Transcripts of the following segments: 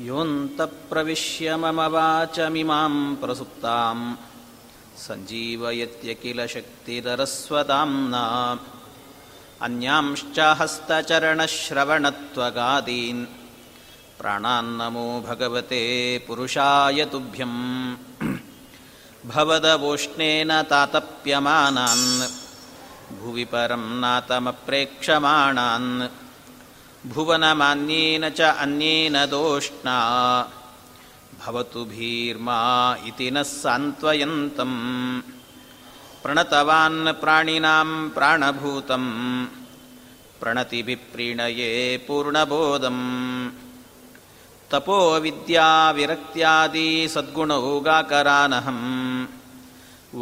योऽन्तप्रविश्य मम वाचमिमां प्रसुप्तां सञ्जीवयत्य किल शक्तिररस्वताम्ना अन्यांश्च हस्तचरणश्रवणत्वगादीन्। प्राणान्नमो भगवते पुरुषाय तुभ्यं भवदवोष्णेन तातप्यमानान्। भुवि परं नातमप्रेक्षमाणान्। भुवनमान्येन च अन्येन दोष्णा भवतु भीर्मा इति नः सान्त्वयन्तम् प्रणतवान् प्राणिनां प्राणभूतं प्रणतिभिप्रीणये पूर्णबोधम् तपोविद्याविरक्त्यादि सद्गुणौगाकरानहं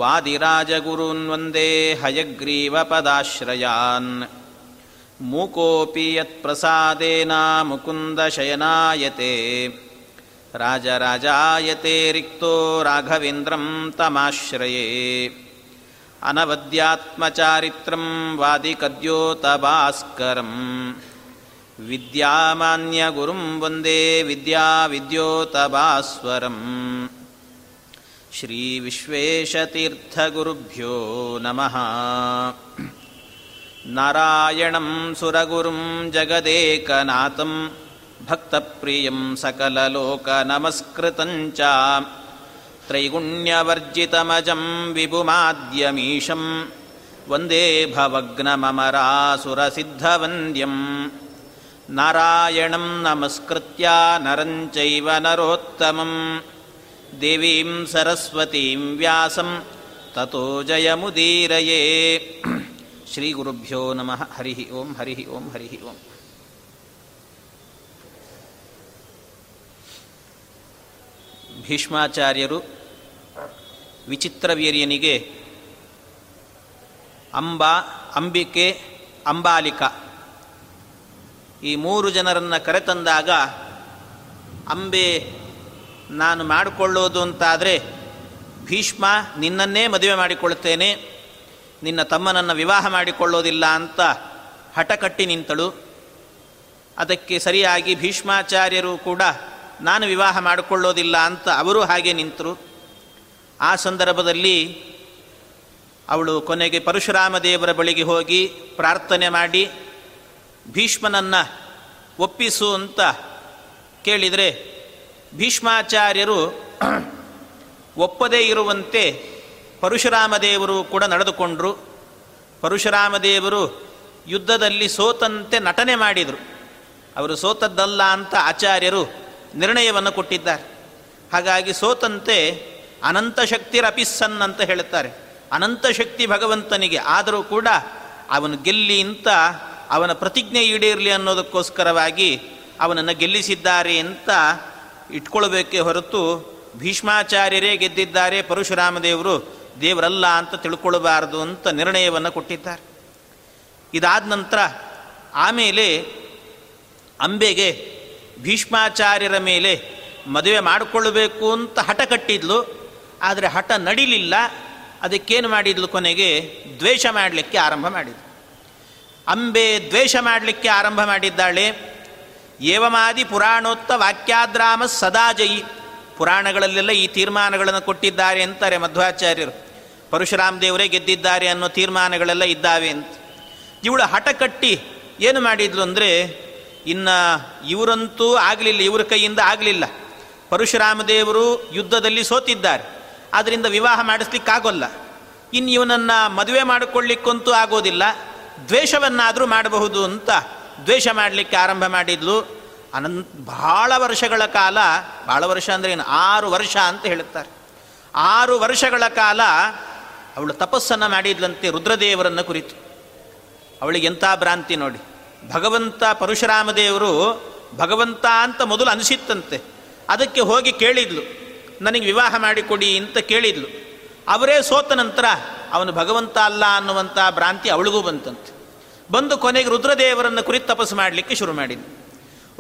वादिराजगुरून् वन्दे हयग्रीवपदाश्रयान् मूकोऽपि यत्प्रसादेन मुकुन्दशयनायते राजराजायते रिक्तो राघवेन्द्रं तमाश्रये। अनवद्यात्मचारित्रं वादिकद्योतभास्करं। विद्यामान्यगुरुं वन्दे विद्याविद्योतभास्वरम् श्रीविश्वेशतीर्थगुरुभ्यो नमः। नारायणं सुरगुरुं जगदेकनाथं भक्तप्रियं सकललोकनमस्कृतञ्च त्रैगुण्यवर्जितमजं विभुमाद्यमीशं वन्दे भवनमरासुरसिद्धवन्द्यम् नारायणं नमस्कृत्या नरं चैव नरोत्तमं। देवीं सरस्वतीं व्यासं ततो जयमुदीरये। श्रीगुरुभ्यो नमः। हरिः ओं हरिः ओं हरिः ओम् ಭೀಷ್ಮಾಚಾರ್ಯರು ವಿಚಿತ್ರವೀರ್ಯನಿಗೆ ಅಂಬಾ, ಅಂಬಿಕೆ, ಅಂಬಾಲಿಕ. ಈ ಮೂರು ಜನರನ್ನು ಕರೆತಂದಾಗ, ಅಂಬೆ, ನಾನು ಮಾಡಿಕೊಳ್ಳೋದು ಅಂತಾದರೆ, ಭೀಷ್ಮ, ನಿನ್ನನ್ನೇ ಮದುವೆ ಮಾಡಿಕೊಳ್ತೇನೆ ನಿನ್ನ ತಮ್ಮನನ್ನು ವಿವಾಹ ಮಾಡಿಕೊಳ್ಳೋದಿಲ್ಲ ಅಂತ ಹಠಕಟ್ಟಿ ನಿಂತಳು. ಅದಕ್ಕೆ ಸರಿಯಾಗಿ ಭೀಷ್ಮಾಚಾರ್ಯರು ಕೂಡ ನಾನು ವಿವಾಹ ಮಾಡಿಕೊಳ್ಳೋದಿಲ್ಲ ಅಂತ ಅವರು ಹಾಗೆ ನಿಂತರು. ಆ ಸಂದರ್ಭದಲ್ಲಿ ಅವಳು ಕೊನೆಗೆ ಪರಶುರಾಮ ದೇವರ ಬಳಿಗೆ ಹೋಗಿ ಪ್ರಾರ್ಥನೆ ಮಾಡಿ, ಭೀಷ್ಮನನ್ನು ಒಪ್ಪಿಸು ಅಂತ ಕೇಳಿದರೆ ಭೀಷ್ಮಾಚಾರ್ಯರು ಒಪ್ಪದೇ ಇರುವಂತೆ ಪರಶುರಾಮ ದೇವರು ಕೂಡ ನಡೆದುಕೊಂಡರು. ಪರಶುರಾಮ ದೇವರು ಯುದ್ಧದಲ್ಲಿ ಸೋತಂತೆ ನಟನೆ ಮಾಡಿದರು. ಅವರು ಸೋತದ್ದಲ್ಲ ಅಂತ ಆಚಾರ್ಯರು ನಿರ್ಣಯವನ್ನು ಕೊಟ್ಟಿದ್ದಾರೆ. ಹಾಗಾಗಿ ಸೋತಂತೆ ಅನಂತ ಶಕ್ತಿರಪಿಸ್ಸನ್ ಅಂತ ಹೇಳುತ್ತಾರೆ. ಅನಂತ ಶಕ್ತಿ ಭಗವಂತನಿಗೆ ಆದರೂ ಕೂಡ ಅವನು ಗೆಲ್ಲಿ ಅಂತ, ಅವನ ಪ್ರತಿಜ್ಞೆ ಈಡೇರಲಿ ಅನ್ನೋದಕ್ಕೋಸ್ಕರವಾಗಿ ಅವನನ್ನು ಗೆಲ್ಲಿಸಿದ್ದಾರೆ ಅಂತ ಇಟ್ಕೊಳ್ಬೇಕೇ ಹೊರತು ಭೀಷ್ಮಾಚಾರ್ಯರೇ ಗೆದ್ದಿದ್ದಾರೆ ಪರಶುರಾಮ ದೇವರು ದೇವರಲ್ಲ ಅಂತ ತಿಳ್ಕೊಳ್ಬಾರದು ಅಂತ ನಿರ್ಣಯವನ್ನು ಕೊಟ್ಟಿದ್ದಾರೆ. ಇದಾದ ನಂತರ ಆಮೇಲೆ ಅಂಬೆಗೆ ಭೀಷ್ಮಾಚಾರ್ಯರ ಮೇಲೆ ಮದುವೆ ಮಾಡಿಕೊಳ್ಳಬೇಕು ಅಂತ ಹಠ ಕಟ್ಟಿದ್ಲು. ಆದರೆ ಹಠ ನಡಿಲಿಲ್ಲ. ಅದಕ್ಕೇನು ಮಾಡಿದ್ಲು ಕೊನೆಗೆ? ದ್ವೇಷ ಮಾಡಲಿಕ್ಕೆ ಆರಂಭ ಮಾಡಿದ್ಲು. ಅಂಬೆ ದ್ವೇಷ ಮಾಡಲಿಕ್ಕೆ ಆರಂಭ ಮಾಡಿದ್ದಾಳೆ. ಏವಮಾದಿ ಪುರಾಣೋತ್ತ ವಾಕ್ಯಾದ್ರಾಮ ಸದಾಜಯಿ ಪುರಾಣಗಳಲ್ಲೆಲ್ಲ ಈ ತೀರ್ಮಾನಗಳನ್ನು ಕೊಟ್ಟಿದ್ದಾರೆ ಅಂತಾರೆ ಮಧ್ವಾಚಾರ್ಯರು. ಪರಶುರಾಮ ದೇವರೇ ಗೆದ್ದಿದ್ದಾರೆ ಅನ್ನೋ ತೀರ್ಮಾನಗಳೆಲ್ಲ ಇದ್ದಾವೆ ಅಂತ. ಇವಳು ಹಠ ಕಟ್ಟಿ ಏನು ಮಾಡಿದ್ಲು ಅಂದರೆ ಇನ್ನು ಇವರಂತೂ ಆಗಲಿಲ್ಲ, ಇವರ ಕೈಯಿಂದ ಆಗಲಿಲ್ಲ. ಪರಶುರಾಮ ದೇವರು ಯುದ್ಧದಲ್ಲಿ ಸೋತಿದ್ದಾರೆ. ಆದ್ದರಿಂದ ವಿವಾಹ ಮಾಡಿಸ್ಲಿಕ್ಕಾಗೋಲ್ಲ. ಇನ್ನು ಇವನನ್ನು ಮದುವೆ ಮಾಡಿಕೊಳ್ಳಿಕ್ಕಂತೂ ಆಗೋದಿಲ್ಲ. ದ್ವೇಷವನ್ನಾದರೂ ಮಾಡಬಹುದು ಅಂತ ದ್ವೇಷ ಮಾಡಲಿಕ್ಕೆ ಆರಂಭ ಮಾಡಿದ್ಲು. ಅನಂತ ಭಾಳ ವರ್ಷಗಳ ಕಾಲ ಭಾಳ ವರ್ಷ ಅಂದರೆ ಏನು, ಆರು ವರ್ಷ ಅಂತ ಹೇಳುತ್ತಾರೆ. ಆರು ವರ್ಷಗಳ ಕಾಲ ಅವಳು ತಪಸ್ಸನ್ನು ಮಾಡಿದ್ಲಂತೆ ರುದ್ರದೇವರನ್ನು ಕುರಿತು. ಅವಳಿಗೆ ಎಂಥ ಭ್ರಾಂತಿ ನೋಡಿ. ಭಗವಂತ ಪರಶುರಾಮ ದೇವರು ಭಗವಂತ ಅಂತ ಮೊದಲು ಅನಿಸಿತ್ತಂತೆ. ಅದಕ್ಕೆ ಹೋಗಿ ಕೇಳಿದ್ಲು. ನನಗೆ ವಿವಾಹ ಮಾಡಿಕೊಡಿ ಅಂತ ಕೇಳಿದ್ಲು. ಅವರೇ ಸೋತ ನಂತರ ಅವನು ಭಗವಂತ ಅಲ್ಲ ಅನ್ನುವಂಥ ಭ್ರಾಂತಿ ಅವಳಿಗೂ ಬಂತಂತೆ. ಬಂದು ಕೊನೆಗೆ ರುದ್ರದೇವರನ್ನು ಕುರಿತು ತಪಸ್ಸು ಮಾಡಲಿಕ್ಕೆ ಶುರು ಮಾಡಿದ್ನು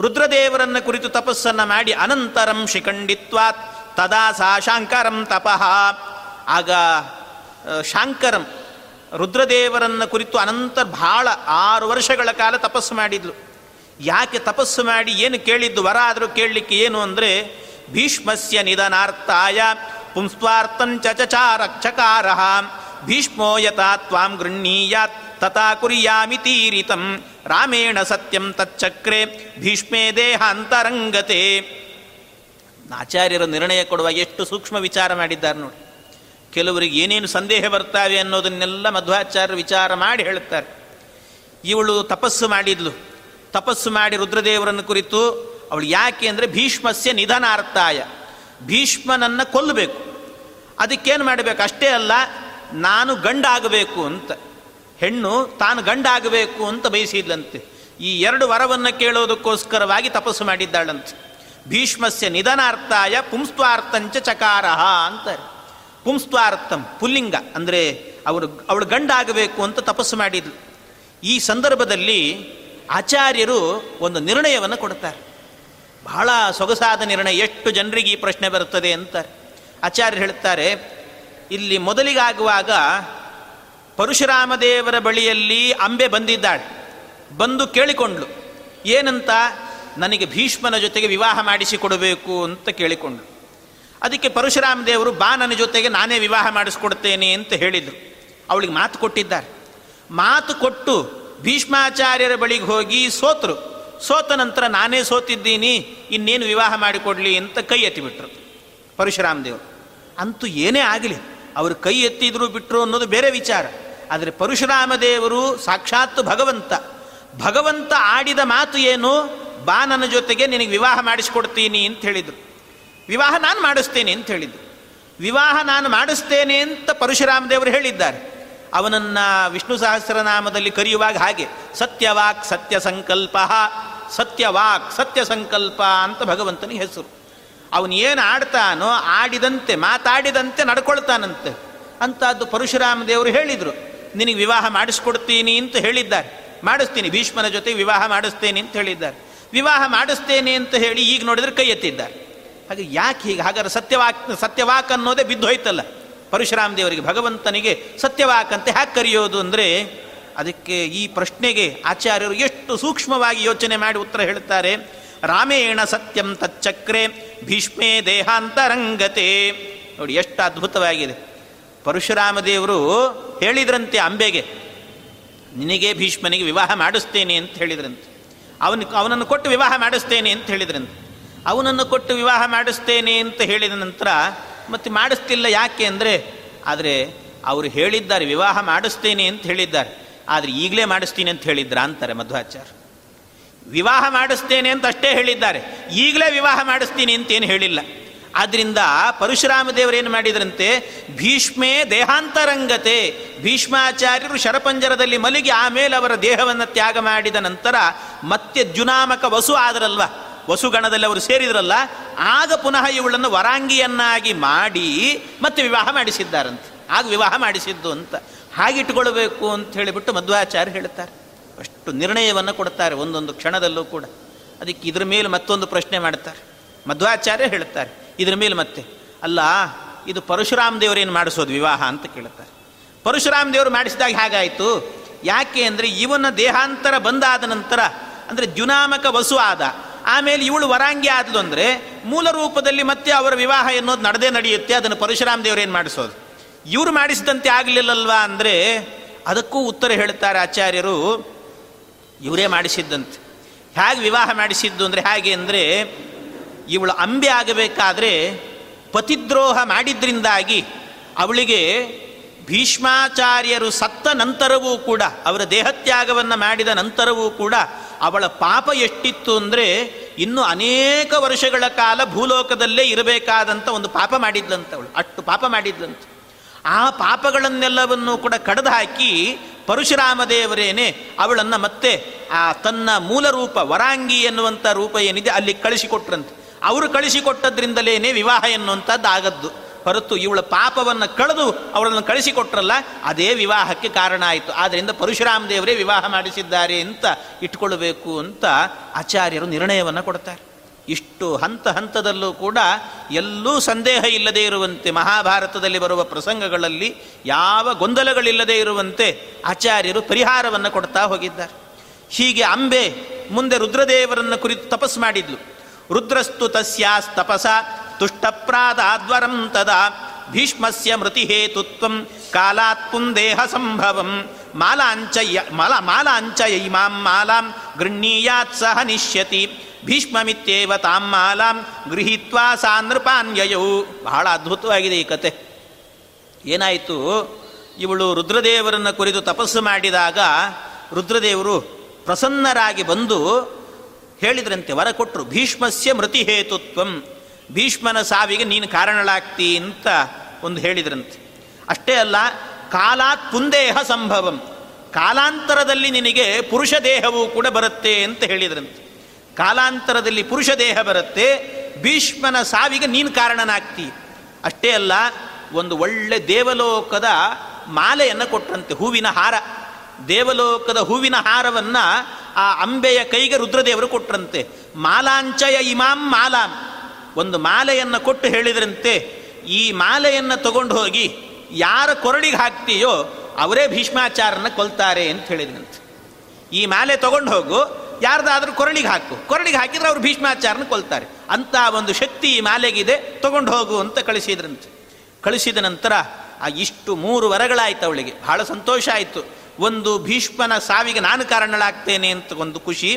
ರುದ್ರದೇವರನ್ನು ಕುರಿತು ತಪಸ್ಸನ್ನು ಮಾಡಿ ಅನಂತರಂ ಶಿಖಂಡಿತ್ವಾತ್ ತದಾ ಸಾ ಶಾಂಕರಂ ತಪಃ. ಆಗ ಶಾಂಕರಂ ರುದ್ರದೇವರನ್ನ ಕುರಿತು ಅನಂತ ಭಾಳ ಆರು ವರ್ಷಗಳ ಕಾಲ ತಪಸ್ಸು ಮಾಡಿದ್ಲು. ಯಾಕೆ ತಪಸ್ಸು ಮಾಡಿ ಏನು ಕೇಳಿದ್ದು ವರ ಆದರೂ ಕೇಳಲಿಕ್ಕೆ ಏನು ಅಂದರೆ, ಭೀಷ್ಮಸ್ಯ ನಿಧನಾರ್ಥಾಯ ಪುಂಸ್ವಾರ್ಥಂಚ ಚಚಾರ ಚಕಾರ ಭೀಷ್ಮೋ ಯಥಾ ತ್ವಾಂ ಗೃಹೀಯಾತ್ ತಥಾ ಕುರಿಯಾಮಿ ತೀರಿತಂ, ರಾಮೇಣ ಸತ್ಯಂ ತಚ್ಚಕ್ರೆ ಭೀಷ್ಮೇ ದೇಹಾಂತರಂಗತೆ ಆಚಾರ್ಯರು ನಿರ್ಣಯ ಕೊಡುವ ಎಷ್ಟು ಸೂಕ್ಷ್ಮ ವಿಚಾರ ಮಾಡಿದ್ದಾರೆ ನೋಡಿ. ಕೆಲವರಿಗೆ ಏನೇನು ಸಂದೇಹ ಬರ್ತಾವೆ ಅನ್ನೋದನ್ನೆಲ್ಲ ಮಧ್ವಾಚಾರ್ಯ ವಿಚಾರ ಮಾಡಿ ಹೇಳುತ್ತಾರೆ. ಇವಳು ತಪಸ್ಸು ಮಾಡಿದ್ಲು. ತಪಸ್ಸು ಮಾಡಿ ರುದ್ರದೇವರನ್ನು ಕುರಿತು ಅವಳು ಯಾಕೆ ಅಂದರೆ ಭೀಷ್ಮಸ್ಯ ನಿಧನಾರ್ಥಾಯ. ಭೀಷ್ಮನನ್ನು ಕೊಲ್ಲಬೇಕು. ಅದಕ್ಕೇನು ಮಾಡಬೇಕು? ಅಷ್ಟೇ ಅಲ್ಲ, ನಾನು ಗಂಡಾಗಬೇಕು ಅಂತ. ಹೆಣ್ಣು ತಾನು ಗಂಡಾಗಬೇಕು ಅಂತ ಬಯಸಿದ್ಲಂತೆ. ಈ ಎರಡು ವರವನ್ನು ಕೇಳೋದಕ್ಕೋಸ್ಕರವಾಗಿ ತಪಸ್ಸು ಮಾಡಿದ್ದಾಳಂತೆ. ಭೀಷ್ಮಸ್ಯ ನಿಧನಾರ್ಥಾಯ ಪುಂಸ್ತ್ವಾರ್ಥಂಚ ಚಕಾರಹ ಅಂತಾರೆ. ಪುಂಸ್ತ್ವಾರ್ಥಂ ಪುಲ್ಲಿಂಗ, ಅಂದರೆ ಅವರು ಅವಳು ಗಂಡಾಗಬೇಕು ಅಂತ ತಪಸ್ಸು ಮಾಡಿದ್ಲು. ಈ ಸಂದರ್ಭದಲ್ಲಿ ಆಚಾರ್ಯರು ಒಂದು ನಿರ್ಣಯವನ್ನು ಕೊಡ್ತಾರೆ ಬಹಳ ಸೊಗಸಾದ ನಿರ್ಣಯ, ಎಷ್ಟು ಜನರಿಗೆ ಈ ಪ್ರಶ್ನೆ ಬರುತ್ತದೆ ಅಂತಾರೆ. ಆಚಾರ್ಯರು ಹೇಳ್ತಾರೆ ಇಲ್ಲಿ ಮೊದಲಿಗಾಗುವಾಗ ಪರಶುರಾಮದೇವರ ಬಳಿಯಲ್ಲಿ ಅಂಬೆ ಬಂದಿದ್ದಾಳೆ. ಬಂದು ಕೇಳಿಕೊಂಡ್ಳು. ಏನಂತ? ನನಗೆ ಭೀಷ್ಮನ ಜೊತೆಗೆ ವಿವಾಹ ಮಾಡಿಸಿಕೊಡಬೇಕು ಅಂತ ಕೇಳಿಕೊಂಡ್ಳು. ಅದಕ್ಕೆ ಪರಶುರಾಮ ದೇವರು ಬಾ ನನ್ನ ಜೊತೆಗೆ ನಾನೇ ವಿವಾಹ ಮಾಡಿಸ್ಕೊಡ್ತೇನೆ ಅಂತ ಹೇಳಿದರು. ಅವಳಿಗೆ ಮಾತು ಕೊಟ್ಟಿದ್ದಾರೆ. ಮಾತು ಕೊಟ್ಟು ಭೀಷ್ಮಾಚಾರ್ಯರ ಬಳಿಗೆ ಹೋಗಿ ಸೋತರು. ಸೋತ ನಂತರ ನಾನೇ ಸೋತಿದ್ದೀನಿ, ಇನ್ನೇನು ವಿವಾಹ ಮಾಡಿಕೊಡ್ಲಿ ಅಂತ ಕೈ ಎತ್ತಿಬಿಟ್ರು ಪರಶುರಾಮ ದೇವರು. ಅಂತೂ ಏನೇ ಆಗಲಿ, ಅವರು ಕೈ ಎತ್ತಿದ್ರು ಬಿಟ್ಟರು ಅನ್ನೋದು ಬೇರೆ ವಿಚಾರ. ಆದರೆ ಪರಶುರಾಮ ದೇವರು ಸಾಕ್ಷಾತ್ ಭಗವಂತ. ಭಗವಂತ ಆಡಿದ ಮಾತು ಏನು? ಬಾ ನನ್ನ ಜೊತೆಗೆ ನಿನಗೆ ವಿವಾಹ ಮಾಡಿಸ್ಕೊಡ್ತೀನಿ ಅಂತ ಹೇಳಿದರು. ವಿವಾಹ ನಾನು ಮಾಡಿಸ್ತೇನೆ ಅಂತ ಹೇಳಿದ್ದು. ವಿವಾಹ ನಾನು ಮಾಡಿಸ್ತೇನೆ ಅಂತ ಪರಶುರಾಮ ದೇವರು ಹೇಳಿದ್ದಾರೆ. ಅವನನ್ನು ವಿಷ್ಣು ಸಹಸ್ರನಾಮದಲ್ಲಿ ಕರೆಯುವಾಗ ಹಾಗೆ, ಸತ್ಯವಾಕ್ ಸತ್ಯ ಸಂಕಲ್ಪ ಸತ್ಯವಾಕ್ ಸತ್ಯ ಸಂಕಲ್ಪ ಅಂತ ಭಗವಂತನ ಹೆಸರು. ಅವನು ಏನು ಆಡ್ತಾನೋ ಆಡಿದಂತೆ, ಮಾತಾಡಿದಂತೆ ನಡ್ಕೊಳ್ತಾನಂತೆ. ಅಂತದ್ದು ಪರಶುರಾಮ ದೇವರು ಹೇಳಿದರು. ನಿನಗೆ ವಿವಾಹ ಮಾಡಿಸ್ಕೊಡ್ತೀನಿ ಅಂತ ಹೇಳಿದ್ದಾರೆ. ಮಾಡಿಸ್ತೀನಿ, ಭೀಷ್ಮನ ಜೊತೆ ವಿವಾಹ ಮಾಡಿಸ್ತೇನೆ ಅಂತ ಹೇಳಿದ್ದಾರೆ. ವಿವಾಹ ಮಾಡಿಸ್ತೇನೆ ಅಂತ ಹೇಳಿ ಈಗ ನೋಡಿದ್ರೆ ಕೈ ಎತ್ತಿದ್ದಾರೆ. ಹಾಗೆ ಯಾಕೆ ಹೀಗೆ? ಹಾಗಾದ್ರೆ ಸತ್ಯವಾಕ್ ಸತ್ಯವಾಕ್ ಅನ್ನೋದೇ ಬಿದ್ದೋಯ್ತಲ್ಲ ಪರಶುರಾಮ ದೇವರಿಗೆ, ಭಗವಂತನಿಗೆ ಸತ್ಯವಾಕ್ ಅಂತ ಹ್ಯಾಕೆ ಕರೆಯೋದು ಅಂದರೆ, ಅದಕ್ಕೆ ಈ ಪ್ರಶ್ನೆಗೆ ಆಚಾರ್ಯರು ಎಷ್ಟು ಸೂಕ್ಷ್ಮವಾಗಿ ಯೋಚನೆ ಮಾಡಿ ಉತ್ತರ ಹೇಳ್ತಾರೆ. ರಾಮೇಣ ಸತ್ಯಂ ತಚ್ಚಕ್ರೆ, ಭೀಷ್ಮೇ ದೇಹಾಂತರಂಗತೆ. ನೋಡಿ, ಎಷ್ಟು ಅದ್ಭುತವಾಗಿದೆ. ಪರಶುರಾಮ ದೇವರು ಹೇಳಿದ್ರಂತೆ ಅಂಬೆಗೆ, ನಿನಗೆ ಭೀಷ್ಮನಿಗೆ ವಿವಾಹ ಮಾಡಿಸ್ತೇನೆ ಅಂತ ಹೇಳಿದ್ರಂತೆ. ಅವನು ಅವನನ್ನು ಕೊಟ್ಟು ವಿವಾಹ ಮಾಡಿಸ್ತೇನೆ ಅಂತ ಹೇಳಿದ್ರಂತೆ. ಅವನನ್ನು ಕೊಟ್ಟು ವಿವಾಹ ಮಾಡಿಸ್ತೇನೆ ಅಂತ ಹೇಳಿದ ನಂತರ, ಮತ್ತೆ ಮಾಡಿಸ್ತಿಲ್ಲ ಯಾಕೆ ಅಂದರೆ, ಆದರೆ ಅವರು ಹೇಳಿದ್ದಾರೆ, ವಿವಾಹ ಮಾಡಿಸ್ತೇನೆ ಅಂತ ಹೇಳಿದ್ದಾರೆ. ಆದರೆ ಈಗಲೇ ಮಾಡಿಸ್ತೀನಿ ಅಂತ ಹೇಳಿದ್ರ ಅಂತಾರೆ ಮಧ್ವಾಚಾರ್ಯ ವಿವಾಹ ಮಾಡಿಸ್ತೇನೆ ಅಂತ ಅಷ್ಟೇ ಹೇಳಿದ್ದಾರೆ. ಈಗಲೇ ವಿವಾಹ ಮಾಡಿಸ್ತೀನಿ ಅಂತೇನು ಹೇಳಿಲ್ಲ. ಆದ್ದರಿಂದ ಪರಶುರಾಮ ದೇವರೇನು ಮಾಡಿದ್ರಂತೆ, ಭೀಷ್ಮೇ ದೇಹಾಂತರಂಗತೆ, ಭೀಷ್ಮಾಚಾರ್ಯರು ಶರಪಂಜರದಲ್ಲಿ ಮಲಗಿ ಆಮೇಲೆ ಅವರ ದೇಹವನ್ನು ತ್ಯಾಗ ಮಾಡಿದ ನಂತರ ಮತ್ತೆ ಜುನಾಮಕ ವಸು ಆದರಲ್ವ? ವಸುಗಣದಲ್ಲಿ ಅವರು ಸೇರಿದ್ರಲ್ಲ, ಆಗ ಪುನಃ ಇವಳನ್ನು ವರಾಂಗಿಯನ್ನಾಗಿ ಮಾಡಿ ಮತ್ತೆ ವಿವಾಹ ಮಾಡಿಸಿದ್ದಾರಂತೆ. ಆಗ ವಿವಾಹ ಮಾಡಿಸಿದ್ದು ಅಂತ ಹಾಗಿಟ್ಕೊಳ್ಬೇಕು ಅಂತ ಹೇಳಿಬಿಟ್ಟು ಮಧ್ವಾಚಾರ್ಯ ಹೇಳ್ತಾರೆ. ಅಷ್ಟು ನಿರ್ಣಯವನ್ನು ಕೊಡ್ತಾರೆ ಒಂದೊಂದು ಕ್ಷಣದಲ್ಲೂ ಕೂಡ. ಅದಕ್ಕೆ ಇದ್ರ ಮೇಲೆ ಮತ್ತೊಂದು ಪ್ರಶ್ನೆ ಮಾಡ್ತಾರೆ. ಮಧ್ವಾಚಾರ್ಯ ಹೇಳ್ತಾರೆ, ಇದ್ರ ಮೇಲೆ ಮತ್ತೆ, ಅಲ್ಲ, ಇದು ಪರಶುರಾಮ ದೇವರೇನು ಮಾಡಿಸೋದು ವಿವಾಹ ಅಂತ ಕೇಳ್ತಾರೆ. ಪರಶುರಾಮ ದೇವರು ಮಾಡಿಸಿದಾಗ ಹೇಗಾಯಿತು? ಯಾಕೆ ಅಂದರೆ ಇವನ ದೇಹಾಂತರ ಬಂದಾದ ನಂತರ, ಅಂದರೆ ಜುನಾಮಕ ವಸು ಆದ. ಆಮೇಲೆ ಇವಳು ವರಾಂಗಿ ಆದ್ಲು ಅಂದರೆ ಮೂಲ ರೂಪದಲ್ಲಿ ಮತ್ತೆ ಅವರ ವಿವಾಹ ಎನ್ನೋದು ನಡೆದೇ ನಡೆಯುತ್ತೆ, ಅದನ್ನು ಪರಶುರಾಮ ಏನು ಮಾಡಿಸೋದು? ಇವರು ಮಾಡಿಸಿದಂತೆ ಆಗಲಿಲ್ಲಲ್ವಾ ಅಂದರೆ ಅದಕ್ಕೂ ಉತ್ತರ ಹೇಳ್ತಾರೆ ಆಚಾರ್ಯರು, ಇವರೇ ಮಾಡಿಸಿದ್ದಂತೆ. ಹೇಗೆ ವಿವಾಹ ಮಾಡಿಸಿದ್ದು ಅಂದರೆ ಹೇಗೆ ಅಂದರೆ, ಇವಳು ಅಂಬೆ ಆಗಬೇಕಾದ್ರೆ ಪತಿದ್ರೋಹ ಮಾಡಿದ್ರಿಂದಾಗಿ ಅವಳಿಗೆ ಭೀಷ್ಮಾಚಾರ್ಯರು ಸತ್ತ ನಂತರವೂ ಕೂಡ, ಅವರ ದೇಹತ್ಯಾಗವನ್ನು ಮಾಡಿದ ನಂತರವೂ ಕೂಡ ಅವಳ ಪಾಪ ಎಷ್ಟಿತ್ತು ಅಂದರೆ ಇನ್ನು ಅನೇಕ ವರ್ಷಗಳ ಕಾಲ ಭೂಲೋಕದಲ್ಲೇ ಇರಬೇಕಾದಂಥ ಒಂದು ಪಾಪ ಮಾಡಿದ್ಲಂತ ಅವಳು. ಅಷ್ಟು ಪಾಪ ಮಾಡಿದ್ಲಂತ. ಆ ಪಾಪಗಳನ್ನೆಲ್ಲವನ್ನು ಕೂಡ ಕಡ್ದು ಹಾಕಿ ಪರಶುರಾಮ ದೇವರೇನೆ ಅವಳನ್ನು ಮತ್ತೆ ಆ ತನ್ನ ಮೂಲ ರೂಪ ವರಾಂಗಿ ಎನ್ನುವಂಥ ರೂಪ ಏನಿದೆ ಅಲ್ಲಿ ಕಳಿಸಿಕೊಟ್ರಂತೆ. ಅವರು ಕಳಿಸಿಕೊಟ್ಟದ್ರಿಂದಲೇನೆ ವಿವಾಹ ಎನ್ನುವಂಥದ್ದು ಆಗದ್ದು ಹೊರತು ಇವಳ ಪಾಪವನ್ನು ಕಳೆದು ಅವರನ್ನು ಕಳಿಸಿಕೊಟ್ರಲ್ಲ, ಅದೇ ವಿವಾಹಕ್ಕೆ ಕಾರಣ ಆಯಿತು. ಆದ್ದರಿಂದ ಪರಶುರಾಮ ದೇವರೇ ವಿವಾಹ ಮಾಡಿಸಿದ್ದಾರೆ ಅಂತ ಇಟ್ಕೊಳ್ಬೇಕು ಅಂತ ಆಚಾರ್ಯರು ನಿರ್ಣಯವನ್ನು ಕೊಡ್ತಾರೆ. ಇಷ್ಟು ಹಂತ ಹಂತದಲ್ಲೂ ಕೂಡ ಎಲ್ಲೂ ಸಂದೇಹ ಇಲ್ಲದೆ ಇರುವಂತೆ, ಮಹಾಭಾರತದಲ್ಲಿ ಬರುವ ಪ್ರಸಂಗಗಳಲ್ಲಿ ಯಾವ ಗೊಂದಲಗಳಿಲ್ಲದೆ ಇರುವಂತೆ ಆಚಾರ್ಯರು ಪರಿಹಾರವನ್ನು ಕೊಡ್ತಾ ಹೋಗಿದ್ದಾರೆ. ಹೀಗೆ ಅಂಬೆ ಮುಂದೆ ರುದ್ರದೇವರನ್ನು ಕುರಿತು ತಪಸ್ಸು ಮಾಡಿದ್ಲು. ರುದ್ರಸ್ತು ತಸ್ಯಾಸ್ ತಪಸ ತುಷ್ಟಪ್ರಾದಾದ್ವರಂ ತದಾ ಭೀಷ್ಮಸ್ಯ ಮೃತಿಹೇತುತ್ವಂ ಕಾಲಾತ್ ಪುಂದೇಹ ಸಂಭವಂ. ಮಾಲಾಂಚಯ ಮಾಲ, ಮಾಲಾಂಚಯ ಮಾಂ ಮಾಲಾಂ ಗೃಹೀಯಾತ್ ಸಹ ನಿಶ್ಯತಿ ಭೀಷ್ಮಮಿತ್ಯೇವ ತಾಂ ಮಾಲಾಂ ಗೃಹೀತ್ವಾ ಸಾ ನೃಪಾನ್ಯಯೌ. ಬಹಳ ಅದ್ಭುತವಾಗಿದೆ ಈ ಕತೆ. ಏನಾಯಿತು? ಇವಳು ರುದ್ರದೇವರನ್ನು ಕುರಿತು ತಪಸ್ಸು ಮಾಡಿದಾಗ ರುದ್ರದೇವರು ಪ್ರಸನ್ನರಾಗಿ ಬಂದು ಹೇಳಿದ್ರಂತೆ, ವರ ಕೊಟ್ಟರು ಭೀಷ್ಮಸ್ಯ ಮೃತಿ ಹೇತುತ್ವಂ ಭೀಷ್ಮನ ಸಾವಿಗೆ ನೀನು ಕಾರಣಳಾಗ್ತಿ ಅಂತ ಒಂದು ಹೇಳಿದ್ರಂತೆ. ಅಷ್ಟೇ ಅಲ್ಲ ಕಾಲಾತ್ ಪುಂದೇಹ ಸಂಭವಂ. ಕಾಲಾಂತರದಲ್ಲಿ ನಿನಗೆ ಪುರುಷ ದೇಹವೂ ಕೂಡ ಬರುತ್ತೆ ಅಂತ ಹೇಳಿದ್ರಂತೆ. ಕಾಲಾಂತರದಲ್ಲಿ ಪುರುಷ ದೇಹ ಬರುತ್ತೆ, ಭೀಷ್ಮನ ಸಾವಿಗೆ ನೀನು ಕಾರಣನಾಗ್ತಿ. ಅಷ್ಟೇ ಅಲ್ಲ, ಒಂದು ಒಳ್ಳೆ ದೇವಲೋಕದ ಮಾಲೆಯನ್ನು ಕೊಟ್ಟರಂತೆ ಹೂವಿನ ಹಾರ. ದೇವಲೋಕದ ಹೂವಿನ ಹಾರವನ್ನು ಆ ಅಂಬೆಯ ಕೈಗೆ ರುದ್ರದೇವರು ಕೊಟ್ಟರಂತೆ ಮಾಲಾಂಚಯ ಇಮಾಂ ಮಾಲಾಂ. ಒಂದು ಮಾಲೆಯನ್ನು ಕೊಟ್ಟು ಹೇಳಿದ್ರಂತೆ, ಈ ಮಾಲೆಯನ್ನು ತಗೊಂಡು ಹೋಗಿ ಯಾರ ಕೊರಳಿಗೆ ಹಾಕ್ತೀಯೋ ಅವರೇ ಭೀಷ್ಮಾಚಾರನ ಕೊಲ್ತಾರೆ ಅಂತ ಹೇಳಿದ್ರಂತೆ. ಈ ಮಾಲೆ ತಗೊಂಡು ಹೋಗು, ಯಾರ್ದಾದ್ರೂ ಕೊರಳಿಗೆ ಹಾಕು. ಕೊರಳಿಗೆ ಹಾಕಿದ್ರೆ ಅವರು ಭೀಷ್ಮಾಚಾರನ ಕೊಲ್ತಾರೆ. ಅಂತ ಒಂದು ಶಕ್ತಿ ಈ ಮಾಲೆಗಿದೆ, ತಗೊಂಡು ಹೋಗು ಅಂತ ಕಳಿಸಿದ್ರಂತೆ. ಕಳಿಸಿದ ನಂತರ ಆ ಇಷ್ಟು ಮೂರು ವರಗಳಾಯ್ತು ಅವಳಿಗೆ. ಬಹಳ ಸಂತೋಷ ಆಯಿತು. ಒಂದು ಭೀಷ್ಮನ ಸಾವಿಗೆ ನಾನು ಕಾರಣಳಾಗ್ತೇನೆ ಅಂತ ಒಂದು ಖುಷಿ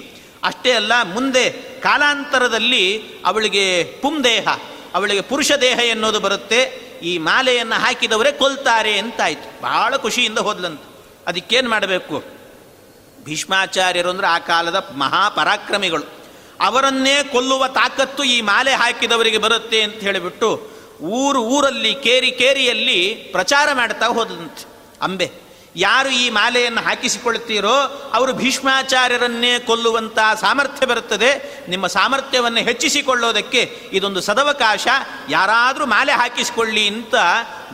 ಅಷ್ಟೇ ಅಲ್ಲ, ಮುಂದೆ ಕಾಲಾಂತರದಲ್ಲಿ ಅವಳಿಗೆ ಪುಂದೇಹ, ಅವಳಿಗೆ ಪುರುಷ ದೇಹ ಎನ್ನೋದು ಬರುತ್ತೆ. ಈ ಮಾಲೆಯನ್ನು ಹಾಕಿದವರೇ ಕೊಲ್ತಾರೆ ಅಂತಾಯ್ತು. ಬಹಳ ಖುಷಿಯಿಂದ ಹೋದ್ಲಂತ. ಅದಕ್ಕೇನು ಮಾಡಬೇಕು? ಭೀಷ್ಮಾಚಾರ್ಯರು ಅಂದರೆ ಆ ಕಾಲದ ಮಹಾಪರಾಕ್ರಮಿಗಳು. ಅವರನ್ನೇ ಕೊಲ್ಲುವ ತಾಕತ್ತು ಈ ಮಾಲೆ ಹಾಕಿದವರಿಗೆ ಬರುತ್ತೆ ಅಂತ ಹೇಳಿಬಿಟ್ಟು ಊರು ಊರಲ್ಲಿ, ಕೇರಿ ಕೇರಿಯಲ್ಲಿ ಪ್ರಚಾರ ಮಾಡ್ತಾ ಹೋದಂತೆ ಅಂಬೆ. ಯಾರು ಈ ಮಾಲೆಯನ್ನು ಹಾಕಿಸಿಕೊಳ್ತೀರೋ ಅವರು ಭೀಷ್ಮಾಚಾರ್ಯರನ್ನೇ ಕೊಲ್ಲುವಂಥ ಸಾಮರ್ಥ್ಯ ಬರುತ್ತದೆ. ನಿಮ್ಮ ಸಾಮರ್ಥ್ಯವನ್ನು ಹೆಚ್ಚಿಸಿಕೊಳ್ಳೋದಕ್ಕೆ ಇದೊಂದು ಸದವಕಾಶ. ಯಾರಾದರೂ ಮಾಲೆ ಹಾಕಿಸಿಕೊಳ್ಳಿ ಅಂತ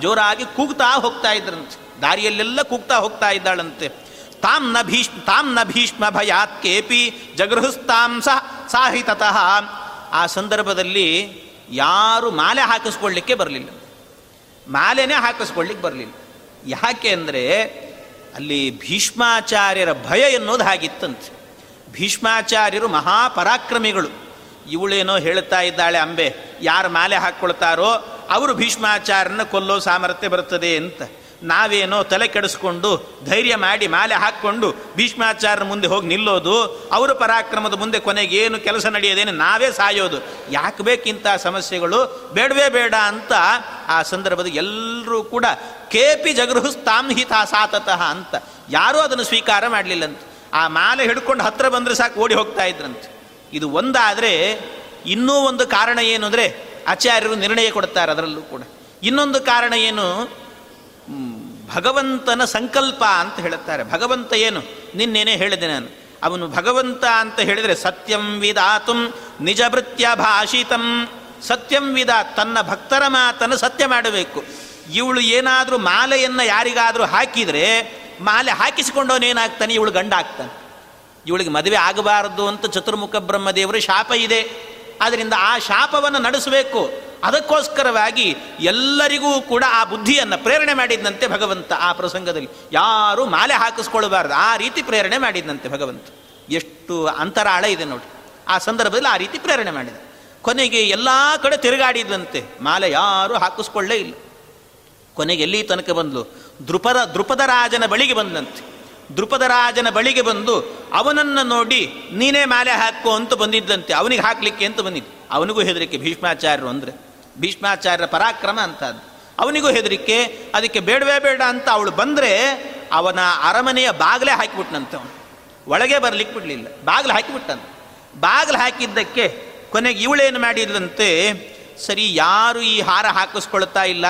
ಜೋರಾಗಿ ಕೂಗ್ತಾ ಹೋಗ್ತಾ ಇದ್ರಂತೆ ದಾರಿಯಲ್ಲೆಲ್ಲ ಕೂಗ್ತಾ ಹೋಗ್ತಾ ಇದ್ದಾಳಂತೆ. ತಾಂ ನ ಭೀಷ್ಮ ತಾಂ ನ ಭೀಷ್ಮ ಭಯಾತ್ ಕೇಪಿ ಜಗೃಹಸ್ತಾಂ ಸಹ ಸಾಹಿತತಃ. ಆ ಸಂದರ್ಭದಲ್ಲಿ ಯಾರು ಮಾಲೆ ಹಾಕಿಸ್ಕೊಳ್ಳಿಕ್ಕೆ ಬರಲಿಲ್ಲ. ಮಾಲೆನೇ ಹಾಕಿಸ್ಕೊಳ್ಳಿಕ್ಕೆ ಬರಲಿಲ್ಲ. ಯಾಕೆ ಅಂದರೆ ಅಲ್ಲಿ ಭೀಷ್ಮಾಚಾರ್ಯರ ಭಯ ಎನ್ನೋದು ಹಾಗಿತ್ತಂತೆ. ಭೀಷ್ಮಾಚಾರ್ಯರು ಮಹಾಪರಾಕ್ರಮಿಗಳು. ಇವಳೇನೋ ಹೇಳ್ತಾ ಇದ್ದಾಳೆ, ಅಂಬೆ, ಯಾರು ಮಾಲೆ ಹಾಕ್ಕೊಳ್ತಾರೋ, ಅವರು ಭೀಷ್ಮಾಚಾರ್ಯನ ಕೊಲ್ಲೋ ಸಾಮರ್ಥ್ಯ ಬರ್ತದೆ ಅಂತ. ನಾವೇನೋ ತಲೆ ಕೆಡಿಸ್ಕೊಂಡು ಧೈರ್ಯ ಮಾಡಿ ಮಾಲೆ ಹಾಕ್ಕೊಂಡು ಭೀಷ್ಮಾಚಾರ್ಯರ ಮುಂದೆ ಹೋಗಿ ನಿಲ್ಲೋದು, ಅವರ ಪರಾಕ್ರಮದ ಮುಂದೆ ಕೊನೆಗೆ ಏನು ಕೆಲಸ ನಡೆಯೋದೇನು ನಾವೇ ಸಾಯೋದು. ಯಾಕೆ ಬೇಕಿಂತ ಸಮಸ್ಯೆಗಳು? ಬೇಡವೇ ಬೇಡ ಅಂತ ಆ ಸಂದರ್ಭದ ಎಲ್ಲರೂ ಕೂಡ ಕೇಪಿ ಜಗೃಹುಸ್ತಾಂ ಹಿತ ಸಾತತಃ ಅಂತ ಯಾರೂ ಅದನ್ನು ಸ್ವೀಕಾರ ಮಾಡಲಿಲ್ಲಂತ. ಆ ಮಾಲೆ ಹಿಡ್ಕೊಂಡು ಹತ್ರ ಬಂದರೆ ಸಾಕು, ಓಡಿ ಹೋಗ್ತಾ ಇದ್ರಂತೆ. ಇದು ಒಂದಾದರೆ ಇನ್ನೂ ಒಂದು ಕಾರಣ ಏನು ಅಂದರೆ ಆಚಾರ್ಯರು ನಿರ್ಣಯ ಕೊಡ್ತಾರೆ ಅದರಲ್ಲೂ ಕೂಡ. ಇನ್ನೊಂದು ಕಾರಣ ಏನು? ಭಗವಂತನ ಸಂಕಲ್ಪ ಅಂತ ಹೇಳುತ್ತಾರೆ. ಭಗವಂತ ಏನು? ನಿನ್ನೇನೆ ಹೇಳಿದೆ ನಾನು. ಅವನು ಭಗವಂತ ಅಂತ ಹೇಳಿದರೆ ಸತ್ಯಂ ವಿದಾತುಂ ನಿಜಭೃತ್ಯ ಭಾಷಿತಂ. ಸತ್ಯಂ ವಿಧ ತನ್ನ ಭಕ್ತರ ಮಾತನ್ನು ಸತ್ಯ ಮಾಡಬೇಕು. ಇವಳು ಏನಾದರೂ ಮಾಲೆಯನ್ನು ಯಾರಿಗಾದರೂ ಹಾಕಿದರೆ ಮಾಲೆ ಹಾಕಿಸಿಕೊಂಡವನೇನಾಗ್ತಾನೆ ಇವಳು ಗಂಡ ಆಗ್ತಾನೆ ಇವಳಿಗೆ ಮದುವೆ ಆಗಬಾರದು ಅಂತ ಚತುರ್ಮುಖ ಬ್ರಹ್ಮದೇವರು ಶಾಪ ಇದೆ. ಆದ್ದರಿಂದ ಆ ಶಾಪವನ್ನು ನಡೆಸಬೇಕು. ಅದಕ್ಕೋಸ್ಕರವಾಗಿ ಎಲ್ಲರಿಗೂ ಕೂಡ ಆ ಬುದ್ಧಿಯನ್ನು ಪ್ರೇರಣೆ ಮಾಡಿದ್ದಂತೆ ಭಗವಂತ ಆ ಪ್ರಸಂಗದಲ್ಲಿ. ಯಾರೂ ಮಾಲೆ ಹಾಕಿಸ್ಕೊಳ್ಬಾರ್ದು. ಆ ರೀತಿ ಪ್ರೇರಣೆ ಮಾಡಿದ್ದಂತೆ ಭಗವಂತ. ಎಷ್ಟು ಅಂತರಾಳ ಇದೆ ನೋಡಿ. ಆ ಸಂದರ್ಭದಲ್ಲಿ ಆ ರೀತಿ ಪ್ರೇರಣೆ ಮಾಡಿದ. ಕೊನೆಗೆ ಎಲ್ಲ ಕಡೆ ತಿರುಗಾಡಿದ್ದಂತೆ ಮಾಲೆ ಯಾರೂ ಹಾಕಿಸ್ಕೊಳ್ಳೇ ಇಲ್ಲ. ಕೊನೆಗೆ ಎಲ್ಲಿ ತನಕ ಬಂದಲು? ದೃಪದ ದೃಪದ ರಾಜನ ಬಳಿಗೆ ಬಂದಂತೆ ದೃಪದ ರಾಜನ ಬಳಿಗೆ ಬಂದು ಅವನನ್ನು ನೋಡಿ ನೀನೇ ಮಾಲೆ ಹಾಕು ಅಂತ ಬಂದಿದ್ದಂತೆ. ಅವನಿಗೆ ಹಾಕಲಿಕ್ಕೆ ಅಂತ ಬಂದಿದ್ದು. ಅವನಿಗೂ ಹೆದರಿಕೆ. ಭೀಷ್ಮಾಚಾರ್ಯರು ಅಂದರೆ ಭೀಷ್ಮಾಚಾರ್ಯರ ಪರಾಕ್ರಮ ಅಂತದ್ದು. ಅವನಿಗೂ ಹೆದರಿಕೆ, ಅದಕ್ಕೆ ಬೇಡವೇ ಬೇಡ ಅಂತ ಅವಳು ಬಂದರೆ ಅವನ ಅರಮನೆಯ ಬಾಗಿಲೇ ಹಾಕಿಬಿಟ್ನಂತೆ ಅವನು. ಒಳಗೆ ಬರಲಿಕ್ಕೆ ಬಿಡಲಿಲ್ಲ. ಬಾಗಿಲು ಹಾಕಿಬಿಟ್ಟಂತೆ. ಬಾಗಿಲು ಹಾಕಿದ್ದಕ್ಕೆ ಕೊನೆಗೆ ಇವಳೇನು ಮಾಡಿದ್ಲಂತೆ ಸರಿ ಯಾರು ಈ ಹಾರ ಹಾಕಿಸ್ಕೊಳ್ತಾ ಇಲ್ಲ,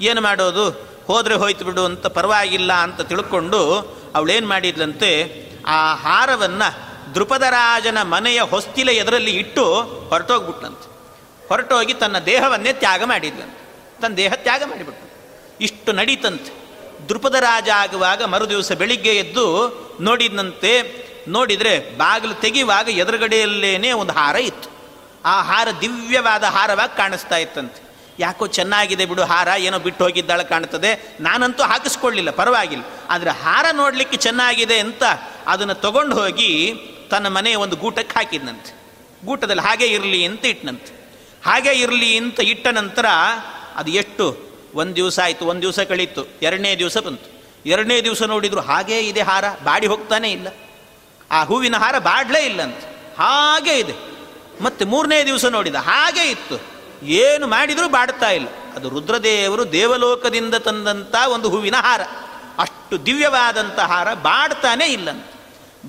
ಏನು ಮಾಡೋದು? ಹೋದರೆ ಹೋಯ್ತು ಬಿಡು ಅಂತ ಪರವಾಗಿಲ್ಲ ಅಂತ ತಿಳ್ಕೊಂಡು ಅವಳೇನು ಮಾಡಿದ್ಲಂತೆ ಆ ಹಾರವನ್ನು ದೃಪದರಾಜನ ಮನೆಯ ಹೊಸ್ತಿಲ ಎದರಲ್ಲಿ ಇಟ್ಟು ಹೊರಟೋಗ್ಬಿಟ್ಲಂತೆ ಹೊರಟೋಗಿ ತನ್ನ ದೇಹವನ್ನೇ ತ್ಯಾಗ ಮಾಡಿದ್ಲಂತೆ ತನ್ನ ದೇಹ ತ್ಯಾಗ ಮಾಡಿಬಿಟ್ಟು ಇಷ್ಟು ನಡೀತಂತೆ. ದೃಪದ ರಾಜ ಆಗುವಾಗ ಮರುದಿವಸ ಬೆಳಿಗ್ಗೆ ಎದ್ದು ನೋಡಿದಂತೆ ನೋಡಿದರೆ ಬಾಗಿಲು ತೆಗೆಯುವಾಗ ಎದುರುಗಡೆಯಲ್ಲೇನೆ ಒಂದು ಹಾರ ಇತ್ತು. ಆ ಹಾರ ದಿವ್ಯವಾದ ಹಾರವಾಗಿ ಕಾಣಿಸ್ತಾ ಇತ್ತಂತೆ. ಯಾಕೋ ಚೆನ್ನಾಗಿದೆ ಬಿಡು ಹಾರ, ಏನೋ ಬಿಟ್ಟು ಹೋಗಿದ್ದಾಳೆ ಕಾಣ್ತದೆ ನಾನಂತೂ ಹಾಕಿಸ್ಕೊಳ್ಳಿಲ್ಲ, ಪರವಾಗಿಲ್ಲ. ಆದರೆ ಹಾರ ನೋಡಲಿಕ್ಕೆ ಚೆನ್ನಾಗಿದೆ ಅಂತ ಅದನ್ನು ತಗೊಂಡು ಹೋಗಿ ತನ್ನ ಮನೆ ಒಂದು ಗೂಟಕ್ಕೆ ಹಾಕಿದ್ನಂತೆ. ಗೂಟದಲ್ಲಿ ಹಾಗೆ ಇರಲಿ ಅಂತ ಇಟ್ಟನಂತೆ ಹಾಗೆ ಇರಲಿ ಅಂತ ಇಟ್ಟ ನಂತರ ಅದು ಎಷ್ಟು? ಒಂದು ದಿವಸ ಆಯಿತು, ಒಂದು ದಿವಸ ಕಳೀತು, ಎರಡನೇ ದಿವಸ ಬಂತು. ಎರಡನೇ ದಿವಸ ನೋಡಿದ್ರು ಹಾಗೇ ಇದೆ ಹಾರ, ಬಾಡಿ ಹೋಗ್ತಾನೆ ಇಲ್ಲ. ಆ ಹೂವಿನ ಹಾರ ಬಾಡ್ಲೇ ಇಲ್ಲಂತ. ಹಾಗೇ ಇದೆ. ಮತ್ತೆ ಮೂರನೇ ದಿವಸ ನೋಡಿದ, ಹಾಗೇ ಇತ್ತು. ಏನು ಮಾಡಿದರೂ ಬಾಡ್ತಾ ಇಲ್ಲ. ಅದು ರುದ್ರದೇವರು ದೇವಲೋಕದಿಂದ ತಂದಂಥ ಒಂದು ಹೂವಿನ ಹಾರ. ಅಷ್ಟು ದಿವ್ಯವಾದಂಥ ಹಾರ ಬಾಡ್ತಾನೇ ಇಲ್ಲಂತೆ.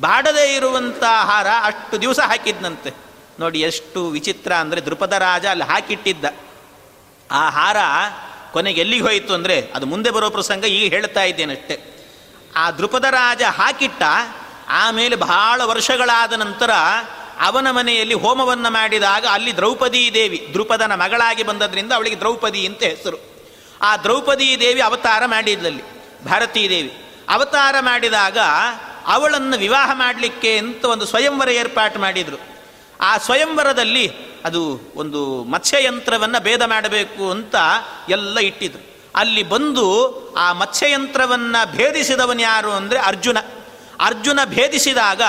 ಬಾಡದೇ ಇರುವಂಥ ಆಹಾರ ಅಷ್ಟು ದಿವಸ ಹಾಕಿದ್ನಂತೆ. ನೋಡಿ ಎಷ್ಟು ವಿಚಿತ್ರ ಅಂದರೆ ದೃಪದ ರಾಜ ಅಲ್ಲಿ ಹಾಕಿಟ್ಟಿದ್ದ. ಆ ಹಾರ ಕೊನೆಗೆ ಎಲ್ಲಿಗೆ ಹೋಯಿತು ಅಂದರೆ ಅದು ಮುಂದೆ ಬರೋ ಪ್ರಸಂಗ ಈಗ ಹೇಳ್ತಾ ಇದ್ದೇನಷ್ಟೆ ಆ ದೃಪದ ರಾಜ ಹಾಕಿಟ್ಟ, ಆಮೇಲೆ ಬಹಳ ವರ್ಷಗಳಾದ ನಂತರ ಅವನ ಮನೆಯಲ್ಲಿ ಹೋಮವನ್ನು ಮಾಡಿದಾಗ ಅಲ್ಲಿ ದ್ರೌಪದಿ ದೇವಿ ದೃಪದನ ಮಗಳಾಗಿ ಬಂದದ್ರಿಂದ ಅವಳಿಗೆ ದ್ರೌಪದಿ ಅಂತ ಹೆಸರು. ಆ ದ್ರೌಪದಿ ದೇವಿ ಅವತಾರ ಮಾಡಿದ್ಲಲ್ಲಿ, ಭಾರತೀ ದೇವಿ. ಅವತಾರ ಮಾಡಿದಾಗ ಅವಳನ್ನು ವಿವಾಹ ಮಾಡಲಿಕ್ಕೆ ಅಂತ ಒಂದು ಸ್ವಯಂವರ ಏರ್ಪಾಟು ಮಾಡಿದರು. ಆ ಸ್ವಯಂವರದಲ್ಲಿ ಅದು ಒಂದು ಮತ್ಸ್ಯಯಂತ್ರವನ್ನು ಭೇದ ಮಾಡಬೇಕು ಅಂತ ಎಲ್ಲ ಇಟ್ಟಿದ್ರು. ಅಲ್ಲಿ ಬಂದು ಆ ಮತ್ಸ್ಯಯಂತ್ರವನ್ನು ಭೇದಿಸಿದವನು ಯಾರು ಅಂದರೆ ಅರ್ಜುನ. ಅರ್ಜುನ ಭೇದಿಸಿದಾಗ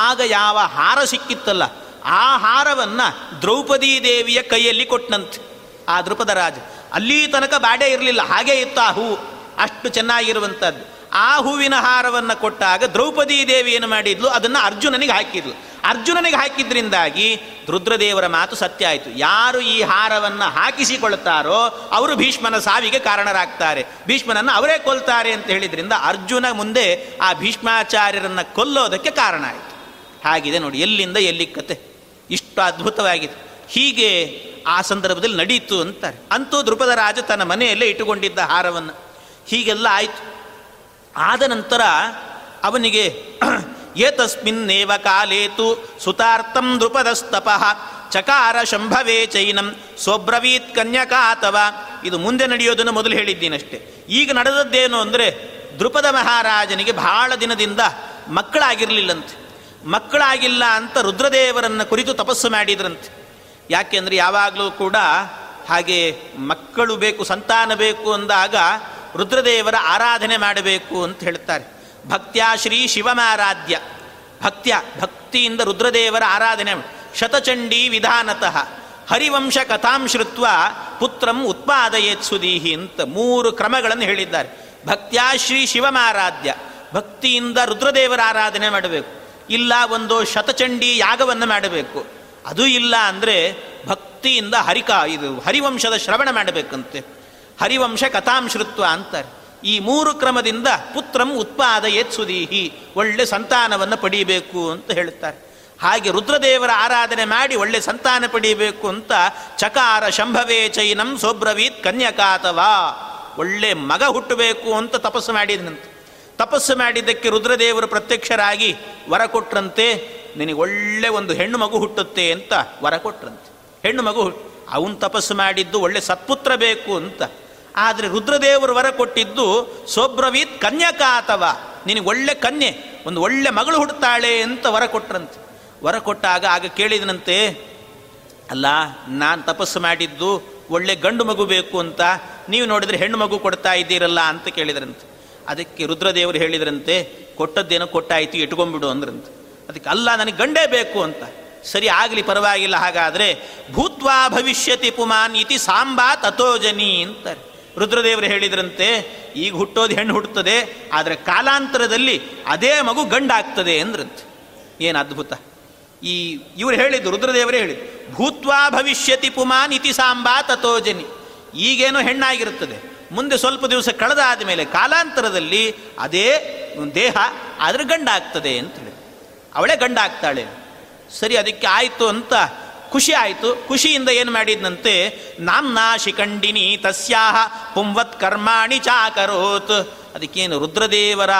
ಆಗ ಯಾವ ಹಾರ ಸಿಕ್ಕಿತ್ತಲ್ಲ, ಆ ಹಾರವನ್ನು ದ್ರೌಪದಿ ದೇವಿಯ ಕೈಯಲ್ಲಿ ಕೊಟ್ಟನಂತೆ ಆ ದೃಪದ ರಾಜ. ಅಲ್ಲಿ ತನಕ ಬಾಡೇ ಇರಲಿಲ್ಲ, ಹಾಗೇ ಇತ್ತು ಆ ಹೂ ಅಷ್ಟು ಚೆನ್ನಾಗಿರುವಂಥದ್ದು ಆ ಹೂವಿನ ಹಾರವನ್ನು ಕೊಟ್ಟಾಗ ದ್ರೌಪದಿ ದೇವಿ ಏನು ಮಾಡಿದ್ಲು? ಅದನ್ನು ಅರ್ಜುನನಿಗೆ ಹಾಕಿದ್ಲು. ಅರ್ಜುನನಿಗೆ ಹಾಕಿದ್ರಿಂದಾಗಿ ರುದ್ರದೇವರ ಮಾತು ಸತ್ಯ ಆಯಿತು. ಯಾರು ಈ ಹಾರವನ್ನು ಹಾಕಿಸಿಕೊಳ್ತಾರೋ ಅವರು ಭೀಷ್ಮನ ಸಾವಿಗೆ ಕಾರಣರಾಗ್ತಾರೆ. ಭೀಷ್ಮನನ್ನು ಅವರೇ ಕೊಲ್ತಾರೆ ಅಂತ ಹೇಳಿದ್ರಿಂದ ಅರ್ಜುನ ಮುಂದೆ ಆ ಭೀಷ್ಮಾಚಾರ್ಯರನ್ನು ಕೊಲ್ಲೋದಕ್ಕೆ ಕಾರಣ ಆಯಿತು. ಹಾಗಿದೆ ನೋಡಿ, ಎಲ್ಲಿಂದ ಎಲ್ಲಿ ಕತೆ. ಇಷ್ಟು ಅದ್ಭುತವಾಗಿದೆ. ಹೀಗೆ ಆ ಸಂದರ್ಭದಲ್ಲಿ ನಡೀತು ಅಂತಾರೆ. ಅಂತೂ ದೃಪದ ರಾಜ ತನ್ನ ಮನೆಯಲ್ಲೇ ಇಟ್ಟುಕೊಂಡಿದ್ದ ಹಾರವನ್ನು. ಹೀಗೆಲ್ಲ ಆಯಿತು. ಆದ ನಂತರ ಅವನಿಗೆ ಏತಸ್ಮಿನ್ನೇವ ಕಾಲೇತು ಸುತಾರ್ಥಂ ದೃಪದಸ್ತಪಃ ಚಕಾರ ಶಂಭವೇ ಚೈನಂ ಸ್ವಬ್ರವೀತ್ ಕನ್ಯಕಾತವ. ಇದು ಮುಂದೆ ನಡೆಯೋದನ್ನು ಮೊದಲು ಹೇಳಿದ್ದೀನಷ್ಟೇ. ಈಗ ನಡೆದದ್ದೇನು ಅಂದರೆ, ದೃಪದ ಮಹಾರಾಜನಿಗೆ ಬಹಳ ದಿನದಿಂದ ಮಕ್ಕಳಾಗಿರಲಿಲ್ಲಂತೆ. ಮಕ್ಕಳಾಗಿಲ್ಲ ಅಂತ ರುದ್ರದೇವರನ್ನು ಕುರಿತು ತಪಸ್ಸು ಮಾಡಿದ್ರಂತೆ. ಯಾಕೆಂದರೆ ಯಾವಾಗಲೂ ಕೂಡ ಹಾಗೆ ಮಕ್ಕಳು ಬೇಕು, ಸಂತಾನ ಬೇಕು ಅಂದಾಗ ರುದ್ರದೇವರ ಆರಾಧನೆ ಮಾಡಬೇಕು ಅಂತ ಹೇಳ್ತಾರೆ. ಭಕ್ತ್ಯಾ ಶ್ರೀ ಶಿವಮಾರಾಧ್ಯ. ಭಕ್ತ್ಯ, ಭಕ್ತಿಯಿಂದ ರುದ್ರದೇವರ ಆರಾಧನೆ ಶತಚಂಡಿ ವಿಧಾನತಃ. ಹರಿವಂಶ ಕಥಾಂ ಶ್ರುತ್ವ ಪುತ್ರಂ ಉತ್ಪಾದಯೇತ್ ಸುದೀಹಿ ಅಂತ ಮೂರು ಕ್ರಮಗಳನ್ನು ಹೇಳಿದ್ದಾರೆ. ಭಕ್ತ್ಯಾ ಶ್ರೀ ಶಿವಮಾರಾಧ್ಯ. ಭಕ್ತಿಯಿಂದ ರುದ್ರದೇವರ ಆರಾಧನೆ ಮಾಡಬೇಕು. ಇಲ್ಲ ಒಂದು ಶತಚಂಡಿ ಯಾಗವನ್ನು ಮಾಡಬೇಕು. ಅದು ಇಲ್ಲ ಅಂದರೆ ಭಕ್ತಿಯಿಂದ ಹರಿಕ, ಇದು ಹರಿವಂಶದ ಶ್ರವಣ ಮಾಡಬೇಕಂತೆ. ಹರಿವಂಶ ಕಥಾಂಶೃತ್ವ ಅಂತಾರೆ. ಈ ಮೂರು ಕ್ರಮದಿಂದ ಪುತ್ರಂ ಉತ್ಪಾದಯೇತ್ ಸುದೀಹಿ ಒಳ್ಳೆ ಸಂತಾನವನ್ನು ಪಡೀಬೇಕು ಅಂತ ಹೇಳುತ್ತಾರೆ. ಹಾಗೆ ರುದ್ರದೇವರ ಆರಾಧನೆ ಮಾಡಿ ಒಳ್ಳೆ ಸಂತಾನ ಪಡೀಬೇಕು ಅಂತ ಚಕಾರ ಶಂಭವೇ ಚೈನಂ ಸೋಬ್ರವೀತ್ ಕನ್ಯಕಾತವಾ, ಒಳ್ಳೆ ಮಗ ಹುಟ್ಟಬೇಕು ಅಂತ ತಪಸ್ಸು ಮಾಡಿದನಂತೆ ತಪಸ್ಸು ಮಾಡಿದ್ದಕ್ಕೆ ರುದ್ರದೇವರು ಪ್ರತ್ಯಕ್ಷರಾಗಿ ವರ ಕೊಟ್ರಂತೆ, ನಿನಗೆ ಒಳ್ಳೆ ಒಂದು ಹೆಣ್ಣು ಮಗು ಹುಟ್ಟುತ್ತೆ ಅಂತ ವರ ಕೊಟ್ರಂತೆ. ಹೆಣ್ಣು ಮಗು ಅವನು ತಪಸ್ಸು ಮಾಡಿದ್ದು ಒಳ್ಳೆ ಸತ್ಪುತ್ರ ಬೇಕು ಅಂತ. ಆದರೆ ರುದ್ರದೇವರು ವರ ಕೊಟ್ಟಿದ್ದು, ಸೋಬ್ರವೀತ್ ಅಥವಾ ನಿನಗೆ ಒಳ್ಳೆ ಕನ್ಯೆ, ಒಂದು ಒಳ್ಳೆ ಮಗಳು ಹುಡ್ತಾಳೆ ಅಂತ ವರ ಕೊಟ್ರಂತೆ. ವರ ಕೊಟ್ಟಾಗ ಆಗ ಕೇಳಿದನಂತೆ, ಅಲ್ಲ, ನಾನು ತಪಸ್ಸು ಮಾಡಿದ್ದು, ಒಳ್ಳೆ ಗಂಡು ಮಗು ಬೇಕು ಅಂತ, ನೀವು ನೋಡಿದ್ರೆ ಹೆಣ್ಣು ಮಗು ಕೊಡ್ತಾ ಇದ್ದೀರಲ್ಲ ಅಂತ ಕೇಳಿದ್ರಂತೆ. ಅದಕ್ಕೆ ರುದ್ರದೇವರು ಹೇಳಿದ್ರಂತೆ, ಕೊಟ್ಟದ್ದೇನೋ ಕೊಟ್ಟಾಯಿತು, ಇಟ್ಕೊಂಡ್ಬಿಡು ಅಂದ್ರಂತೆ. ಅದಕ್ಕೆ, ಅಲ್ಲ, ನನಗೆ ಗಂಡೇ ಬೇಕು ಅಂತ. ಸರಿ, ಆಗಲಿ, ಪರವಾಗಿಲ್ಲ, ಹಾಗಾದರೆ, ಭೂತ್ವಾ ಭವಿಷ್ಯತಿ ಪುಮಾನ್ ಇತಿ ಸಾಂಬಾ ತಥೋಜನಿ ಅಂತಾರೆ. ರುದ್ರದೇವರು ಹೇಳಿದ್ರಂತೆ, ಈಗ ಹುಟ್ಟೋದು ಹೆಣ್ಣು ಹುಟ್ಟುತ್ತದೆ, ಆದರೆ ಕಾಲಾಂತರದಲ್ಲಿ ಅದೇ ಮಗು ಗಂಡಾಗ್ತದೆ ಅಂದ್ರಂತೆ. ಏನು ಅದ್ಭುತ. ಈ ಇವರು ಹೇಳಿದ್ದು, ರುದ್ರದೇವರೇ ಹೇಳಿದ್ದು, ಭೂತ್ವಾ ಭವಿಷ್ಯತಿ ಪುಮಾನ್ ಇತಿ ಸಾಂಬಾ ತಥೋಜನಿ ಈಗೇನೋ ಹೆಣ್ಣಾಗಿರುತ್ತದೆ. ಮುಂದೆ ಸ್ವಲ್ಪ ದಿವಸ ಕಳೆದಾದ ಮೇಲೆ ಕಾಲಾಂತರದಲ್ಲಿ ಅದೇ ದೇಹ, ಆದರೆ ಗಂಡಾಗ್ತದೆ ಅಂತ ಹೇಳಿ. ಅವಳೇ ಗಂಡಾಗ್ತಾಳೆ. ಸರಿ, ಅದಕ್ಕೆ ಆಯಿತು ಅಂತ ಖುಷಿ ಆಯಿತು, ಖುಷಿಯಿಂದ ಏನು ಮಾಡಿದ್ನಂತೆ ನಾಮ್ನಾ ಶಿಖಂಡಿನಿ ತಸ್ಯಾಹ ಪುಂವತ್ ಕರ್ಮಾಣಿ ಚಾಕರೋತ್. ಅದಕ್ಕೇನು ರುದ್ರದೇವರ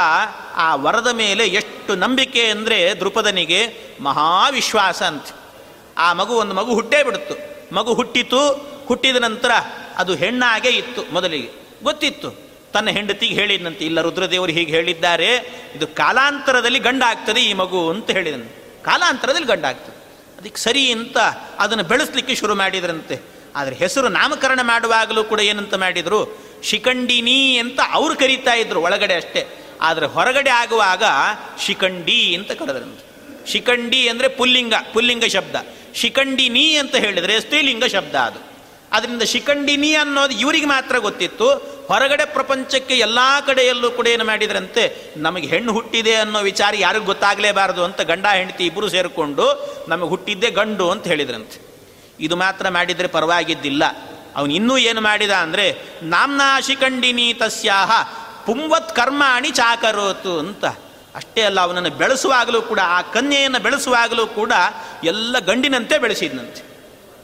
ಆ ವರದ ಮೇಲೆ ಎಷ್ಟು ನಂಬಿಕೆ ಅಂದರೆ ದೃಪದನಿಗೆ ಮಹಾವಿಶ್ವಾಸ ಅಂತ. ಆ ಮಗು ಒಂದು ಮಗು ಹುಟ್ಟೇ ಬಿಡ್ತು. ಮಗು ಹುಟ್ಟಿತು, ಹುಟ್ಟಿದ ನಂತರ ಅದು ಹೆಣ್ಣಾಗೆ ಇತ್ತು ಮೊದಲಿಗೆ. ಗೊತ್ತಿತ್ತು. ತನ್ನ ಹೆಂಡತಿಗೆ ಹೇಳಿದಂತೆ ಇಲ್ಲ, ರುದ್ರದೇವರು ಹೀಗೆ ಹೇಳಿದ್ದಾರೆ. ಇದು ಕಾಲಾಂತರದಲ್ಲಿ ಗಂಡ ಆಗ್ತದೆ ಈ ಮಗು ಅಂತ ಹೇಳಿದನು. ಕಾಲಾಂತರದಲ್ಲಿ ಗಂಡ ಆಗ್ತದೆ ಅದಕ್ಕೆ ಸರಿ ಅಂತ ಅದನ್ನು ಬೆಳೆಸಲಿಕ್ಕೆ ಶುರು ಮಾಡಿದ್ರಂತೆ. ಆದರೆ ಹೆಸರು ನಾಮಕರಣ ಮಾಡುವಾಗಲೂ ಕೂಡ ಏನಂತ ಮಾಡಿದರು ಶಿಖಂಡಿನಿ ಅಂತ ಅವರು ಕರೀತಾ ಇದ್ರು ಒಳಗಡೆ ಅಷ್ಟೇ. ಆದರೆ ಹೊರಗಡೆ ಆಗುವಾಗ ಶಿಖಂಡಿ ಅಂತ ಕರೆದ್ರಂತೆ. ಶಿಖಂಡಿ ಅಂದರೆ ಪುಲ್ಲಿಂಗ ಪುಲ್ಲಿಂಗ ಶಬ್ದ. ಶಿಖಂಡಿನಿ ಅಂತ ಹೇಳಿದರೆ ಸ್ತ್ರೀಲಿಂಗ ಶಬ್ದ ಅದು. ಅದರಿಂದ ಶಿಖಂಡಿನಿ ಅನ್ನೋದು ಇವರಿಗೆ ಮಾತ್ರ ಗೊತ್ತಿತ್ತು. ಹೊರಗಡೆ ಪ್ರಪಂಚಕ್ಕೆ ಎಲ್ಲ ಕಡೆಯಲ್ಲೂ ಕೂಡ ಏನು ಮಾಡಿದ್ರಂತೆ, ನಮಗೆ ಹೆಣ್ಣು ಹುಟ್ಟಿದೆ ಅನ್ನೋ ವಿಚಾರ ಯಾರಿಗೂ ಗೊತ್ತಾಗಲೇಬಾರದು ಅಂತ ಗಂಡ, ಹೆಂಡತಿ ಇಬ್ಬರು ಸೇರಿಕೊಂಡು ನಮಗೆ ಹುಟ್ಟಿದ್ದೆ ಗಂಡು ಅಂತ ಹೇಳಿದ್ರಂತೆ. ಇದು ಮಾತ್ರ ಮಾಡಿದರೆ ಪರವಾಗಿದ್ದಿಲ್ಲ. ಅವನು ಇನ್ನೂ ಏನು ಮಾಡಿದ ಅಂದರೆ, ನಾಮ್ನಾ ಶಿಖಂಡಿನಿ ತಸ್ಯಾಹ ಪುಂವತ್ ಕರ್ಮಾಣಿ ಚಾಕರೋತು ಅಂತ. ಅಷ್ಟೇ ಅಲ್ಲ, ಅವನನ್ನು ಬೆಳೆಸುವಾಗಲೂ ಕೂಡ, ಆ ಕನ್ಯೆಯನ್ನು ಬೆಳೆಸುವಾಗಲೂ ಕೂಡ ಎಲ್ಲ ಗಂಡಿನಂತೆ ಬೆಳೆಸಿದ್ನಂತೆ.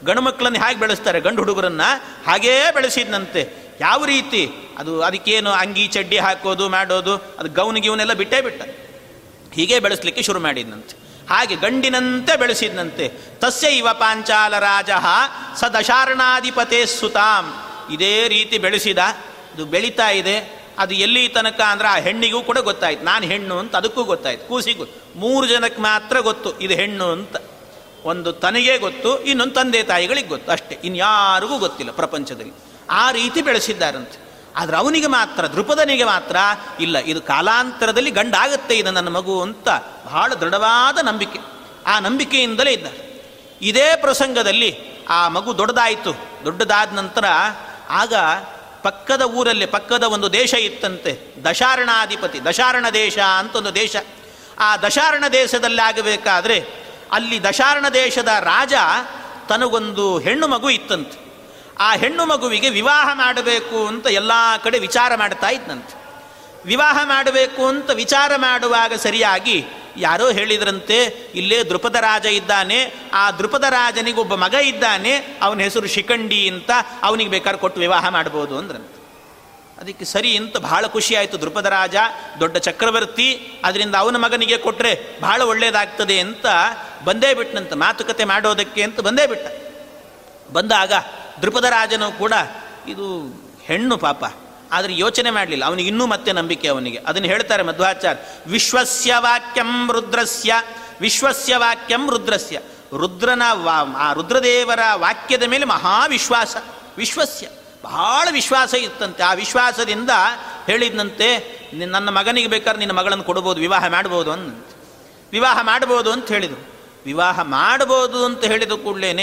ಗಂಡು ಮಕ್ಕಳನ್ನು ಹೇಗೆ ಬೆಳೆಸ್ತಾರೆ? ಗಂಡು ಹುಡುಗರನ್ನ ಹಾಗೇ ಬೆಳೆಸಿದ್ನಂತೆ. ಯಾವ ರೀತಿ? ಅದು ಅದಕ್ಕೇನು ಅಂಗಿ ಚಡ್ಡಿ ಹಾಕೋದು, ಮಾಡೋದು, ಅದು ಗೌನ್ ಗಿವನೆಲ್ಲ ಬಿಟ್ಟೇ ಬಿಟ್ಟ. ಹೀಗೆ ಬೆಳೆಸಲಿಕ್ಕೆ ಶುರು ಮಾಡಿದ್ನಂತೆ. ಹಾಗೆ ಗಂಡಿನಂತೆ ಬೆಳೆಸಿದ್ನಂತೆ. ತಸ್ಯ ಇವ ಪಾಂಚಾಲ ರಾಜ ಸ ದಶಾರಣಾಧಿಪತೇ ಸುತಾಂ. ಇದೇ ರೀತಿ ಬೆಳೆಸಿದ ಅದು ಬೆಳೀತಾ ಇದೆ. ಅದು ಎಲ್ಲಿ ತನಕ ಅಂದ್ರೆ ಆ ಹೆಣ್ಣಿಗೂ ಕೂಡ ಗೊತ್ತಾಯ್ತು. ನಾನು ಹೆಣ್ಣು ಅಂತ ಅದಕ್ಕೂ ಗೊತ್ತಾಯ್ತು. ಕೂಸಿಗೂ. ಮೂರು ಜನಕ್ಕೆ ಮಾತ್ರ ಗೊತ್ತು, ಇದು ಹೆಣ್ಣು ಅಂತ. ಒಂದು ತನಗೇ ಗೊತ್ತು, ಇನ್ನೊಂದು ತಂದೆ ತಾಯಿಗಳಿಗೆ ಗೊತ್ತು. ಅಷ್ಟೇ. ಇನ್ಯಾರಿಗೂ ಗೊತ್ತಿಲ್ಲ ಪ್ರಪಂಚದಲ್ಲಿ. ಆ ರೀತಿ ಬೆಳೆಸಿದ್ದಾರಂತೆ. ಆದರೆ ಅವನಿಗೆ ಮಾತ್ರ ದೃಪದನಿಗೆ ಮಾತ್ರ ಇಲ್ಲ. ಇದು ಕಾಲಾಂತರದಲ್ಲಿ ಗಂಡಾಗುತ್ತೆ, ಇದು ನನ್ನ ಮಗು ಅಂತ ಬಹಳ ದೃಢವಾದ ನಂಬಿಕೆ. ಆ ನಂಬಿಕೆಯಿಂದಲೇ ಇದ್ದ ಇದೇ ಪ್ರಸಂಗದಲ್ಲಿ ಆ ಮಗು ದೊಡ್ಡದಾಯಿತು. ದೊಡ್ಡದಾದ ನಂತರ ಆಗ ಪಕ್ಕದ ಊರಲ್ಲಿ, ಪಕ್ಕದ ಒಂದು ದೇಶ ಇತ್ತಂತೆ. ದಶಾರಣಾಧಿಪತಿ, ದಶಾರಣ ದೇಶ ಅಂತ ಒಂದು ದೇಶ. ಆ ದಶಾರಣ ದೇಶದಲ್ಲಿ ಆಗಬೇಕಾದ್ರೆ ಅಲ್ಲಿ ದಶಾರಣ ದೇಶದ ರಾಜ ತನಗೊಂದು ಹೆಣ್ಣು ಮಗು ಇತ್ತಂತೆ. ಆ ಹೆಣ್ಣು ಮಗುವಿಗೆ ವಿವಾಹ ಮಾಡಬೇಕು ಅಂತ ಎಲ್ಲ ಕಡೆ ವಿಚಾರ ಮಾಡ್ತಾ ಇದ್ದಂತೆ ವಿವಾಹ ಮಾಡಬೇಕು ಅಂತ ವಿಚಾರ ಮಾಡುವಾಗ ಸರಿಯಾಗಿ ಯಾರೋ ಹೇಳಿದ್ರಂತೆ, ಇಲ್ಲೇ ದೃಪದ ರಾಜ ಇದ್ದಾನೆ, ಆ ದೃಪದ ರಾಜನಿಗೆ ಒಬ್ಬ ಮಗ ಇದ್ದಾನೆ, ಅವನ ಹೆಸರು ಶಿಖಂಡಿ ಅಂತ ಅವನಿಗೆ ಬೇಕಾದ್ರೆ ಕೊಟ್ಟು ವಿವಾಹ ಮಾಡ್ಬೋದು ಅಂದ್ರಂತೆ. ಅದಕ್ಕೆ ಸರಿ ಅಂತ ಬಹಳ ಖುಷಿ ಆಯಿತು. ದೃಪದ ರಾಜ, ದೊಡ್ಡ ಚಕ್ರವರ್ತಿ ಅದರಿಂದ ಅವನ ಮಗನಿಗೆ ಕೊಟ್ಟರೆ ಬಹಳ ಒಳ್ಳೆಯದಾಗ್ತದೆ ಅಂತ ಬಂದೇ ಬಿಟ್ಟನಂತ ಮಾತುಕತೆ ಮಾಡೋದಕ್ಕೆ ಅಂತ ಬಂದೇ ಬಿಟ್ಟ. ಬಂದಾಗ ದೃಪದ ರಾಜನು ಕೂಡ ಇದು ಹೆಣ್ಣು ಪಾಪ, ಆದರೆ ಯೋಚನೆ ಮಾಡಲಿಲ್ಲ. ಅವನಿಗೆ ಇನ್ನೂ ಮತ್ತೆ ನಂಬಿಕೆ ಅವನಿಗೆ. ಅದನ್ನು ಹೇಳ್ತಾರೆ ಮಧ್ವಾಚಾರ್ಯ, ವಿಶ್ವಸ್ಯ ವಾಕ್ಯಂ ರುದ್ರಸ್ಯ, ವಿಶ್ವಸ್ಯ ವಾಕ್ಯಂ ರುದ್ರಸ್ಯ. ರುದ್ರನ ವಾ ಆ ರುದ್ರದೇವರ ವಾಕ್ಯದ ಮೇಲೆ ಮಹಾವಿಶ್ವಾಸ. ವಿಶ್ವಸ್ಯ. ಬಹಳ ವಿಶ್ವಾಸ ಇತ್ತಂತೆ. ಆ ವಿಶ್ವಾಸದಿಂದ ಹೇಳಿದ್ನಂತೆ ನನ್ನ ಮಗನಿಗೆ ಬೇಕಾದ್ರೆ ನಿನ್ನ ಮಗಳನ್ನು ಕೊಡ್ಬೋದು, ವಿವಾಹ ಮಾಡ್ಬೋದು ಅಂತ ವಿವಾಹ ಮಾಡ್ಬೋದು ಅಂತ ಹೇಳಿದರು. ವಿವಾಹ ಮಾಡಬಹುದು ಅಂತ ಹೇಳಿದ ಕೂಡಲೇ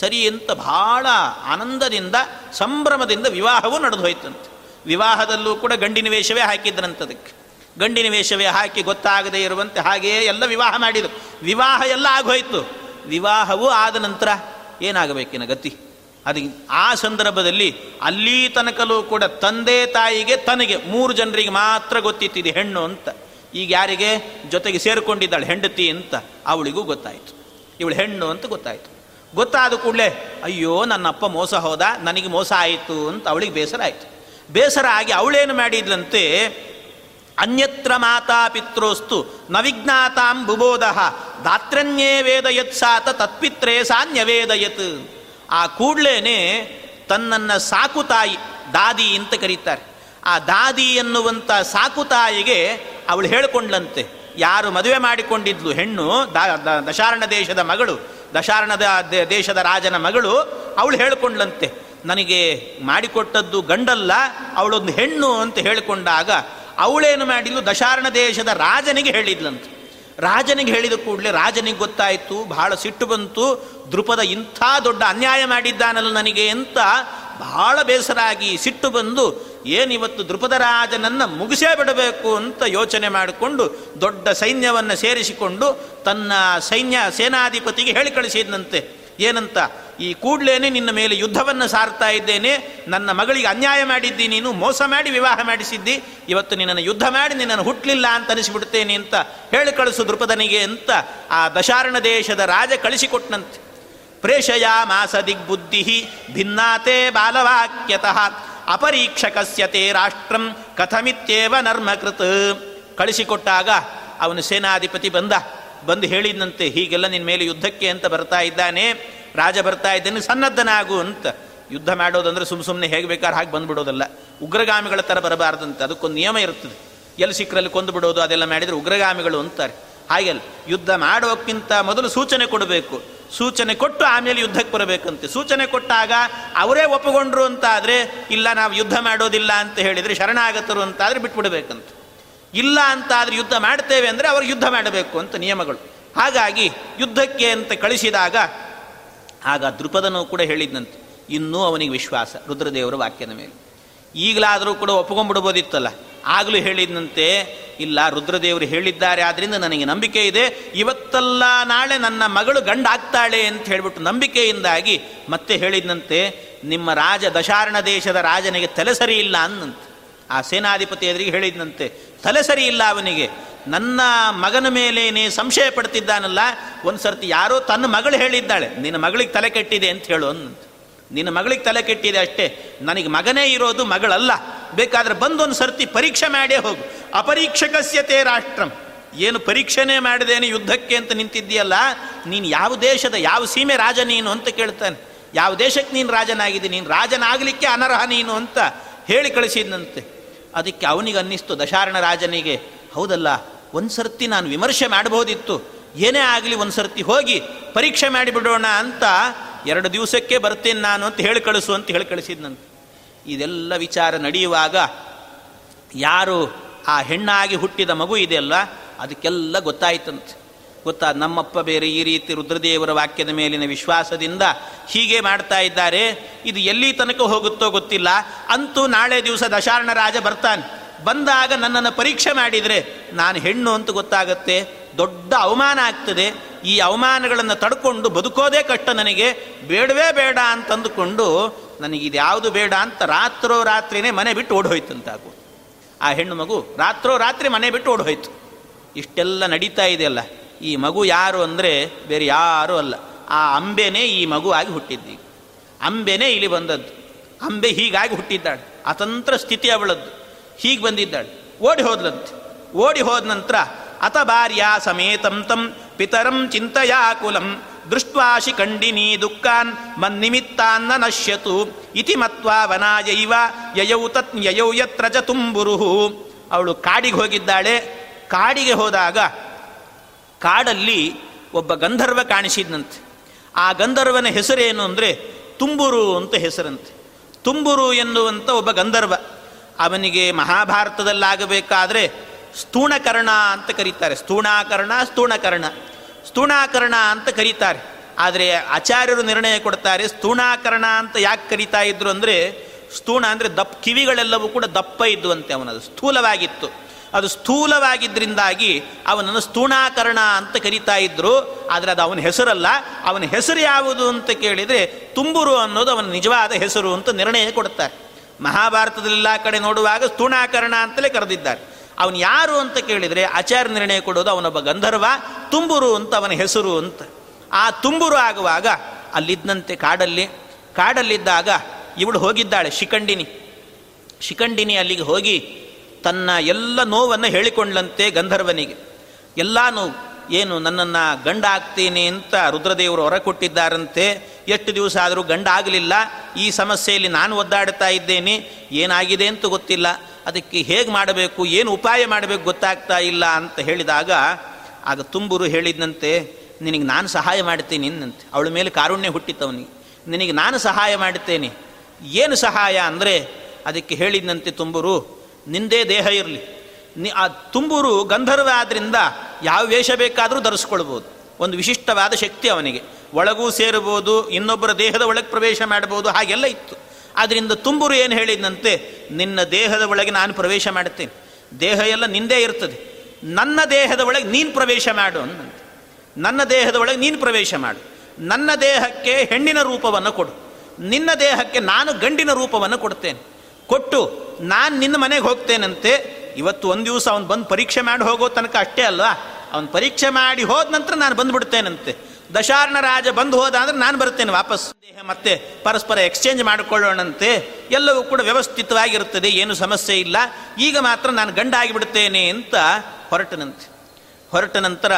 ಸರಿ ಅಂತ ಬಹಳ ಆನಂದದಿಂದ, ಸಂಭ್ರಮದಿಂದ ವಿವಾಹವೂ ನಡೆದು ಹೋಯ್ತಂತೆ ವಿವಾಹದಲ್ಲೂ ಕೂಡ ಗಂಡಿನ ವೇಷವೇ ಹಾಕಿದ್ರಂತದಕ್ಕೆ ಗಂಡಿನ ವೇಷವೇ ಹಾಕಿ ಗೊತ್ತಾಗದೇ ಇರುವಂತೆ ಹಾಗೆಯೇ ಎಲ್ಲ ವಿವಾಹ ಮಾಡಿದರು. ವಿವಾಹ ಎಲ್ಲ ಆಗೋಯ್ತು. ವಿವಾಹವೂ ಆದ ನಂತರ ಏನಾಗಬೇಕಿನ ಗತಿ? ಅದಕ್ಕೆ ಆ ಸಂದರ್ಭದಲ್ಲಿ ಅಲ್ಲಿ ತನಕಲೂ ಕೂಡ ತಂದೆ ತಾಯಿಗೆ ತನಗೆ ಮೂರು ಜನರಿಗೆ ಮಾತ್ರ ಗೊತ್ತಿತ್ತಿದೆ ಹೆಣ್ಣು ಅಂತ. ಈಗ ಯಾರಿಗೆ? ಜೊತೆಗೆ ಸೇರಿಕೊಂಡಿದ್ದಾಳೆ ಹೆಂಡತಿ ಅಂತ ಅವಳಿಗೂ ಗೊತ್ತಾಯಿತು. ಇವಳು ಹೆಣ್ಣು ಅಂತ ಗೊತ್ತಾಯಿತು. ಗೊತ್ತಾದ ಕೂಡಲೇ, ಅಯ್ಯೋ, ನನ್ನ ಅಪ್ಪ ಮೋಸ ಹೋದ, ನನಗೆ ಮೋಸ ಆಯಿತು ಅಂತ ಅವಳಿಗೆ ಬೇಸರ ಆಯಿತು. ಬೇಸರ ಆಗಿ ಅವಳೇನು ಮಾಡಿದ್ಲಂತೆ, ಅನ್ಯತ್ರ ಮಾತಾ ಪಿತ್ರೋಸ್ತು ನವಿಜ್ಞಾತಾಂ ಬುಬೋಧ ದಾತ್ರನ್ಯೇ ವೇದಯತ್ ಸಾತ ತತ್ಪಿತ್ರೇ ಸಾನ್ಯವೇದಯತ್. ಆ ಕೂಡ್ಲೇನೆ ತನ್ನನ್ನು ಸಾಕು ತಾಯಿ, ದಾದಿ ಅಂತ ಕರೀತಾರೆ. ಆ ದಾದಿ ಎನ್ನುವಂಥ ಸಾಕು ತಾಯಿಗೆ ಅವಳು ಹೇಳಿಕೊಂಡ್ಲಂತೆ, ಯಾರು ಮದುವೆ ಮಾಡಿಕೊಂಡಿದ್ಲು ಹೆಣ್ಣು ದಶಾರಣ ದೇಶದ ಮಗಳು ದಶಾರಣದ ದೇಶದ ರಾಜನ ಮಗಳು, ಅವಳು ಹೇಳಿಕೊಂಡ್ಲಂತೆ. ನನಗೆ ಮಾಡಿಕೊಟ್ಟದ್ದು ಗಂಡಲ್ಲ, ಅವಳೊಂದು ಹೆಣ್ಣು, ಅಂತ ಹೇಳಿಕೊಂಡಾಗ, ಅವಳೇನು ಮಾಡಿದ್ಲು, ದಶಾರಣ ದೇಶದ ರಾಜನಿಗೆ ಹೇಳಿದ್ಲಂತೆ. ರಾಜನಿಗೆ ಹೇಳಿದ ಕೂಡಲೇ ರಾಜನಿಗೆ ಗೊತ್ತಾಯಿತು ಬಹಳ ಸಿಟ್ಟು ಬಂತು ದೃಪದ ಇಂಥ ದೊಡ್ಡ ಅನ್ಯಾಯ ಮಾಡಿದ್ದಾನಲ್ಲ ನನಗೆ ಅಂತ ಬಹಳ ಬೇಸರಾಗಿ ಸಿಟ್ಟು ಬಂದು ಏನಿವತ್ತು ದೃಪದ ರಾಜನನ್ನು ಮುಗಿಸೇ ಬಿಡಬೇಕು ಅಂತ ಯೋಚನೆ ಮಾಡಿಕೊಂಡು ದೊಡ್ಡ ಸೈನ್ಯವನ್ನು ಸೇರಿಸಿಕೊಂಡು ತನ್ನ ಸೈನ್ಯ ಸೇನಾಧಿಪತಿಗೆ ಹೇಳಿ ಕಳಿಸಿದ್ನಂತೆ. ಏನಂತ, ಈ ಕೂಡ್ಲೇನೆ ನಿನ್ನ ಮೇಲೆ ಯುದ್ಧವನ್ನು ಸಾರ್ತಾ ಇದ್ದೇನೆ, ನನ್ನ ಮಗಳಿಗೆ ಅನ್ಯಾಯ ಮಾಡಿದ್ದಿ ನೀನು, ಮೋಸ ಮಾಡಿ ವಿವಾಹ ಮಾಡಿಸಿದ್ದಿ, ಇವತ್ತು ನಿನ್ನನ್ನು ಯುದ್ಧ ಮಾಡಿ ನಿನ್ನನ್ನು ಹುಟ್ಟಲಿಲ್ಲ ಅಂತ ಅನಿಸಿಬಿಡ್ತೇನೆ ಅಂತ ಹೇಳಿ ಕಳಿಸು ದೃಪದನಿಗೆ ಅಂತ ಆ ದಶಾರಣ ದೇಶದ ರಾಜ ಕಳಿಸಿಕೊಟ್ಟನಂತೆ ಪ್ರೇಷಯ ಮಾಸ ದಿಗ್ಬುದ್ಧಿ ಭಿನ್ನಾತೆ ಬಾಲವಾಕ್ಯತಃ ಅಪರೀಕ್ಷಕಸ್ಯತೆ ರಾಷ್ಟ್ರಂ ಕಥಮಿತ್ಯೇವ ನರ್ಮಕೃತ್. ಕಳಿಸಿಕೊಟ್ಟಾಗ ಅವನು ಸೇನಾಧಿಪತಿ ಬಂದ. ಬಂದು ಹೇಳಿದಂತೆ ಹೀಗೆಲ್ಲ ನಿನ್ನ ಮೇಲೆ ಯುದ್ಧಕ್ಕೆ ಅಂತ ಬರ್ತಾ ಇದ್ದಾನೆ, ರಾಜ ಬರ್ತಾ ಇದ್ದಾನೆ, ಸನ್ನದ್ಧನಾಗು ಅಂತ. ಯುದ್ಧ ಮಾಡೋದಂದ್ರೆ ಸುಮ್ಮ ಸುಮ್ಮನೆ ಹೇಗೆ ಬೇಕಾದ್ರೆ ಹಾಗೆ ಬಂದುಬಿಡೋದಲ್ಲ. ಉಗ್ರಗಾಮಿಗಳ ಥರ ಬರಬಾರ್ದಂತೆ, ಅದಕ್ಕೊಂದು ನಿಯಮ ಇರ್ತದೆ. ಎಲ್ಲಿ ಸಿಕ್ಕರಲ್ಲಿ ಕೊಂದು ಬಿಡೋದು, ಅದೆಲ್ಲ ಮಾಡಿದರೆ ಉಗ್ರಗಾಮಿಗಳು ಅಂತಾರೆ. ಹಾಗೆಲ್ಲ, ಯುದ್ಧ ಮಾಡೋಕ್ಕಿಂತ ಮೊದಲು ಸೂಚನೆ ಕೊಡಬೇಕು. ಸೂಚನೆ ಕೊಟ್ಟು ಆಮೇಲೆ ಯುದ್ಧಕ್ಕೆ ಬರಬೇಕಂತೆ. ಸೂಚನೆ ಕೊಟ್ಟಾಗ ಅವರೇ ಒಪ್ಪಿಕೊಂಡ್ರು ಅಂತ ಆದರೆ ಇಲ್ಲ, ನಾವು ಯುದ್ಧ ಮಾಡೋದಿಲ್ಲ ಅಂತ ಹೇಳಿದರೆ, ಶರಣಾಗತರು ಅಂತ ಬಿಟ್ಬಿಡ್ಬೇಕಂತ. ಇಲ್ಲ ಅಂತ ಯುದ್ಧ ಮಾಡ್ತೇವೆ ಅಂದರೆ ಅವರು ಯುದ್ಧ ಮಾಡಬೇಕು ಅಂತ ನಿಯಮಗಳು. ಹಾಗಾಗಿ ಯುದ್ಧಕ್ಕೆ ಅಂತ ಕಳಿಸಿದಾಗ ಆಗ ದೃಪದನು ಕೂಡ ಹೇಳಿದ್ನಂತೆ, ಇನ್ನೂ ಅವನಿಗೆ ವಿಶ್ವಾಸ, ರುದ್ರದೇವರ ವಾಕ್ಯದ ಮೇಲೆ. ಈಗಲಾದರೂ ಕೂಡ ಒಪ್ಕೊಂಡ್ಬಿಡ್ಬೋದಿತ್ತಲ್ಲ ಆಗಲೂ ಹೇಳಿದಂತೆ ಇಲ್ಲ, ರುದ್ರದೇವರು ಹೇಳಿದ್ದಾರೆ ಆದ್ದರಿಂದ ನನಗೆ ನಂಬಿಕೆ ಇದೆ. ಇವತ್ತಲ್ಲ ನಾಳೆ ನನ್ನ ಮಗಳು ಗಂಡಾಗ್ತಾಳೆ ಅಂತ ಹೇಳಿಬಿಟ್ಟು ನಂಬಿಕೆಯಿಂದಾಗಿ ಮತ್ತೆ ಹೇಳಿದಂತೆ ನಿಮ್ಮ ರಾಜ ದಶಾರಣ ದೇಶದ ರಾಜನಿಗೆ ತಲೆ ಸರಿ ಇಲ್ಲ ಅನ್ನಂತೆ. ಆ ಸೇನಾಧಿಪತಿ ಎದುರಿಗೆ ತಲೆ ಸರಿ ಇಲ್ಲ ಅವನಿಗೆ. ನನ್ನ ಮಗನ ಮೇಲೇನೆ ಸಂಶಯ ಪಡ್ತಿದ್ದಾನಲ್ಲ ಒಂದು ಸರ್ತಿ ಯಾರೋ ತನ್ನ ಮಗಳು ಹೇಳಿದ್ದಾಳೆ, ನಿನ್ನ ಮಗಳಿಗೆ ತಲೆ ಕೆಟ್ಟಿದೆ ಅಂತ ಹೇಳು ನಿನ್ನ ಮಗಳಿಗೆ ತಲೆ ಕೆಟ್ಟಿದೆ ಅಷ್ಟೇ, ನನಗೆ ಮಗನೇ ಇರೋದು ಮಗಳಲ್ಲ, ಬೇಕಾದ್ರೆ ಬಂದೊಂದು ಸರ್ತಿ ಪರೀಕ್ಷೆ ಮಾಡೇ ಹೋಗು. ಅಪರೀಕ್ಷಕಸ್ಯತೆ ರಾಷ್ಟ್ರಂ. ಏನು ಪರೀಕ್ಷೆನೇ ಮಾಡಿದೇನೆ ಯುದ್ಧಕ್ಕೆ ಅಂತ ನಿಂತಿದ್ದೀಯಲ್ಲ, ನೀನು ಯಾವ ದೇಶದ ಯಾವ ಸೀಮೆ ರಾಜ ನೀನು ಅಂತ ಕೇಳ್ತಾನೆ. ಯಾವ ದೇಶಕ್ಕೆ ನೀನು ರಾಜನಾಗಿದೆ ನೀನು ರಾಜನಾಗಲಿಕ್ಕೆ ಅನರ್ಹ ನೀನು ಅಂತ ಹೇಳಿ ಕಳಿಸಿದಂತೆ ಅದಕ್ಕೆ ಅವನಿಗೆ ಅನ್ನಿಸ್ತು ದಶಾರಣ ರಾಜನಿಗೆ, ಹೌದಲ್ಲ, ಒಂದು ಸರ್ತಿ ನಾನು ವಿಮರ್ಶೆ ಮಾಡಬಹುದಿತ್ತು, ಏನೇ ಆಗಲಿ ಒಂದು ಸರ್ತಿ ಹೋಗಿ ಪರೀಕ್ಷೆ ಮಾಡಿಬಿಡೋಣ ಅಂತ ಎರಡು ದಿವಸಕ್ಕೆ ಬರ್ತೇನೆ ನಾನು ಅಂತ ಹೇಳಿ ಕಳಿಸು ಅಂತ ಹೇಳಿ ಕಳಿಸಿದ್ನಂತೆ ಇದೆಲ್ಲ ವಿಚಾರ ನಡೆಯುವಾಗ ಯಾರು ಆ ಹೆಣ್ಣಾಗಿ ಹುಟ್ಟಿದ ಮಗು ಇದೆಯಲ್ಲ, ಅದಕ್ಕೆಲ್ಲ ಗೊತ್ತಾಯ್ತಂತೆ. ಗೊತ್ತಾ? ನಮ್ಮಪ್ಪ ಬೇರೆ ಈ ರೀತಿ ರುದ್ರದೇವರ ವಾಕ್ಯದ ಮೇಲಿನ ವಿಶ್ವಾಸದಿಂದ ಹೀಗೆ ಮಾಡ್ತಾ ಇದ್ದಾರೆ. ಇದು ಎಲ್ಲಿ ತನಕ ಹೋಗುತ್ತೋ ಗೊತ್ತಿಲ್ಲ. ಅಂತೂ ನಾಳೆ ದಿವಸ ದಶಾರ್ಣ ರಾಜ ಬರ್ತಾನೆ. ಬಂದಾಗ ನನ್ನನ್ನು ಪರೀಕ್ಷೆ ಮಾಡಿದರೆ ನಾನು ಹೆಣ್ಣು ಅಂತ ಗೊತ್ತಾಗುತ್ತೆ. ದೊಡ್ಡ ಅವಮಾನ ಆಗ್ತದೆ. ಈ ಅವಮಾನಗಳನ್ನು ತಡ್ಕೊಂಡು ಬದುಕೋದೇ ಕಷ್ಟ ನನಗೆ. ಬೇಡವೇ ಬೇಡ ಅಂತಂದುಕೊಂಡು ನನಗಿದು ಯಾವುದು ಬೇಡ ಅಂತ ರಾತ್ರೋ ರಾತ್ರಿನೇ ಮನೆ ಬಿಟ್ಟು ಓಡೋಯ್ತಂತಾಗು. ಆ ಹೆಣ್ಣು ಮಗು ರಾತ್ರೋ ರಾತ್ರಿ ಮನೆ ಬಿಟ್ಟು ಓಡೋಯ್ತು. ಇಷ್ಟೆಲ್ಲ ನಡೀತಾ ಇದೆಯಲ್ಲ. ಈ ಮಗು ಯಾರು ಅಂದರೆ ಬೇರೆ ಯಾರೂ ಅಲ್ಲ. ಆ ಅಂಬೆನೇ ಈ ಮಗು ಆಗಿ ಹುಟ್ಟಿದ್ದೀಗ ಅಂಬೆನೇ ಇಲ್ಲಿ ಬಂದದ್ದು. ಅಂಬೆ ಹೀಗಾಗಿ ಹುಟ್ಟಿದ್ದಾಳೆ. ಅತಂತ್ರ ಸ್ಥಿತಿ ಅವಳದ್ದು. ಹೀಗೆ ಬಂದಿದ್ದಾಳೆ. ಓಡಿ ಹೋದ್ಲಂತೆ. ಓಡಿ ಹೋದ ನಂತರ ಅತ ಭಾರ್ಯ ಸಮೇತಂ ತಂ ಪಿತರಂ ಚಿಂತಯಾಕುಲಂ ದೃಷ್ಟ್ವಾಶಿ ಖಂಡಿನಿ ದುಃಖಾನ್ ಮನ್ನಿಮಿತ್ತಾನ್ನ ನಶ್ಯತು ಇತಿ ಮತ್ವಾ ವನಾಯೈವ ಯಯೌ ತತ್ ಯಯೌ ಯತ್ರ ಚ ತುಂಬುರುಹು. ಅವಳು ಕಾಡಿಗೆ ಹೋಗಿದ್ದಾಳೆ. ಕಾಡಿಗೆ ಹೋದಾಗ ಕಾಡಲ್ಲಿ ಒಬ್ಬ ಗಂಧರ್ವ ಕಾಣಿಸಿದ್ನಂತೆ. ಆ ಗಂಧರ್ವನ ಹೆಸರೇನು ಅಂದರೆ ತುಂಬುರು ಅಂತ ಹೆಸರಂತೆ. ತುಂಬುರು ಎನ್ನುವಂಥ ಒಬ್ಬ ಗಂಧರ್ವ. ಅವನಿಗೆ ಮಹಾಭಾರತದಲ್ಲಾಗಬೇಕಾದ್ರೆ ಸ್ಥೂಣಕರ್ಣ ಅಂತ ಕರೀತಾರೆ. ಸ್ಥೂಣಾಕರ್ಣ, ಸ್ಥೂಣಕರ್ಣ. ಸ್ಥೂಣಾಕರ್ಣ ಅಂತ ಕರೀತಾರೆ. ಆದರೆ ಆಚಾರ್ಯರು ನಿರ್ಣಯ ಕೊಡ್ತಾರೆ ಸ್ಥೂಣಾಕರ್ಣ ಅಂತ ಯಾಕೆ ಕರೀತಾ ಇದ್ರು ಅಂದರೆ, ಸ್ಥೂಣ ಅಂದರೆ ದಪ್ಪ ಕಿವಿಗಳೆಲ್ಲವೂ ಕೂಡ ದಪ್ಪ ಇದ್ದುವಂತೆ ಅವನದು. ಸ್ಥೂಲವಾಗಿತ್ತು. ಅದು ಸ್ಥೂಲವಾಗಿದ್ದರಿಂದಾಗಿ ಅವನನ್ನು ಸ್ಥೂಣಾಕರ್ಣ ಅಂತ ಕರೀತಾ ಇದ್ರು, ಆದರೆ ಅದು ಅವನ ಹೆಸರಲ್ಲ. ಅವನ ಹೆಸರು ಯಾವುದು ಅಂತ ಕೇಳಿದರೆ ತುಂಬುರು ಅನ್ನೋದು ಅವನ ನಿಜವಾದ ಹೆಸರು ಅಂತ ನಿರ್ಣಯ ಕೊಡ್ತಾರೆ ಮಹಾಭಾರತದಲ್ಲೆಲ್ಲ ಕಡೆ ನೋಡುವಾಗ ಸ್ಥೂಣಾಕರ್ಣ ಅಂತಲೇ ಕರೆದಿದ್ದಾರೆ. ಅವನು ಯಾರು ಅಂತ ಕೇಳಿದರೆ ಆಚಾರ್ಯ ನಿರ್ಣಯ ಕೊಡೋದು ಅವನೊಬ್ಬ ಗಂಧರ್ವ, ತುಂಬುರು ಅಂತ ಅವನ ಹೆಸರು ಅಂತ. ಆ ತುಂಬುರು ಆಗುವಾಗ ಅಲ್ಲಿದ್ದಂತೆ ಕಾಡಲ್ಲಿ, ಕಾಡಲ್ಲಿದ್ದಾಗ ಇವಳು ಹೋಗಿದ್ದಾಳೆ ಶಿಖಂಡಿನಿ. ಶಿಖಂಡಿನಿ ಅಲ್ಲಿಗೆ ಹೋಗಿ ತನ್ನ ಎಲ್ಲ ನೋವನ್ನು ಹೇಳಿಕೊಂಡ್ಲಂತೆ ಗಂಧರ್ವನಿಗೆ. ಎಲ್ಲ ನೋವು, ಏನು ನನ್ನನ್ನು ಗಂಡ ಆಗ್ತೀನಿ ಅಂತ ರುದ್ರದೇವರು ಹೊರ ಕೊಟ್ಟಿದ್ದಾರಂತೆ ಎಷ್ಟು ದಿವಸ ಆದರೂ ಗಂಡ ಆಗಲಿಲ್ಲ ಈ ಸಮಸ್ಯೆಯಲ್ಲಿ ನಾನು ಒದ್ದಾಡ್ತಾ ಇದ್ದೇನೆ, ಏನಾಗಿದೆ ಅಂತ ಗೊತ್ತಿಲ್ಲ. ಅದಕ್ಕೆ ಹೇಗೆ ಮಾಡಬೇಕು, ಏನು ಉಪಾಯ ಮಾಡಬೇಕು ಗೊತ್ತಾಗ್ತಾ ಇಲ್ಲ ಅಂತ ಹೇಳಿದಾಗ, ಆಗ ತುಂಬುರು ಹೇಳಿದಂತೆ ನಿನಗೆ ನಾನು ಸಹಾಯ ಮಾಡ್ತೀನಿ ಅನ್ನಂತೆ ಅವಳ ಮೇಲೆ ಕಾರುಣ್ಯ ಹುಟ್ಟಿತ್ತವನಿಗೆ ನಿನಗೆ ನಾನು ಸಹಾಯ ಮಾಡುತ್ತೇನೆ ಏನು ಸಹಾಯ ಅಂದರೆ, ಅದಕ್ಕೆ ಹೇಳಿದಂತೆ ತುಂಬುರು ನಿಂದೇ ದೇಹ ಇರಲಿ. ನಿ ಆ ತುಂಬೂರು ಗಂಧರ್ವ ಆದ್ದರಿಂದ ಯಾವ ವೇಷ ಬೇಕಾದರೂ ಧರಿಸ್ಕೊಳ್ಬೋದು. ಒಂದು ವಿಶಿಷ್ಟವಾದ ಶಕ್ತಿ ಅವನಿಗೆ. ಒಳಗೂ ಸೇರಬಹುದು, ಇನ್ನೊಬ್ಬರ ದೇಹದ ಒಳಗೆ ಪ್ರವೇಶ ಮಾಡಬಹುದು ಹಾಗೆಲ್ಲ ಇತ್ತು. ಆದ್ದರಿಂದ ತುಂಬುರು ಏನು ಹೇಳಿದಂತೆ ನಿನ್ನ ದೇಹದ ಒಳಗೆ ನಾನು ಪ್ರವೇಶ ಮಾಡುತ್ತೇನೆ ದೇಹ ಎಲ್ಲ ನಿಂದೇ ಇರ್ತದೆ. ನನ್ನ ದೇಹದ ಒಳಗೆ ನೀನು ಪ್ರವೇಶ ಮಾಡು ಅನ್ನಂತೆ ನನ್ನ ದೇಹದ ಒಳಗೆ ನೀನು ಪ್ರವೇಶ ಮಾಡು. ನನ್ನ ದೇಹಕ್ಕೆ ಹೆಣ್ಣಿನ ರೂಪವನ್ನು ಕೊಡು. ನಿನ್ನ ದೇಹಕ್ಕೆ ನಾನು ಗಂಡಿನ ರೂಪವನ್ನು ಕೊಡ್ತೇನೆ. ಕೊಟ್ಟು ನಾನು ನಿನ್ನ ಮನೆಗೆ ಹೋಗ್ತೇನಂತೆ, ಇವತ್ತು ಒಂದು ದಿವಸ ಅವನು ಬಂದು ಪರೀಕ್ಷೆ ಮಾಡಿ ಹೋಗೋ ತನಕ ಅಷ್ಟೇ ಅಲ್ವಾ? ಅವನು ಪರೀಕ್ಷೆ ಮಾಡಿ ಹೋದ ನಂತರ ನಾನು ಬಂದುಬಿಡ್ತೇನಂತೆ. ದಶಾರ್ಣ ರಾಜ ಬಂದು ಹೋದ ಅಂದ್ರೆ ನಾನು ಬರ್ತೇನೆ ವಾಪಸ್. ದೇಹ ಮತ್ತೆ ಪರಸ್ಪರ ಎಕ್ಸ್ಚೇಂಜ್ ಮಾಡಿಕೊಳ್ಳೋಣಂತೆ. ಎಲ್ಲವೂ ಕೂಡ ವ್ಯವಸ್ಥಿತವಾಗಿರುತ್ತದೆ, ಏನು ಸಮಸ್ಯೆ ಇಲ್ಲ. ಈಗ ಮಾತ್ರ ನಾನು ಗಂಡ ಆಗಿಬಿಡ್ತೇನೆ ಅಂತ ಹೊರಟನಂತೆ. ಹೊರಟ ನಂತರ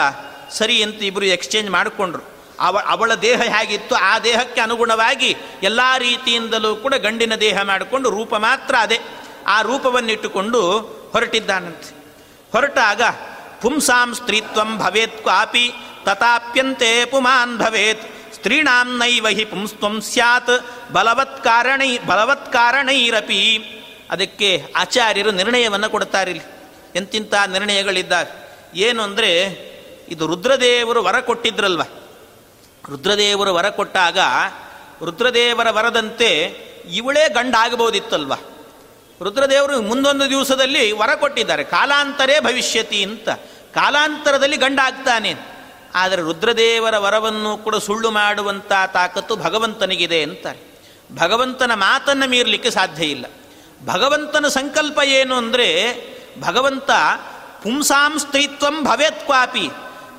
ಸರಿ ಅಂತ ಇಬ್ಬರು ಎಕ್ಸ್ಚೇಂಜ್ ಮಾಡಿಕೊಂಡ್ರು. ಅವ, ಅವಳ ದೇಹ ಹೇಗಿತ್ತು, ಆ ದೇಹಕ್ಕೆ ಅನುಗುಣವಾಗಿ ಎಲ್ಲ ರೀತಿಯಿಂದಲೂ ಕೂಡ ಗಂಡಿನ ದೇಹ ಮಾಡಿಕೊಂಡು ರೂಪ ಮಾತ್ರ ಅದೇ. ಆ ರೂಪವನ್ನಿಟ್ಟುಕೊಂಡು ಹೊರಟಿದ್ದಾನಂತೆ. ಹೊರಟಾಗ, ಪುಂಸಾಂ ಸ್ತ್ರೀತ್ವಂ ಭವೇತ್ ಕ್ವಾಪಿ, ತಥಾಪ್ಯಂತೆ ಪುಮಾನ್ ಭವೇತ್, ಸ್ತ್ರೀಣಾಂ ನೈವ ಹಿ ಪುಂಸ್ತ್ವಂ ಸ್ಯಾತ್ ಬಲವತ್ಕಾರಣೈ ಬಲವತ್ಕಾರಣೈರಪಿ ಅದಕ್ಕೆ ಆಚಾರ್ಯರು ನಿರ್ಣಯವನ್ನು ಕೊಡ್ತಾರಿಲ್ಲಿ ಎಂತಿಂಥ ನಿರ್ಣಯಗಳಿದ್ದಾರೆ ಏನು ಅಂದರೆ, ಇದು ರುದ್ರದೇವರು ವರ ಕೊಟ್ಟಿದ್ರಲ್ವ? ರುದ್ರದೇವರು ವರ ಕೊಟ್ಟಾಗ ರುದ್ರದೇವರ ವರದಂತೆ ಇವಳೇ ಗಂಡ ಆಗಬಹುದಿತ್ತಲ್ವ ರುದ್ರದೇವರು ಮುಂದೊಂದು ದಿವಸದಲ್ಲಿ ವರ ಕೊಟ್ಟಿದ್ದಾರೆ, ಕಾಲಾಂತರೇ ಭವಿಷ್ಯತಿ ಅಂತ. ಕಾಲಾಂತರದಲ್ಲಿ ಗಂಡ ಆಗ್ತಾನೆ ಆದರೆ ರುದ್ರದೇವರ ವರವನ್ನು ಕೂಡ ಸುಳ್ಳು ಮಾಡುವಂಥ ತಾಕತ್ತು ಭಗವಂತನಿಗಿದೆ ಅಂತಾರೆ. ಭಗವಂತನ ಮಾತನ್ನು ಮೀರಲಿಕ್ಕೆ ಸಾಧ್ಯ ಇಲ್ಲ. ಭಗವಂತನ ಸಂಕಲ್ಪ ಏನು ಅಂದರೆ, ಭಗವಂತ ಪುಂಸಾಂ ಸ್ತ್ರೀತ್ವಂ ಭವೇತ್ ಕ್ವಾಪಿ,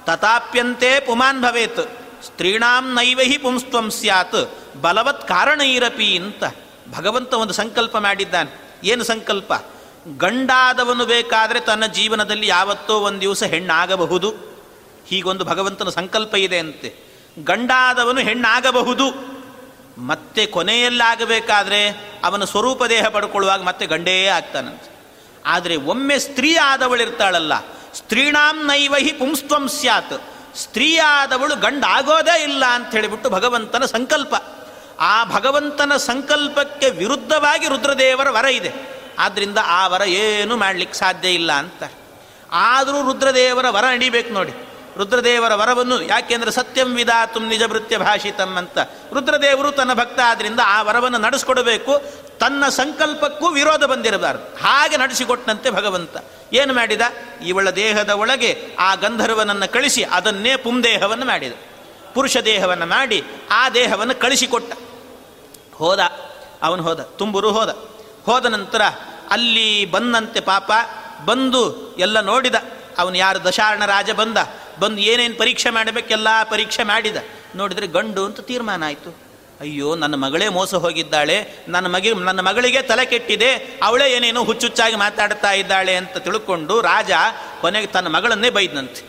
ತಥಾಪ್ಯಂತೆ ಪುಮಾನ್ ಭವೇತ್. ಸ್ತ್ರೀಣಾಂ ನೈವಹಿ ಪುಂಸ್ತ್ವಂ ಸ್ಯಾತ್, ಬಲವತ್ ಕಾರಣೈರಪಿ ಅಂತ ಭಗವಂತ ಒಂದು ಸಂಕಲ್ಪ ಮಾಡಿದ್ದಾನೆ. ಏನು ಸಂಕಲ್ಪ? ಗಂಡಾದವನು ಬೇಕಾದರೆ ತನ್ನ ಜೀವನದಲ್ಲಿ ಯಾವತ್ತೋ ಒಂದು ದಿವಸ ಹೆಣ್ಣಾಗಬಹುದು. ಹೀಗೊಂದು ಭಗವಂತನ ಸಂಕಲ್ಪ ಇದೆ ಅಂತೆ. ಗಂಡಾದವನು ಹೆಣ್ಣಾಗಬಹುದು. ಮತ್ತೆ ಕೊನೆಯಲ್ಲಾಗಬೇಕಾದ್ರೆ ಅವನ ಸ್ವರೂಪ ದೇಹ ಪಡ್ಕೊಳ್ಳುವಾಗ ಮತ್ತೆ ಗಂಡೇ ಆಗ್ತಾನಂತೆ. ಆದರೆ ಒಮ್ಮೆ ಸ್ತ್ರೀ ಆದವಳಿರ್ತಾಳಲ್ಲ, ಸ್ತ್ರೀಣಾಂ ನೈವಹಿ ಪುಂಸ್ತ್ವಂ ಸ್ಯಾತ್ ಸ್ತ್ರೀ ಆದವಳು ಗಂಡಾಗೋದೇ ಇಲ್ಲ ಅಂತ ಹೇಳಿಬಿಟ್ಟು ಭಗವಂತನ ಸಂಕಲ್ಪ. ಆ ಭಗವಂತನ ಸಂಕಲ್ಪಕ್ಕೆ ವಿರುದ್ಧವಾಗಿ ರುದ್ರದೇವರ ವರ ಇದೆ. ಆದ್ದರಿಂದ ಆ ವರ ಏನು ಮಾಡಲಿಕ್ಕೆ ಸಾಧ್ಯ ಇಲ್ಲ ಅಂತ. ಆದರೂ ರುದ್ರದೇವರ ವರ ನಡಿಬೇಕು ನೋಡಿ. ರುದ್ರದೇವರ ವರವನ್ನು ಯಾಕೆಂದರೆ ಸತ್ಯಂ ವಿಧಾತು ನಿಜ ಭೃತ್ಯ ಅಂತ. ರುದ್ರದೇವರು ತನ್ನ ಭಕ್ತ ಆದ್ದರಿಂದ ಆ ವರವನ್ನು ನಡೆಸ್ಕೊಡಬೇಕು. ತನ್ನ ಸಂಕಲ್ಪಕ್ಕೂ ವಿರೋಧ ಬಂದಿರಬಾರದು. ಹಾಗೆ ನಡೆಸಿಕೊಟ್ಟಂತೆ ಭಗವಂತ. ಏನು ಮಾಡಿದ? ಇವಳ ದೇಹದ ಒಳಗೆ ಆ ಗಂಧರ್ವನನ್ನು ಕಳಿಸಿ ಅದನ್ನೇ ಪುಂದೇಹವನ್ನು ಮಾಡಿದ. ಪುರುಷ ದೇಹವನ್ನು ಮಾಡಿ ಆ ದೇಹವನ್ನು ಕಳಿಸಿಕೊಟ್ಟ. ಹೋದ. ಅವನು ಹೋದ. ತುಂಬುರು ಹೋದ. ಹೋದ ನಂತರ ಅಲ್ಲಿ ಬಂದಂತೆ ಪಾಪ ಬಂದು ಎಲ್ಲ ನೋಡಿದ. ಅವನು ಯಾರು? ದಶಾರ್ಣ ರಾಜ ಬಂದ. ಬಂದು ಏನೇನು ಪರೀಕ್ಷೆ ಮಾಡಬೇಕೆಲ್ಲ ಪರೀಕ್ಷೆ ಮಾಡಿದ. ನೋಡಿದರೆ ಗಂಡು ಅಂತ ತೀರ್ಮಾನ ಆಯಿತು. ಅಯ್ಯೋ, ನನ್ನ ಮಗಳೇ ಮೋಸ ಹೋಗಿದ್ದಾಳೆ, ನನ್ನ ಮಗಿ, ನನ್ನ ಮಗಳಿಗೆ ತಲೆ ಕೆಟ್ಟಿದೆ, ಅವಳೇ ಏನೇನೋ ಹುಚ್ಚುಚ್ಚಾಗಿ ಮಾತಾಡ್ತಾ ಇದ್ದಾಳೆ ಅಂತ ತಿಳ್ಕೊಂಡು ರಾಜ ಕೊನೆಗೆ ತನ್ನ ಮಗಳನ್ನೇ ಬೈದನಂತೆ.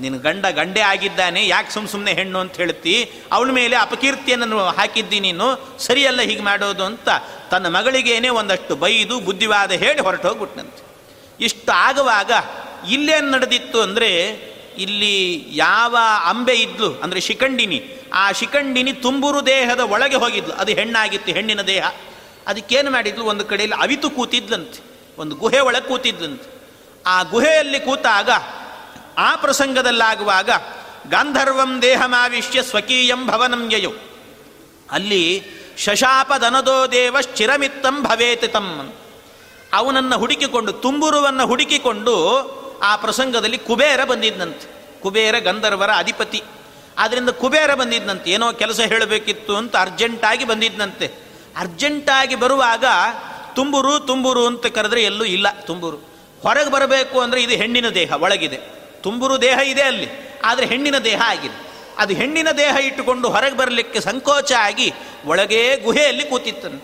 ನಿನ್ನ ಗಂಡ ಗಂಡೇ ಆಗಿದ್ದಾನೆ, ಯಾಕೆ ಸುಮ್ಮ ಸುಮ್ಮನೆ ಹೆಣ್ಣು ಅಂತ ಹೇಳ್ತಿ? ಅವಳ ಮೇಲೆ ಅಪಕೀರ್ತಿಯನ್ನು ಹಾಕಿದ್ದಿ ನೀನು? ಸರಿಯಲ್ಲ ಹೀಗೆ ಮಾಡೋದು ಅಂತ ತನ್ನ ಮಗಳಿಗೇನೆ ಒಂದಷ್ಟು ಬೈದು ಬುದ್ಧಿವಾದ ಹೇಳಿ ಹೊರಟು ಹೋಗ್ಬಿಟ್ನಂತೆ ಇಷ್ಟು ಆಗುವಾಗ ಇಲ್ಲೇನು ನಡೆದಿತ್ತು ಅಂದರೆ ಇಲ್ಲಿ ಯಾವ ಅಂಬೆ ಇದ್ಲು, ಅಂದರೆ ಶಿಖಂಡಿನಿ, ಆ ಶಿಖಂಡಿನಿ ತುಂಬುರು ದೇಹದ ಒಳಗೆ ಹೋಗಿದ್ಲು. ಅದು ಹೆಣ್ಣಾಗಿತ್ತು, ಹೆಣ್ಣಿನ ದೇಹ. ಅದಕ್ಕೇನು ಮಾಡಿದ್ಲು? ಒಂದು ಕಡೆಯಲ್ಲಿ ಅವಿತು ಕೂತಿದ್ಲಂತೆ, ಒಂದು ಗುಹೆ ಒಳಗೆ ಕೂತಿದ್ಲಂತೆ. ಆ ಗುಹೆಯಲ್ಲಿ ಕೂತಾಗ, ಆ ಪ್ರಸಂಗದಲ್ಲಾಗುವಾಗ, ಗಾಂಧರ್ವಂ ದೇಹಮಾವಿಷ್ಯ ಸ್ವಕೀಯಂ ಭವನಂ ಅಲ್ಲಿ ಶಶಾಪದನದೋ ದೇವ ಚಿರಮಿತ್ತಂ ಭವೇತಿ ತಮ್ಮ ಅವನನ್ನು ಹುಡುಕಿಕೊಂಡು, ತುಂಬುರುವನ್ನು ಹುಡುಕಿಕೊಂಡು ಆ ಪ್ರಸಂಗದಲ್ಲಿ ಕುಬೇರ ಬಂದಿದ್ದಂತೆ ಕುಬೇರ ಗಂಧರ್ವರ ಅಧಿಪತಿ. ಆದ್ದರಿಂದ ಕುಬೇರ ಬಂದಿದ್ದಂತೆ ಏನೋ ಕೆಲಸ ಹೇಳಬೇಕಿತ್ತು ಅಂತ ಅರ್ಜೆಂಟಾಗಿ ಬಂದಿದ್ದಂತೆ ಅರ್ಜೆಂಟಾಗಿ ಬರುವಾಗ ತುಂಬುರು ತುಂಬುರು ಅಂತ ಕರೆದ್ರೆ ಎಲ್ಲೂ ಇಲ್ಲ ತುಂಬುರು. ಹೊರಗೆ ಬರಬೇಕು ಅಂದರೆ ಇದು ಹೆಣ್ಣಿನ ದೇಹ, ಒಳಗಿದೆ. ತುಂಬುರು ದೇಹ ಇದೆ ಅಲ್ಲಿ, ಆದರೆ ಹೆಣ್ಣಿನ ದೇಹ ಆಗಿದೆ. ಅದು ಹೆಣ್ಣಿನ ದೇಹ ಇಟ್ಟುಕೊಂಡು ಹೊರಗೆ ಬರಲಿಕ್ಕೆ ಸಂಕೋಚ ಆಗಿ ಒಳಗೇ ಗುಹೆಯಲ್ಲಿ ಕೂತಿತ್ತನು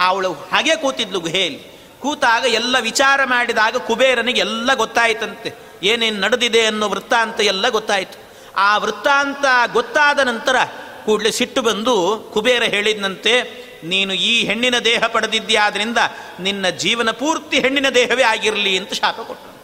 ಅವಳು ಹಾಗೆ ಕೂತಿದ್ಲು ಗುಹೆಯಲ್ಲಿ. ಕೂತಾಗ ಎಲ್ಲ ವಿಚಾರ ಮಾಡಿದಾಗ ಕುಬೇರನಿಗೆ ಎಲ್ಲ ಗೊತ್ತಾಯ್ತಂತೆ. ಏನೇನು ನಡೆದಿದೆ ಅನ್ನೋ ವೃತ್ತಾಂತ ಎಲ್ಲ ಗೊತ್ತಾಯಿತು. ಆ ವೃತ್ತಾಂತ ಗೊತ್ತಾದ ನಂತರ ಕೂಡಲೇ ಸಿಟ್ಟು ಬಂದು ಕುಬೇರ ಹೇಳಿದಂತೆ ನೀನು ಈ ಹೆಣ್ಣಿನ ದೇಹ ಪಡೆದಿದ್ಯಾದ್ರಿಂದ ನಿನ್ನ ಜೀವನ ಪೂರ್ತಿ ಹೆಣ್ಣಿನ ದೇಹವೇ ಆಗಿರಲಿ ಅಂತ ಶಾಪ ಕೊಟ್ಟರು.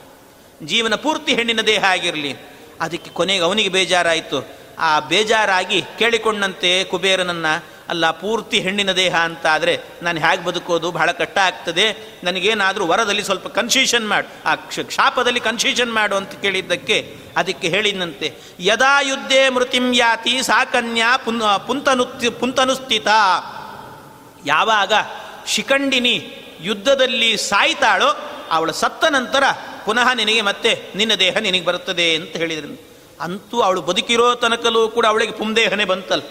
ಜೀವನ ಪೂರ್ತಿ ಹೆಣ್ಣಿನ ದೇಹ ಆಗಿರಲಿ. ಅದಕ್ಕೆ ಕೊನೆಗೆ ಅವನಿಗೆ ಬೇಜಾರಾಯಿತು. ಆ ಬೇಜಾರಾಗಿ ಕೇಳಿಕೊಂಡಂತೆ ಕುಬೇರನನ್ನ ಅಲ್ಲ, ಪೂರ್ತಿ ಹೆಣ್ಣಿನ ದೇಹ ಅಂತ ಆದರೆ ನಾನು ಹೇಗೆ ಬದುಕೋದು? ಬಹಳ ಕಷ್ಟ ಆಗ್ತದೆ. ನನಗೇನಾದರೂ ವರದಲ್ಲಿ ಸ್ವಲ್ಪ ಕನ್ಸೀಷನ್ ಮಾಡು. ಆ ಕ್ಷ, ಶಾಪದಲ್ಲಿ ಕನ್ಸೀಷನ್ ಮಾಡು ಅಂತ ಕೇಳಿದ್ದಕ್ಕೆ ಅದಕ್ಕೆ ಹೇಳಿದಂತೆ ಯದಾ ಯುದ್ಧೇ ಮೃತಿಂ ಯಾತಿ ಸಾ ಕನ್ಯಾ ಪುನ್ ಪುಂತನು ಪುಂತನುಸ್ಥಿತ. ಯಾವಾಗ ಶಿಖಂಡಿನಿ ಯುದ್ಧದಲ್ಲಿ ಸಾಯ್ತಾಳೋ, ಅವಳು ಸತ್ತ ನಂತರ ಪುನಃ ನಿನಗೆ ಮತ್ತೆ ನಿನ್ನ ದೇಹ ನಿನಗೆ ಬರುತ್ತದೆ ಅಂತ ಹೇಳಿದ್ರು ಅಂತೂ ಅವಳು ಬದುಕಿರೋ ತನಕಲೂ ಕೂಡ ಅವಳಿಗೆ ಪುಂದೇಹನೇ ಬಂತಲ್ಲ.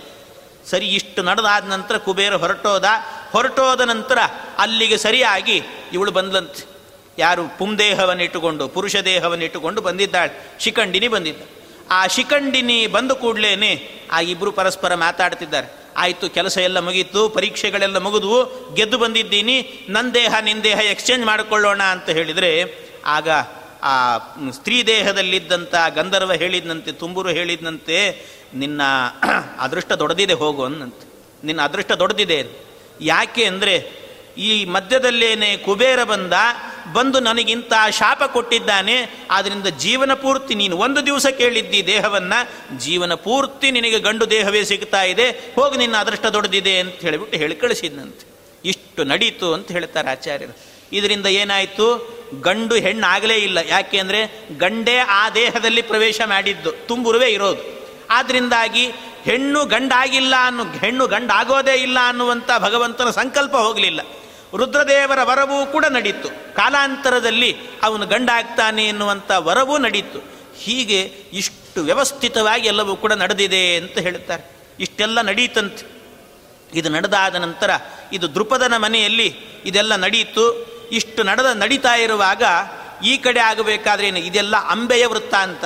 ಸರಿ ಇಷ್ಟು ನಡೆದಾದ ನಂತರ ಕುಬೇರ ಹೊರಟೋದ. ಹೊರಟೋದ ನಂತರ ಅಲ್ಲಿಗೆ ಸರಿಯಾಗಿ ಇವಳು ಬಂದ್ಲಂತೆ. ಯಾರು ಪುಂದೇಹವನ್ನಿಟ್ಟುಕೊಂಡು ಪುರುಷ ದೇಹವನ್ನು ಇಟ್ಟುಕೊಂಡು ಬಂದಿದ್ದಾಳೆ. ಶಿಖಂಡಿನಿ ಬಂದಿದ್ದ. ಆ ಶಿಖಂಡಿನಿ ಬಂದ ಕೂಡಲೇನೆ ಆ ಇಬ್ಬರು ಪರಸ್ಪರ ಮಾತಾಡ್ತಿದ್ದಾರೆ. ಆಯಿತು, ಕೆಲಸ ಎಲ್ಲ ಮುಗೀತು, ಪರೀಕ್ಷೆಗಳೆಲ್ಲ ಮುಗಿದು ಗೆದ್ದು ಬಂದಿದ್ದೀನಿ ನನ್ನ ದೇಹ ನಿನ್ನ ದೇಹ ಎಕ್ಸ್ಚೇಂಜ್ ಮಾಡಿಕೊಳ್ಳೋಣ ಅಂತ ಹೇಳಿದರೆ, ಆಗ ಆ ಸ್ತ್ರೀ ದೇಹದಲ್ಲಿದ್ದಂಥ ಗಂಧರ್ವ ಹೇಳಿದ್ನಂತೆ, ತುಂಬುರು ಹೇಳಿದ್ನಂತೆ ನಿನ್ನ ಅದೃಷ್ಟ ದೊಡ್ಡದಿದೆ ಹೋಗು ಅಂತ ನಿನ್ನ ಅದೃಷ್ಟ ದೊಡ್ಡದಿದೆ ಯಾಕೆ ಅಂದರೆ ಈ ಮಧ್ಯದಲ್ಲೇನೆ ಕುಬೇರ ಬಂದ, ಬಂದು ನನಗಿಂತ ಶಾಪ ಕೊಟ್ಟಿದ್ದಾನೆ ಆದ್ದರಿಂದ ಜೀವನ ಪೂರ್ತಿ ನೀನು ಒಂದು ದಿವಸ ಕೇಳಿದ್ದಿ ದೇಹವನ್ನು, ಜೀವನ ಪೂರ್ತಿ ನಿನಗೆ ಗಂಡು ದೇಹವೇ ಸಿಗ್ತಾ ಇದೆ, ಹೋಗಿ ನಿನ್ನ ಅದೃಷ್ಟ ದೊಡ್ಡದಿದೆ ಅಂತ ಹೇಳಿಬಿಟ್ಟು ಹೇಳಿ ಕಳಿಸಿದ್ನಂತೆ. ಇಷ್ಟು ನಡೀತು ಅಂತ ಹೇಳ್ತಾರೆ ಆಚಾರ್ಯರು. ಇದರಿಂದ ಏನಾಯಿತು? ಗಂಡು ಹೆಣ್ಣು ಆಗಲೇ ಇಲ್ಲ. ಯಾಕೆ ಅಂದರೆ ಗಂಡೇ ಆ ದೇಹದಲ್ಲಿ ಪ್ರವೇಶ ಮಾಡಿದ್ದು. ತುಂಬುರುವೆ ಇರೋದು. ಆದ್ರಿಂದಾಗಿ ಹೆಣ್ಣು ಗಂಡಾಗಿಲ್ಲ ಅನ್ನು ಹೆಣ್ಣು ಗಂಡಾಗೋದೇ ಇಲ್ಲ ಅನ್ನುವಂಥ ಭಗವಂತನ ಸಂಕಲ್ಪ ಹೋಗಲಿಲ್ಲ. ರುದ್ರದೇವರ ವರವೂ ಕೂಡ ನಡೀತು. ಕಾಲಾಂತರದಲ್ಲಿ ಅವನು ಗಂಡಾಗ್ತಾನೆ ಎನ್ನುವಂಥ ವರವೂ ನಡೀತು. ಹೀಗೆ ಇಷ್ಟು ವ್ಯವಸ್ಥಿತವಾಗಿ ಎಲ್ಲವೂ ಕೂಡ ನಡೆದಿದೆ ಅಂತ ಹೇಳ್ತಾರೆ ಇಷ್ಟೆಲ್ಲ ನಡೀತಂತೆ. ಇದು ನಡೆದಾದ ನಂತರ ಇದು ದೃಪದನ ಮನೆಯಲ್ಲಿ ಇದೆಲ್ಲ ನಡೀತು. ಇಷ್ಟು ನಡೆದ ನಡೀತಾ ಇರುವಾಗ ಈ ಕಡೆ ಆಗಬೇಕಾದ್ರೆ ಇದೆಲ್ಲ ಅಂಬೆಯ ವೃತ್ತ ಅಂತ.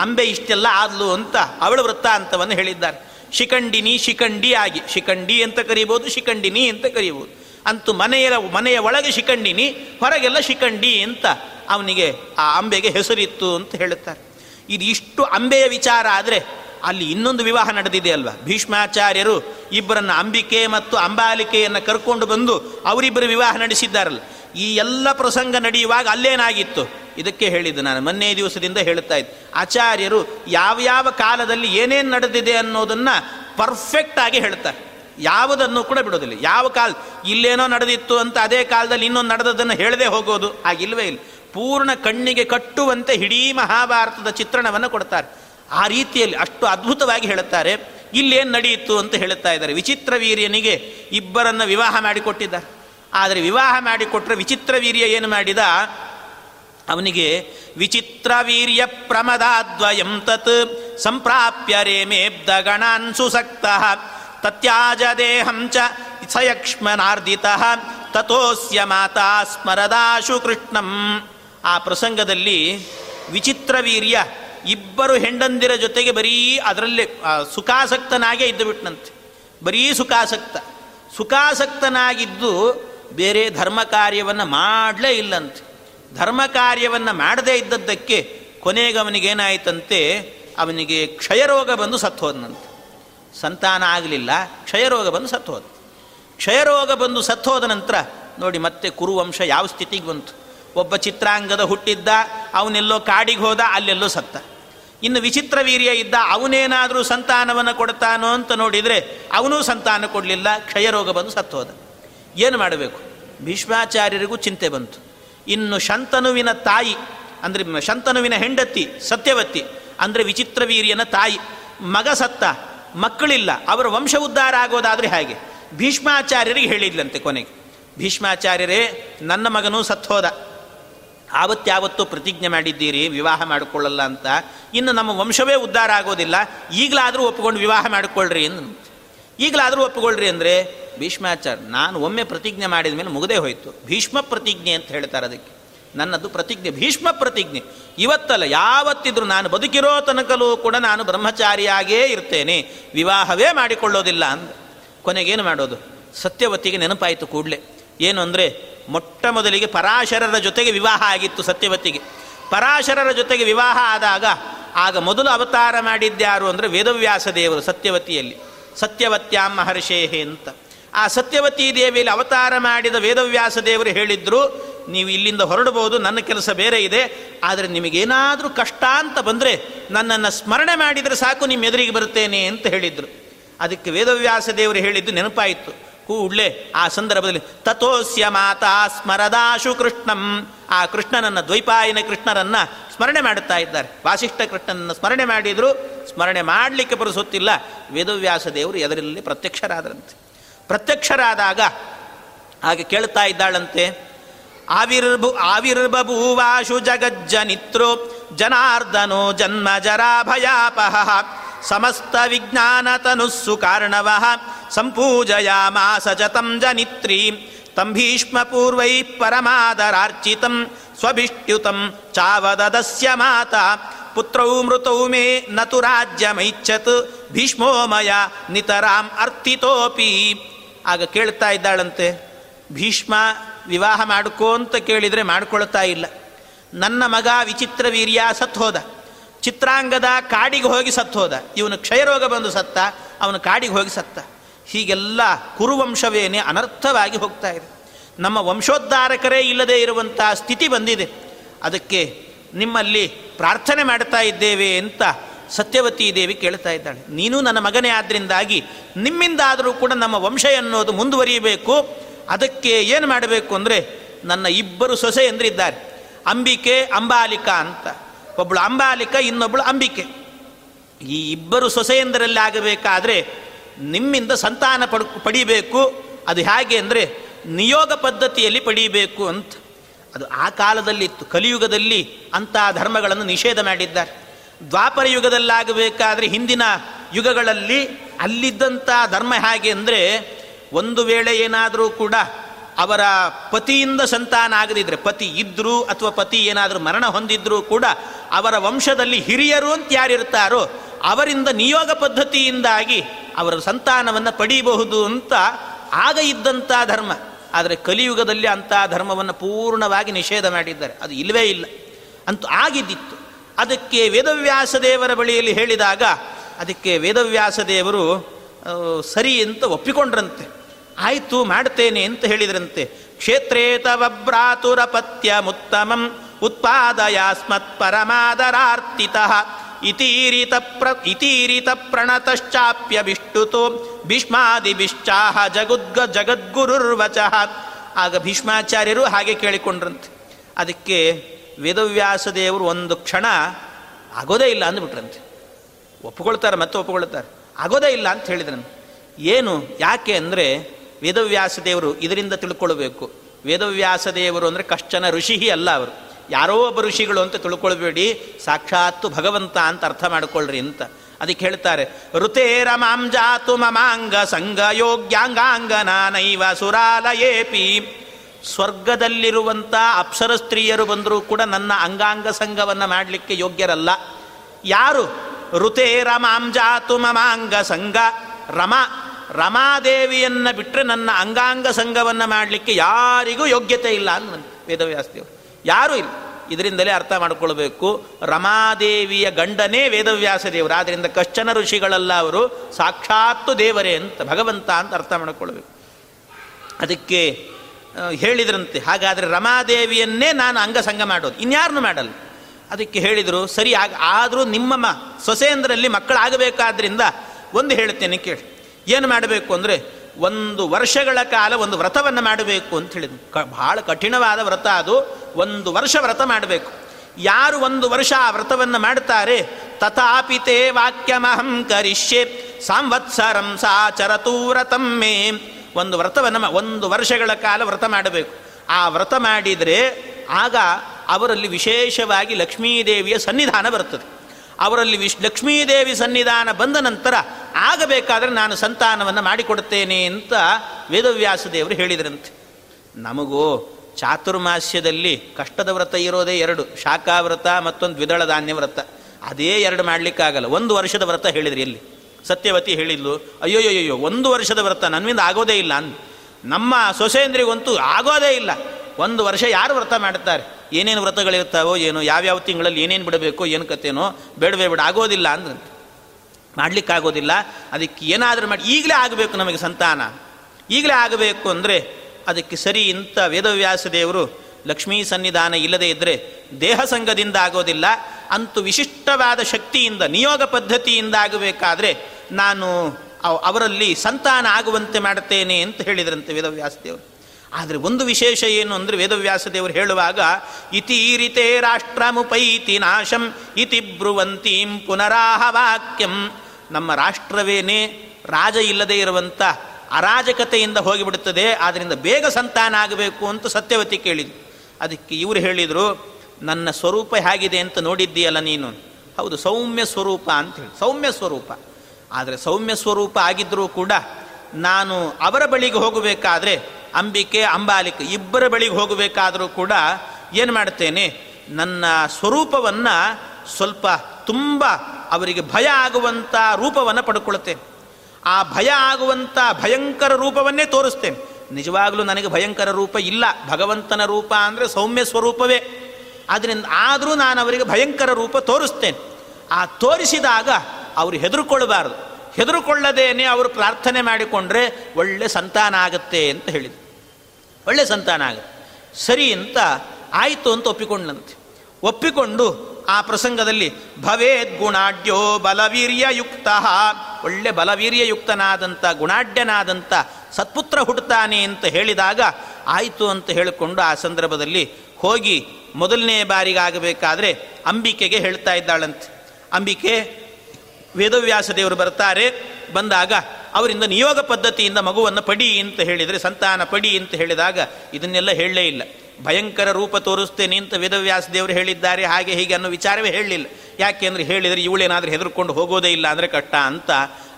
ಅಂಬೆ ಇಷ್ಟೆಲ್ಲ ಆದ್ಲು ಅಂತ ಅವಳ ವೃತ್ತ ಅಂತವನ್ನು ಹೇಳಿದ್ದಾರೆ. ಶಿಖಂಡಿನಿ ಶಿಖಂಡಿ ಆಗಿ, ಶಿಖಂಡಿ ಅಂತ ಕರೀಬೋದು, ಶಿಖಂಡಿನಿ ಅಂತ ಕರೀಬೋದು. ಅಂತೂ ಮನೆಯ ಮನೆಯ ಒಳಗೆ ಶಿಖಂಡಿನಿ, ಹೊರಗೆಲ್ಲ ಶಿಖಂಡಿ ಅಂತ ಅವನಿಗೆ ಆ ಅಂಬೆಗೆ ಹೆಸರಿತ್ತು ಅಂತ ಹೇಳುತ್ತಾರೆ. ಇದು ಇಷ್ಟು ಅಂಬೆಯ ವಿಚಾರ ಆದರೆ ಅಲ್ಲಿ ಇನ್ನೊಂದು ವಿವಾಹ ನಡೆದಿದೆ ಅಲ್ವಾ? ಭೀಷ್ಮಾಚಾರ್ಯರು ಇಬ್ಬರನ್ನು ಅಂಬಿಕೆ ಮತ್ತು ಅಂಬಾಲಿಕೆಯನ್ನು ಕರ್ಕೊಂಡು ಬಂದು ಅವರಿಬ್ಬರು ವಿವಾಹ ನಡೆಸಿದ್ದಾರಲ್ಲ. ಈ ಎಲ್ಲ ಪ್ರಸಂಗ ನಡೆಯುವಾಗ ಅಲ್ಲೇನಾಗಿತ್ತು? ಇದಕ್ಕೆ ಹೇಳಿದ್ದು ನಾನು ಮೊನ್ನೆ ದಿವಸದಿಂದ ಹೇಳುತ್ತಾ ಇದ್ದೆ. ಆಚಾರ್ಯರು ಯಾವ ಯಾವ ಕಾಲದಲ್ಲಿ ಏನೇನು ನಡೆದಿದೆ ಅನ್ನೋದನ್ನು ಪರ್ಫೆಕ್ಟ್ ಆಗಿ ಹೇಳ್ತಾರೆ. ಯಾವುದನ್ನು ಕೂಡ ಬಿಡೋದಿಲ್ಲ. ಯಾವ ಕಾಲ ಇಲ್ಲೇನೋ ನಡೆದಿತ್ತು ಅಂತ ಅದೇ ಕಾಲದಲ್ಲಿ ಇನ್ನೊಂದು ನಡೆದದನ್ನು ಹೇಳದೆ ಹೋಗೋದು ಆಗಿಲ್ವೇ ಇಲ್ಲ. ಪೂರ್ಣ ಕಣ್ಣಿಗೆ ಕಟ್ಟುವಂತೆ ಇಡೀ ಮಹಾಭಾರತದ ಚಿತ್ರಣವನ್ನು ಕೊಡ್ತಾರೆ. ಆ ರೀತಿಯಲ್ಲಿ ಅಷ್ಟು ಅದ್ಭುತವಾಗಿ ಹೇಳುತ್ತಾರೆ. ಇಲ್ಲೇನು ನಡೆಯಿತು ಅಂತ ಹೇಳುತ್ತಾ ಇದ್ದಾರೆ. ವಿಚಿತ್ರ ವೀರ್ಯನಿಗೆ ಇಬ್ಬರನ್ನು ವಿವಾಹ ಮಾಡಿಕೊಟ್ಟಿದ್ದ ಆದರೆ ವಿವಾಹ ಮಾಡಿಕೊಟ್ರೆ ವಿಚಿತ್ರ ವೀರ್ಯ ಏನು ಮಾಡಿದ? ಅವನಿಗೆ ವಿಚಿತ್ರ ವೀರ್ಯ ಪ್ರಮದಾದ್ವಯಂ ತತ್ ಸಂಪ್ರಾಪ್ಯ ರೇಮೇಬ್ದ ಗಣಾನ್ ಸುಸಕ್ತ ತತ್ಯಾಜ ದೇಹಂ ಚ ಸಯಕ್ಷ್ಮನಾರ್ದಿತ ತಥೋಸ್ಯ ಮಾತಾ ಸ್ಮರದಾಶು ಕೃಷ್ಣಂ ಆ ಪ್ರಸಂಗದಲ್ಲಿ ವಿಚಿತ್ರ ವೀರ್ಯ ಇಬ್ಬರು ಹೆಂಡಂದಿರ ಜೊತೆಗೆ ಬರೀ ಅದರಲ್ಲೇ ಸುಖಾಸಕ್ತನಾಗೇ ಇದ್ದು ಬಿಟ್ಟನಂತೆ ಬರೀ ಸುಖಾಸಕ್ತ. ಸುಖಾಸಕ್ತನಾಗಿದ್ದು ಬೇರೆ ಧರ್ಮ ಕಾರ್ಯವನ್ನು ಮಾಡಲೇ ಇಲ್ಲಂತೆ. ಧರ್ಮ ಕಾರ್ಯವನ್ನು ಮಾಡದೇ ಇದ್ದದ್ದಕ್ಕೆ ಕೊನೆಗೆ ಅವನಿಗೇನಾಯಿತಂತೆ, ಅವನಿಗೆ ಕ್ಷಯರೋಗ ಬಂದು ಸತ್ತೋದನಂತೆ. ಸಂತಾನ ಆಗಲಿಲ್ಲ, ಕ್ಷಯರೋಗ ಬಂದು ಸತ್ತೋದ. ಕ್ಷಯರೋಗ ಬಂದು ಸತ್ತೋದ ನಂತರ ನೋಡಿ ಮತ್ತೆ ಕುರುವಂಶ ಯಾವ ಸ್ಥಿತಿಗೆ ಬಂತು. ಒಬ್ಬ ಚಿತ್ರಾಂಗದ ಹುಟ್ಟಿದ್ದ, ಅವನೆಲ್ಲೋ ಕಾಡಿಗೆ ಹೋದ, ಅಲ್ಲೆಲ್ಲೋ ಸತ್ತ. ಇನ್ನು ವಿಚಿತ್ರ ವೀರ್ಯ ಇದ್ದ ಅವನೇನಾದರೂ ಸಂತಾನವನ್ನು ಕೊಡ್ತಾನೋ ಅಂತ ನೋಡಿದರೆ ಅವನೂ ಸಂತಾನ ಕೊಡಲಿಲ್ಲ, ಕ್ಷಯರೋಗ ಬಂದು ಸತ್ತೋದ. ಏನು ಮಾಡಬೇಕು? ಭೀಷ್ಮಾಚಾರ್ಯರಿಗೂ ಚಿಂತೆ ಬಂತು. ಇನ್ನು ಶಂತನುವಿನ ತಾಯಿ, ಅಂದರೆ ಶಂತನುವಿನ ಹೆಂಡತಿ ಸತ್ಯವತಿ, ಅಂದರೆ ವಿಚಿತ್ರ ವೀರ್ಯನ ತಾಯಿ, ಮಗ ಸತ್ತ, ಮಕ್ಕಳಿಲ್ಲ, ಅವರ ವಂಶ ಉದ್ಧಾರ ಆಗೋದಾದರೆ ಹಾಗೆ. ಭೀಷ್ಮಾಚಾರ್ಯರಿಗೆ ಹೇಳಿದ್ಲಂತೆ ಕೊನೆಗೆ. ಭೀಷ್ಮಾಚಾರ್ಯರೇ, ನನ್ನ ಮಗನೂ ಸತ್ತೋದ. ಆವತ್ಯಾವತ್ತೂ ಪ್ರತಿಜ್ಞೆ ಮಾಡಿದ್ದೀರಿ, ವಿವಾಹ ಮಾಡಿಕೊಳ್ಳಲ್ಲ ಅಂತ. ಇನ್ನು ನಮ್ಮ ವಂಶವೇ ಉದ್ಧಾರ ಆಗೋದಿಲ್ಲ. ಈಗಲಾದರೂ ಒಪ್ಪಿಕೊಂಡು ವಿವಾಹ ಮಾಡಿಕೊಳ್ಳ್ರಿ ಎಂದು ಈಗಲಾದರೂ ಒಪ್ಪಿಕೊಳ್ಳ್ರಿ ಅಂದರೆ ಭೀಷ್ಮಾಚಾರ್ಯ ನಾನು ಒಮ್ಮೆ ಪ್ರತಿಜ್ಞೆ ಮಾಡಿದ ಮೇಲೆ ಮುಗದೇ ಹೋಯಿತು. ಭೀಷ್ಮ ಪ್ರತಿಜ್ಞೆ ಅಂತ ಹೇಳ್ತಾರೆ ಅದಕ್ಕೆ. ನನ್ನದು ಪ್ರತಿಜ್ಞೆ, ಭೀಷ್ಮ ಪ್ರತಿಜ್ಞೆ. ಇವತ್ತಲ್ಲ ಯಾವತ್ತಿದ್ರು ನಾನು ಬದುಕಿರೋ ತನಕಲೂ ಕೂಡ ನಾನು ಬ್ರಹ್ಮಚಾರಿಯಾಗೇ ಇರ್ತೇನೆ. ವಿವಾಹವೇ ಮಾಡಿಕೊಳ್ಳೋದಿಲ್ಲ ಅಂದ ಕೊನೆಗೇನು ಮಾಡೋದು? ಸತ್ಯವತಿಗೆ ನೆನಪಾಯಿತು ಕೂಡಲೇ. ಏನು ಅಂದರೆ ಮೊಟ್ಟ ಮೊದಲಿಗೆ ಪರಾಶರರ ಜೊತೆಗೆ ವಿವಾಹ ಆಗಿತ್ತು ಸತ್ಯವತಿಗೆ. ಪರಾಶರರ ಜೊತೆಗೆ ವಿವಾಹ ಆದಾಗ ಆಗ ಮೊದಲು ಅವತಾರ ಮಾಡಿದ್ದ್ಯಾರು ಅಂದರೆ ವೇದವ್ಯಾಸ ದೇವರು ಸತ್ಯವತಿಯಲ್ಲಿ. ಸತ್ಯವತ್ಯಾಂ ಮಹರ್ಷೇಹೆ ಅಂತ. ಆ ಸತ್ಯವತಿ ದೇವಿಯಲ್ಲಿ ಅವತಾರ ಮಾಡಿದ ವೇದವ್ಯಾಸ ದೇವರು ಹೇಳಿದ್ರು, ನೀವು ಇಲ್ಲಿಂದ ಹೊರಡಬಹುದು ನನ್ನ ಕೆಲಸ ಬೇರೆ ಇದೆ, ಆದರೆ ನಿಮಗೇನಾದರೂ ಕಷ್ಟ ಅಂತ ಬಂದರೆ ನನ್ನನ್ನು ಸ್ಮರಣೆ ಮಾಡಿದರೆ ಸಾಕು, ನಿಮ್ಮ ಎದುರಿಗೆ ಬರುತ್ತೇನೆ ಅಂತ ಹೇಳಿದರು. ಅದಕ್ಕೆ ವೇದವ್ಯಾಸ ದೇವರು ಹೇಳಿದ್ದು ನೆನಪಾಯಿತು. ಕೂಡಲೇ ಆ ಸಂದರ್ಭದಲ್ಲಿ ತಥೋಸ್ಯ ಮಾತಾ ಸ್ಮರದಾಶು ಕೃಷ್ಣಂ. ಆ ಕೃಷ್ಣನನ್ನ, ದ್ವೈಪಾಯನ ಕೃಷ್ಣರನ್ನ ಸ್ಮರಣೆ ಮಾಡುತ್ತಾ ಇದ್ದಾರೆ. ವಾಸಿಷ್ಠ ಕೃಷ್ಣನನ್ನು ಸ್ಮರಣೆ ಮಾಡಿದ್ರು, ಸ್ಮರಣೆ ಮಾಡಲಿಕ್ಕೆ ಬರುಸುತ್ತಿಲ್ಲ. ವೇದವ್ಯಾಸ ದೇವರು ಎದರಲ್ಲಿ ಪ್ರತ್ಯಕ್ಷರಾದರಂತೆ ಪ್ರತ್ಯಕ್ಷರಾದಾಗ ಹಾಗೆ ಕೇಳ್ತಾ ಇದ್ದಾಳಂತೆ, ಆವಿರ್ಭು ಆವಿರ್ಬಭೂವಾಶು ಜಗಜ್ಜನಿತ್ರೋ, ಜನಾರ್ದನೋ ಜನ್ಮ ಜರಾಭಯಾಪಹ ಸಮಸ್ತ ವಿಜ್ಞಾನತನುಸ್ಸು ಕಾರಣವ ಸಂಪೂಜಯಾಮಾಸ ಚ ತಂ ಜನಿತ್ರೀ. ತಂ ಭೀಷ್ಮ ಪೂರ್ವೈ ಪರಮಾದರಾರ್ಚಿತಂ. ಸ್ವಭಿಷ್ಟ್ಯುತಂ ಚಾವದದಸ್ಯ ಮಾತ. ಪುತ್ರೌ ಮೃತೌ ಮೇ ನತು ರಾಜ್ಯಮೈಚ್ಛತ್. ಭೀಷ್ಮೋ ಮಯ ನಿತರಾಂ ಅರ್ಥಿತೋಪಿ. ಆಗ ಕೇಳ್ತಾ ಇದ್ದಾಳಂತೆ, ಭೀಷ್ಮ, ವಿವಾಹ ಮಾಡ್ಕೋ ಕೇಳಿದರೆ ಮಾಡ್ಕೊಳ್ತಾ ಇಲ್ಲ. ನನ್ನ ಮಗ ವಿಚಿತ್ರ ವೀರ್ಯ ಚಿತ್ರಾಂಗದ ಕಾಡಿಗೆ ಹೋಗಿ ಸತ್ತೋದ ಇವನು ಕ್ಷಯರೋಗ ಬಂದು ಸತ್ತ. ಅವನು ಕಾಡಿಗೆ ಹೋಗಿ ಸತ್ತ. ಹೀಗೆಲ್ಲ ಕುರುವಂಶವೇನೆ ಅನರ್ಥವಾಗಿ ಹೋಗ್ತಾ ಇದೆ. ನಮ್ಮ ವಂಶೋದ್ಧಾರಕರೇ ಇಲ್ಲದೆ ಇರುವಂಥ ಸ್ಥಿತಿ ಬಂದಿದೆ. ಅದಕ್ಕೆ ನಿಮ್ಮಲ್ಲಿ ಪ್ರಾರ್ಥನೆ ಮಾಡ್ತಾ ಇದ್ದೇವೆ ಅಂತ ಸತ್ಯವತಿ ದೇವಿ ಕೇಳ್ತಾ ಇದ್ದಾಳೆ. ನೀನು ನನ್ನ ಮಗನೇ ಆದ್ದರಿಂದಾಗಿ ನಿಮ್ಮಿಂದಾದರೂ ಕೂಡ ನಮ್ಮ ವಂಶ ಎನ್ನುವುದು ಮುಂದುವರಿಯಬೇಕು. ಅದಕ್ಕೆ ಏನು ಮಾಡಬೇಕು ಅಂದರೆ ನನ್ನ ಇಬ್ಬರು ಸೊಸೆ ಎಂದ್ರಿದ್ದಾರೆ ಅಂಬಿಕೆ, ಅಂಬಾಲಿಕಾ ಅಂತ. ಒಬ್ಬಳು ಅಂಬಾಲಿಕ ಇನ್ನೊಬ್ಬಳು ಅಂಬಿಕೆ. ಈ ಇಬ್ಬರು ಸೊಸೆಯಂದರಲ್ಲಿ ಆಗಬೇಕಾದ್ರೆ ನಿಮ್ಮಿಂದ ಸಂತಾನ ಪಡ್, ಪಡಿಬೇಕು. ಅದು ಹೇಗೆ ಅಂದರೆ ನಿಯೋಗ ಪದ್ಧತಿಯಲ್ಲಿ ಪಡೀಬೇಕು ಅಂತ. ಅದು ಆ ಕಾಲದಲ್ಲಿತ್ತು. ಕಲಿಯುಗದಲ್ಲಿ ಅಂತಹ ಧರ್ಮಗಳನ್ನು ನಿಷೇಧ ಮಾಡಿದ್ದಾರೆ. ದ್ವಾಪರ ಯುಗದಲ್ಲಾಗಬೇಕಾದ್ರೆ ಹಿಂದಿನ ಯುಗಗಳಲ್ಲಿ ಅಲ್ಲಿದ್ದಂಥ ಧರ್ಮ ಹೇಗೆ ಅಂದರೆ ಒಂದು ವೇಳೆ ಏನಾದರೂ ಕೂಡ ಅವರ ಪತಿಯಿಂದ ಸಂತಾನ ಆಗದಿದ್ರೆ, ಪತಿ ಇದ್ದರೂ ಅಥವಾ ಪತಿ ಏನಾದರೂ ಮರಣ ಹೊಂದಿದ್ರೂ ಕೂಡ ಅವರ ವಂಶದಲ್ಲಿ ಹಿರಿಯರು ಅಂತ ಯಾರಿರ್ತಾರೋ, ಅವರಿಂದ ನಿಯೋಗ ಪದ್ಧತಿಯಿಂದಾಗಿ ಅವರ ಸಂತಾನವನ್ನು ಪಡೀಬಹುದು ಅಂತ ಆಗ ಇದ್ದಂಥ ಧರ್ಮ. ಆದರೆ ಕಲಿಯುಗದಲ್ಲಿ ಅಂಥ ಧರ್ಮವನ್ನು ಪೂರ್ಣವಾಗಿ ನಿಷೇಧ ಮಾಡಿದ್ದಾರೆ. ಅದು ಇಲ್ಲವೇ ಇಲ್ಲ. ಅಂತೂ ಆಗಿದ್ದಿತ್ತು. ಅದಕ್ಕೆ ವೇದವ್ಯಾಸ ದೇವರ ಬಳಿಯಲ್ಲಿ ಹೇಳಿದಾಗ, ಅದಕ್ಕೆ ವೇದವ್ಯಾಸ ದೇವರು ಸರಿ ಅಂತ ಒಪ್ಪಿಕೊಂಡ್ರಂತೆ. ಆಯಿತು ಮಾಡ್ತೇನೆ ಅಂತ ಹೇಳಿದ್ರಂತೆ. ಕ್ಷೇತ್ರೇ ತವ ಭ್ರಾತುರಪತ್ಯ ಮುತ್ತಮಂ ಉತ್ಪಾದಯಾಸ್ಮತ್ ಪರಮಾದರಾರ್ತಿತಃ. ಇತೀರಿತ ಪ್ರ, ಇತೀರಿತ ಪ್ರಣತಶ್ಚಾಪ್ಯಭಿಷ್ಟುತೋ ಭೀಷ್ಮಾದಿಭಿಶ್ಚಾಹ ಜಗದ್ಗ ಜಗದ್ಗುರುರ್ವಚಃ. ಆಗ ಭೀಷ್ಮಾಚಾರ್ಯರು ಹಾಗೆ ಕೇಳಿಕೊಂಡ್ರಂತೆ. ಅದಕ್ಕೆ ವೇದವ್ಯಾಸ ದೇವರು ಒಂದು ಕ್ಷಣ ಆಗೋದೇ ಇಲ್ಲ ಅಂದ್ಬಿಟ್ರಂತೆ. ಒಪ್ಪಿಕೊಳ್ತಾರೆ ಮತ್ತೆ ಒಪ್ಪಿಕೊಳ್ತಾರೆ ಆಗೋದೇ ಇಲ್ಲ ಅಂತ ಹೇಳಿದ್ರಂತೆ. ಏನು, ಯಾಕೆ ಅಂದರೆ ವೇದವ್ಯಾಸ ದೇವರು ಇದರಿಂದ ತಿಳ್ಕೊಳ್ಬೇಕು. ವೇದವ್ಯಾಸ ದೇವರು ಅಂದರೆ ಕಷ್ಟನ ಋಷಿ ಅಲ್ಲ ಅವರು. ಯಾರೋ ಒಬ್ಬ ಋಷಿಗಳು ಅಂತ ತಿಳ್ಕೊಳ್ಬೇಡಿ, ಸಾಕ್ಷಾತ್ತು ಭಗವಂತ ಅಂತ ಅರ್ಥ ಮಾಡ್ಕೊಳ್ರಿ ಅಂತ. ಅದಕ್ಕೆ ಹೇಳ್ತಾರೆ ಋತೇರ ಮಾಂ ಜಾತು ಮಮಾಂಗ ಸಂಗ ಯೋಗ್ಯಾಂಗಾಂಗನಾನೈವ ಸುರಾಲಯೇಪಿ. ಸ್ವರ್ಗದಲ್ಲಿರುವಂಥ ಅಪ್ಸರ ಸ್ತ್ರೀಯರು ಬಂದರೂ ಕೂಡ ನನ್ನ ಅಂಗಾಂಗ ಸಂಘವನ್ನು ಮಾಡಲಿಕ್ಕೆ ಯೋಗ್ಯರಲ್ಲ. ಯಾರು? ಋತೇರ ಮಾಂ ಜಾತು ಮಮಾಂಗ ಸಂಘ ರಮ. ರಮಾದೇವಿಯನ್ನು ಬಿಟ್ಟರೆ ನನ್ನ ಅಂಗಾಂಗ ಸಂಘವನ್ನು ಮಾಡಲಿಕ್ಕೆ ಯಾರಿಗೂ ಯೋಗ್ಯತೆ ಇಲ್ಲ ಅಂತ ವೇದವ್ಯಾಸದೇವರು ಯಾರೂ ಇಲ್ಲ. ಇದರಿಂದಲೇ ಅರ್ಥ ಮಾಡಿಕೊಳ್ಬೇಕು. ರಮಾದೇವಿಯ ಗಂಡನೇ ವೇದವ್ಯಾಸ ದೇವರು ಆದ್ದರಿಂದ ಕಶ್ಚನ ಋಷಿಗಳಲ್ಲ ಅವರು. ಸಾಕ್ಷಾತ್ತು ದೇವರೇ ಅಂತ, ಭಗವಂತ ಅಂತ ಅರ್ಥ ಮಾಡಿಕೊಳ್ಬೇಕು. ಅದಕ್ಕೆ ಹೇಳಿದ್ರಂತೆ. ಹಾಗಾದರೆ ರಮಾದೇವಿಯನ್ನೇ ನಾನು ಅಂಗಸಂಗ ಮಾಡೋದು. ಇನ್ಯಾರನ್ನು ಮಾಡಲ್ಲ. ಅದಕ್ಕೆ ಹೇಳಿದರು, ಸರಿ, ಆಗ ಆದರೂ ನಿಮ್ಮ ಮ ಸೊಸೆಯಂದ್ರಲ್ಲಿ ಮಕ್ಕಳಾಗಬೇಕಾದ್ರಿಂದ ಒಂದು ಹೇಳ್ತೇನೆ ಕೇಳಿ. ಏನು ಮಾಡಬೇಕು ಅಂದರೆ ಒಂದು ವರ್ಷಗಳ ಕಾಲ ಒಂದು ವ್ರತವನ್ನು ಮಾಡಬೇಕು ಅಂತ ಹೇಳಿದ್ರು ಕ, ಭಾಳ ಕಠಿಣವಾದ ವ್ರತ ಅದು. ಒಂದು ವರ್ಷ ವ್ರತ ಮಾಡಬೇಕು. ಯಾರು ಒಂದು ವರ್ಷ ಆ ವ್ರತವನ್ನು ಮಾಡ್ತಾರೆ? ತಥಾಪಿತೇ ವಾಕ್ಯಮಹಂ ಕರಿಷ್ಯೆ. ಸಾಂವತ್ಸರಂ ಸಾಚರತೂ ವ್ರತಂ ಮೇ. ಒಂದು ವ್ರತವನ್ನು ಒಂದು ವರ್ಷಗಳ ಕಾಲ ವ್ರತ ಮಾಡಬೇಕು. ಆ ವ್ರತ ಮಾಡಿದರೆ ಆಗ ಅವರಲ್ಲಿ ವಿಶೇಷವಾಗಿ ಲಕ್ಷ್ಮೀದೇವಿಯ ಸನ್ನಿಧಾನ ಬರ್ತದೆ. ಅವರಲ್ಲಿ ವಿಶ್ ಲಕ್ಷ್ಮೀದೇವಿ ಸನ್ನಿಧಾನ ಬಂದ ನಂತರ ಆಗಬೇಕಾದ್ರೆ ನಾನು ಸಂತಾನವನ್ನು ಮಾಡಿಕೊಡುತ್ತೇನೆ ಅಂತ ವೇದವ್ಯಾಸ ದೇವರು ಹೇಳಿದ್ರಂತೆ. ನಮಗೂ ಚಾತುರ್ಮಾಸ್ಯದಲ್ಲಿ ಕಷ್ಟದ ವ್ರತ ಇರೋದೇ ಎರಡು, ಶಾಖಾವ್ರತ ಮತ್ತೊಂದು ದ್ವಿದಳ ಧಾನ್ಯ ವ್ರತ. ಅದೇ ಎರಡು ಮಾಡಲಿಕ್ಕಾಗಲ್ಲ, ಒಂದು ವರ್ಷದ ವ್ರತ ಹೇಳಿದ್ರಿ ಇಲ್ಲಿ ಸತ್ಯವತಿ ಹೇಳಿದ್ಲು ಅಯ್ಯೋ ಒಂದು ವರ್ಷದ ವ್ರತ ನನ್ನಿಂದ ಆಗೋದೇ ಇಲ್ಲ ಅಂದ್. ನಮ್ಮ ಸೊಸೆಯಂದ್ರಿಗಂತೂ ಆಗೋದೇ ಇಲ್ಲ. ಒಂದು ವರ್ಷ ಯಾರು ವ್ರತ ಮಾಡ್ತಾರೆ ಏನೇನು ವ್ರತಗಳಿರ್ತಾವೋ ಏನು, ಯಾವ್ಯಾವ ತಿಂಗಳಲ್ಲಿ ಏನೇನು ಬಿಡಬೇಕೋ ಏನು ಕತ್ತೇನೋ ಬೇಡವೇ ಬೇಡ, ಆಗೋದಿಲ್ಲ ಅಂದ್ರಂತೆ. ಮಾಡಲಿಕ್ಕಾಗೋದಿಲ್ಲ. ಅದಕ್ಕೆ ಏನಾದರೂ ಮಾಡಿ, ಈಗಲೇ ಆಗಬೇಕು ನಮಗೆ ಸಂತಾನ. ಈಗಲೇ ಆಗಬೇಕು ಅಂದರೆ ಅದಕ್ಕೆ ಸರಿ ಇಂಥ ವೇದವ್ಯಾಸ ದೇವರು ಲಕ್ಷ್ಮೀ ಸನ್ನಿಧಾನ ಇಲ್ಲದೇ ಇದ್ದರೆ ದೇಹ ಸಂಘದಿಂದ ಆಗೋದಿಲ್ಲ. ಅಂತೂ ವಿಶಿಷ್ಟವಾದ ಶಕ್ತಿಯಿಂದ, ನಿಯೋಗ ಪದ್ಧತಿಯಿಂದ ಆಗಬೇಕಾದ್ರೆ ನಾನು ಅವರಲ್ಲಿ ಸಂತಾನ ಆಗುವಂತೆ ಮಾಡುತ್ತೇನೆ ಅಂತ ಹೇಳಿದ್ರಂತೆ ವೇದವ್ಯಾಸ ದೇವರು. ಆದರೆ ಒಂದು ವಿಶೇಷ ಏನು ಅಂದರೆ ವೇದವ್ಯಾಸ ದೇವರು ಹೇಳುವಾಗ ಇತೀರಿತೆ ರಾಷ್ಟ್ರಮುಪೈತಿ ನಾಶಂ, ಇತಿ ಬ್ರುವಂತೀಂ ಪುನರಾಹ ವಾಕ್ಯಂ ನಮ್ಮ ರಾಷ್ಟ್ರವೇನೇ ರಾಜ ಇಲ್ಲದೆ ಇರುವಂಥ ಅರಾಜಕತೆಯಿಂದ ಹೋಗಿಬಿಡುತ್ತದೆ ಆದ್ದರಿಂದ ಬೇಗ ಸಂತಾನ ಆಗಬೇಕು ಅಂತ ಸತ್ಯವತಿ ಕೇಳಿದ್ರು ಅದಕ್ಕೆ ಇವರು ಹೇಳಿದರು, ನನ್ನ ಸ್ವರೂಪ ಹೇಗಿದೆ ಅಂತ ನೋಡಿದ್ದೀಯಲ್ಲ ನೀನು? ಹೌದು, ಸೌಮ್ಯ ಸ್ವರೂಪ ಅಂತ ಹೇಳಿ. ಸೌಮ್ಯ ಸ್ವರೂಪ. ಆದರೆ ಸೌಮ್ಯ ಸ್ವರೂಪ ಆಗಿದ್ದರೂ ಕೂಡ ನಾನು ಅವರ ಬಳಿಗೆ ಹೋಗಬೇಕಾದ್ರೆ ಅಂಬಿಕೆ, ಅಂಬಾಲಿಕೆ ಇಬ್ಬರ ಬಳಿಗೆ ಹೋಗಬೇಕಾದರೂ ಕೂಡ ಏನು ಮಾಡ್ತೇನೆ ನನ್ನ ಸ್ವರೂಪವನ್ನು ಸ್ವಲ್ಪ ತುಂಬ ಅವರಿಗೆ ಭಯ ಆಗುವಂಥ ರೂಪವನ್ನು ಪಡ್ಕೊಳ್ತೇನೆ ಆ ಭಯ ಆಗುವಂಥ ಭಯಂಕರ ರೂಪವನ್ನೇ ತೋರಿಸ್ತೇನೆ. ನಿಜವಾಗಲೂ ನನಗೆ ಭಯಂಕರ ರೂಪ ಇಲ್ಲ. ಭಗವಂತನ ರೂಪ ಅಂದರೆ ಸೌಮ್ಯ ಸ್ವರೂಪವೇ. ಆದ್ದರಿಂದ ಆದರೂ ನಾನು ಅವರಿಗೆ ಭಯಂಕರ ರೂಪ ತೋರಿಸ್ತೇನೆ. ಆ ತೋರಿಸಿದಾಗ ಅವರು ಹೆದರುಕೊಳ್ಬಾರ್ದು. ಹೆದರುಕೊಳ್ಳದೇನೆ ಅವರು ಪ್ರಾರ್ಥನೆ ಮಾಡಿಕೊಂಡ್ರೆ ಒಳ್ಳೆ ಸಂತಾನ ಆಗುತ್ತೆ ಅಂತ ಹೇಳಿದರು. ಒಳ್ಳೆ ಸಂತಾನ ಆಗುತ್ತೆ. ಸರಿ ಅಂತ ಆಯಿತು ಅಂತ ಒಪ್ಪಿಕೊಂಡಂತೆ. ಒಪ್ಪಿಕೊಂಡು ಆ ಪ್ರಸಂಗದಲ್ಲಿ ಭವೇದ್ ಗುಣಾಢ್ಯೋ ಬಲವೀರ್ಯಯುಕ್ತ. ಒಳ್ಳೆ ಬಲವೀರ್ಯಯುಕ್ತನಾದಂಥ ಗುಣಾಢ್ಯನಾದಂಥ ಸತ್ಪುತ್ರ ಹುಟ್ಟುತ್ತಾನೆ ಅಂತ ಹೇಳಿದಾಗ ಆಯಿತು ಅಂತ ಹೇಳಿಕೊಂಡು ಆ ಸಂದರ್ಭದಲ್ಲಿ ಹೋಗಿ ಮೊದಲನೇ ಬಾರಿಗಾಗಬೇಕಾದ್ರೆ ಅಂಬಿಕೆಗೆ ಹೇಳ್ತಾ ಇದ್ದಾಳಂತೆ. ಅಂಬಿಕೆ ವೇದವ್ಯಾಸ ದೇವರು ಬರ್ತಾರೆ. ಬಂದಾಗ ಅವರಿಂದ ನಿಯೋಗ ಪದ್ಧತಿಯಿಂದ ಮಗುವನ್ನು ಪಡಿ ಅಂತ ಹೇಳಿದರೆ, ಸಂತಾನ ಪಡಿ ಅಂತ ಹೇಳಿದಾಗ ಇದನ್ನೆಲ್ಲ ಹೇಳಲೇ ಇಲ್ಲ. ಭಯಂಕರ ರೂಪ ತೋರಿಸ್ತೇನೆ ಅಂತ ವೇದವ್ಯಾಸ ದೇವರು ಹೇಳಿದ್ದಾರೆ, ಹಾಗೆ ಹೀಗೆ ಅನ್ನೋ ವಿಚಾರವೇ ಹೇಳಲಿಲ್ಲ. ಯಾಕೆ ಅಂದರೆ ಹೇಳಿದರೆ ಇವಳೇನಾದರೂ ಹೆದರ್ಕೊಂಡು ಹೋಗೋದೇ ಇಲ್ಲ ಅಂದರೆ ಕಷ್ಟ ಅಂತ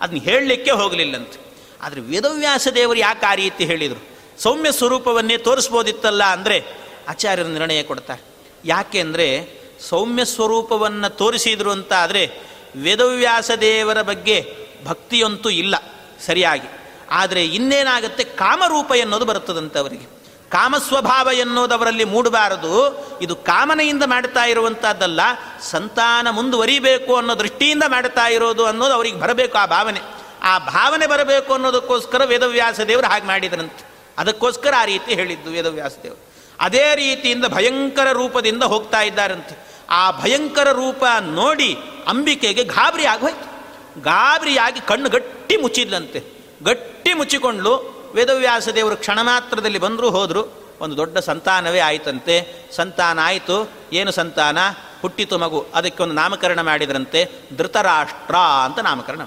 ಅದನ್ನ ಹೇಳಲಿಕ್ಕೆ ಹೋಗಲಿಲ್ಲಂತೆ ಆದರೆ ವೇದವ್ಯಾಸ ದೇವರು ಯಾಕೆ ಆ ರೀತಿ ಹೇಳಿದರು? ಸೌಮ್ಯ ಸ್ವರೂಪವನ್ನೇ ತೋರಿಸ್ಬೋದಿತ್ತಲ್ಲ ಅಂದರೆ ಆಚಾರ್ಯರು ನಿರ್ಣಯ ಕೊಡ್ತಾರೆ. ಯಾಕೆ ಅಂದರೆ ಸೌಮ್ಯ ಸ್ವರೂಪವನ್ನು ತೋರಿಸಿದ್ರು ಅಂತ ಆದರೆ ವೇದವ್ಯಾಸ ದೇವರ ಬಗ್ಗೆ ಭಕ್ತಿಯಂತೂ ಇಲ್ಲ. ಸರಿಯಾಗಿ. ಆದರೆ ಇನ್ನೇನಾಗುತ್ತೆ? ಕಾಮರೂಪ ಎನ್ನೋದು ಬರುತ್ತದಂತೆ ಅವರಿಗೆ ಕಾಮಸ್ವಭಾವ ಎನ್ನುವುದು ಅವರಲ್ಲಿ ಮೂಡಬಾರದು. ಇದು ಕಾಮನೆಯಿಂದ ಮಾಡ್ತಾ ಇರುವಂಥದ್ದಲ್ಲ ಸಂತಾನ ಮುಂದುವರಿಬೇಕು ಅನ್ನೋ ದೃಷ್ಟಿಯಿಂದ ಮಾಡ್ತಾ ಇರೋದು ಅನ್ನೋದು ಅವರಿಗೆ ಬರಬೇಕು ಆ ಭಾವನೆ. ಆ ಭಾವನೆ ಬರಬೇಕು ಅನ್ನೋದಕ್ಕೋಸ್ಕರ ವೇದವ್ಯಾಸ ದೇವರು ಹಾಗೆ ಮಾಡಿದ್ರಂತೆ. ಅದಕ್ಕೋಸ್ಕರ ಆ ರೀತಿ ಹೇಳಿದ್ದು ವೇದವ್ಯಾಸ ದೇವರು. ಅದೇ ರೀತಿಯಿಂದ ಭಯಂಕರ ರೂಪದಿಂದ ಹೋಗ್ತಾ ಇದ್ದಾರಂತೆ. ಆ ಭಯಂಕರ ರೂಪ ನೋಡಿ ಅಂಬಿಕೆಗೆ ಗಾಬರಿ ಆಗೋಯ್ತು. ಗಾಬರಿಯಾಗಿ ಕಣ್ಣು ಗಟ್ಟಿ ಮುಚ್ಚಿದ್ಲಂತೆ. ಗಟ್ಟಿ ಮುಚ್ಚಿಕೊಂಡು ವೇದವ್ಯಾಸ ದೇವರು ಕ್ಷಣ ಮಾತ್ರದಲ್ಲಿ ಬಂದರೂ ಹೋದರು, ಒಂದು ದೊಡ್ಡ ಸಂತಾನವೇ ಆಯಿತಂತೆ. ಸಂತಾನ ಆಯಿತು. ಏನು ಸಂತಾನ? ಹುಟ್ಟಿತು ಮಗು. ಅದಕ್ಕೆ ಒಂದು ನಾಮಕರಣ ಮಾಡಿದ್ರಂತೆ. ಧೃತರಾಷ್ಟ್ರ ಅಂತ ನಾಮಕರಣ.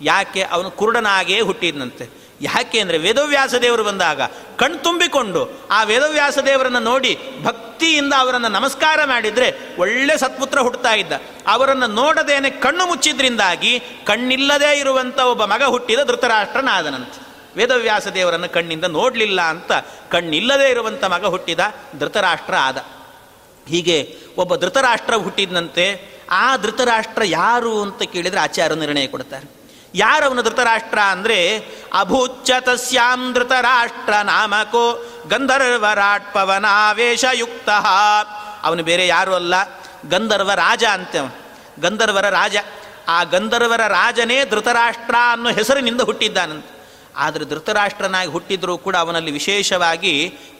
ಯಾಕೆ? ಅವನು ಕುರುಡನಾಗೇ ಹುಟ್ಟಿದ್ನಂತೆ. ಯಾಕೆ ಅಂದರೆ ವೇದವ್ಯಾಸ ದೇವರು ಬಂದಾಗ ಕಣ್ ತುಂಬಿಕೊಂಡು ಆ ವೇದವ್ಯಾಸ ದೇವರನ್ನು ನೋಡಿ ಭಕ್ತಿಯಿಂದ ಅವರನ್ನು ನಮಸ್ಕಾರ ಮಾಡಿದರೆ ಒಳ್ಳೆ ಸತ್ಪುತ್ರ ಹುಟ್ಟುತ್ತಾ ಇದ್ದ. ಅವರನ್ನು ನೋಡದೇನೆ ಕಣ್ಣು ಮುಚ್ಚಿದ್ರಿಂದಾಗಿ ಕಣ್ಣಿಲ್ಲದೇ ಇರುವಂಥ ಒಬ್ಬ ಮಗ ಹುಟ್ಟಿದ ಧೃತರಾಷ್ಟ್ರನಾದನಂತೆ. ವೇದವ್ಯಾಸ ದೇವರನ್ನು ಕಣ್ಣಿಂದ ನೋಡಲಿಲ್ಲ ಅಂತ ಕಣ್ಣಿಲ್ಲದೇ ಇರುವಂಥ ಮಗ ಹುಟ್ಟಿದ ಧೃತರಾಷ್ಟ್ರ ಆದ. ಹೀಗೆ ಒಬ್ಬ ಧೃತರಾಷ್ಟ್ರ ಹುಟ್ಟಿದಂತೆ ಆ ಧೃತರಾಷ್ಟ್ರ ಯಾರು ಅಂತ ಕೇಳಿದರೆ ಆಚಾರ್ಯ ನಿರ್ಣಯ ಕೊಡ್ತಾರೆ. ಯಾರವನು ಧೃತರಾಷ್ಟ್ರ ಅಂದರೆ? ಅಭೂಚ್ಯ ತಸ್ಯಾಂ ಧೃತರಾಷ್ಟ್ರ ನಾಮಕೋ ಗಂಧರ್ವರಾಟ್ ಪವನಾವೇಶಯುಕ್ತ ಅವನು ಬೇರೆ ಯಾರು ಅಲ್ಲ, ಗಂಧರ್ವ ರಾಜ ಅಂತೆ ಗಂಧರ್ವರ ರಾಜ. ಆ ಗಂಧರ್ವರ ರಾಜನೇ ಧೃತರಾಷ್ಟ್ರ ಅನ್ನೋ ಹೆಸರಿನಿಂದ ಹುಟ್ಟಿದ್ದಾನಂತೆ. ಆದರೆ ಧೃತರಾಷ್ಟ್ರನಾಗಿ ಹುಟ್ಟಿದ್ರೂ ಕೂಡ ಅವನಲ್ಲಿ ವಿಶೇಷವಾಗಿ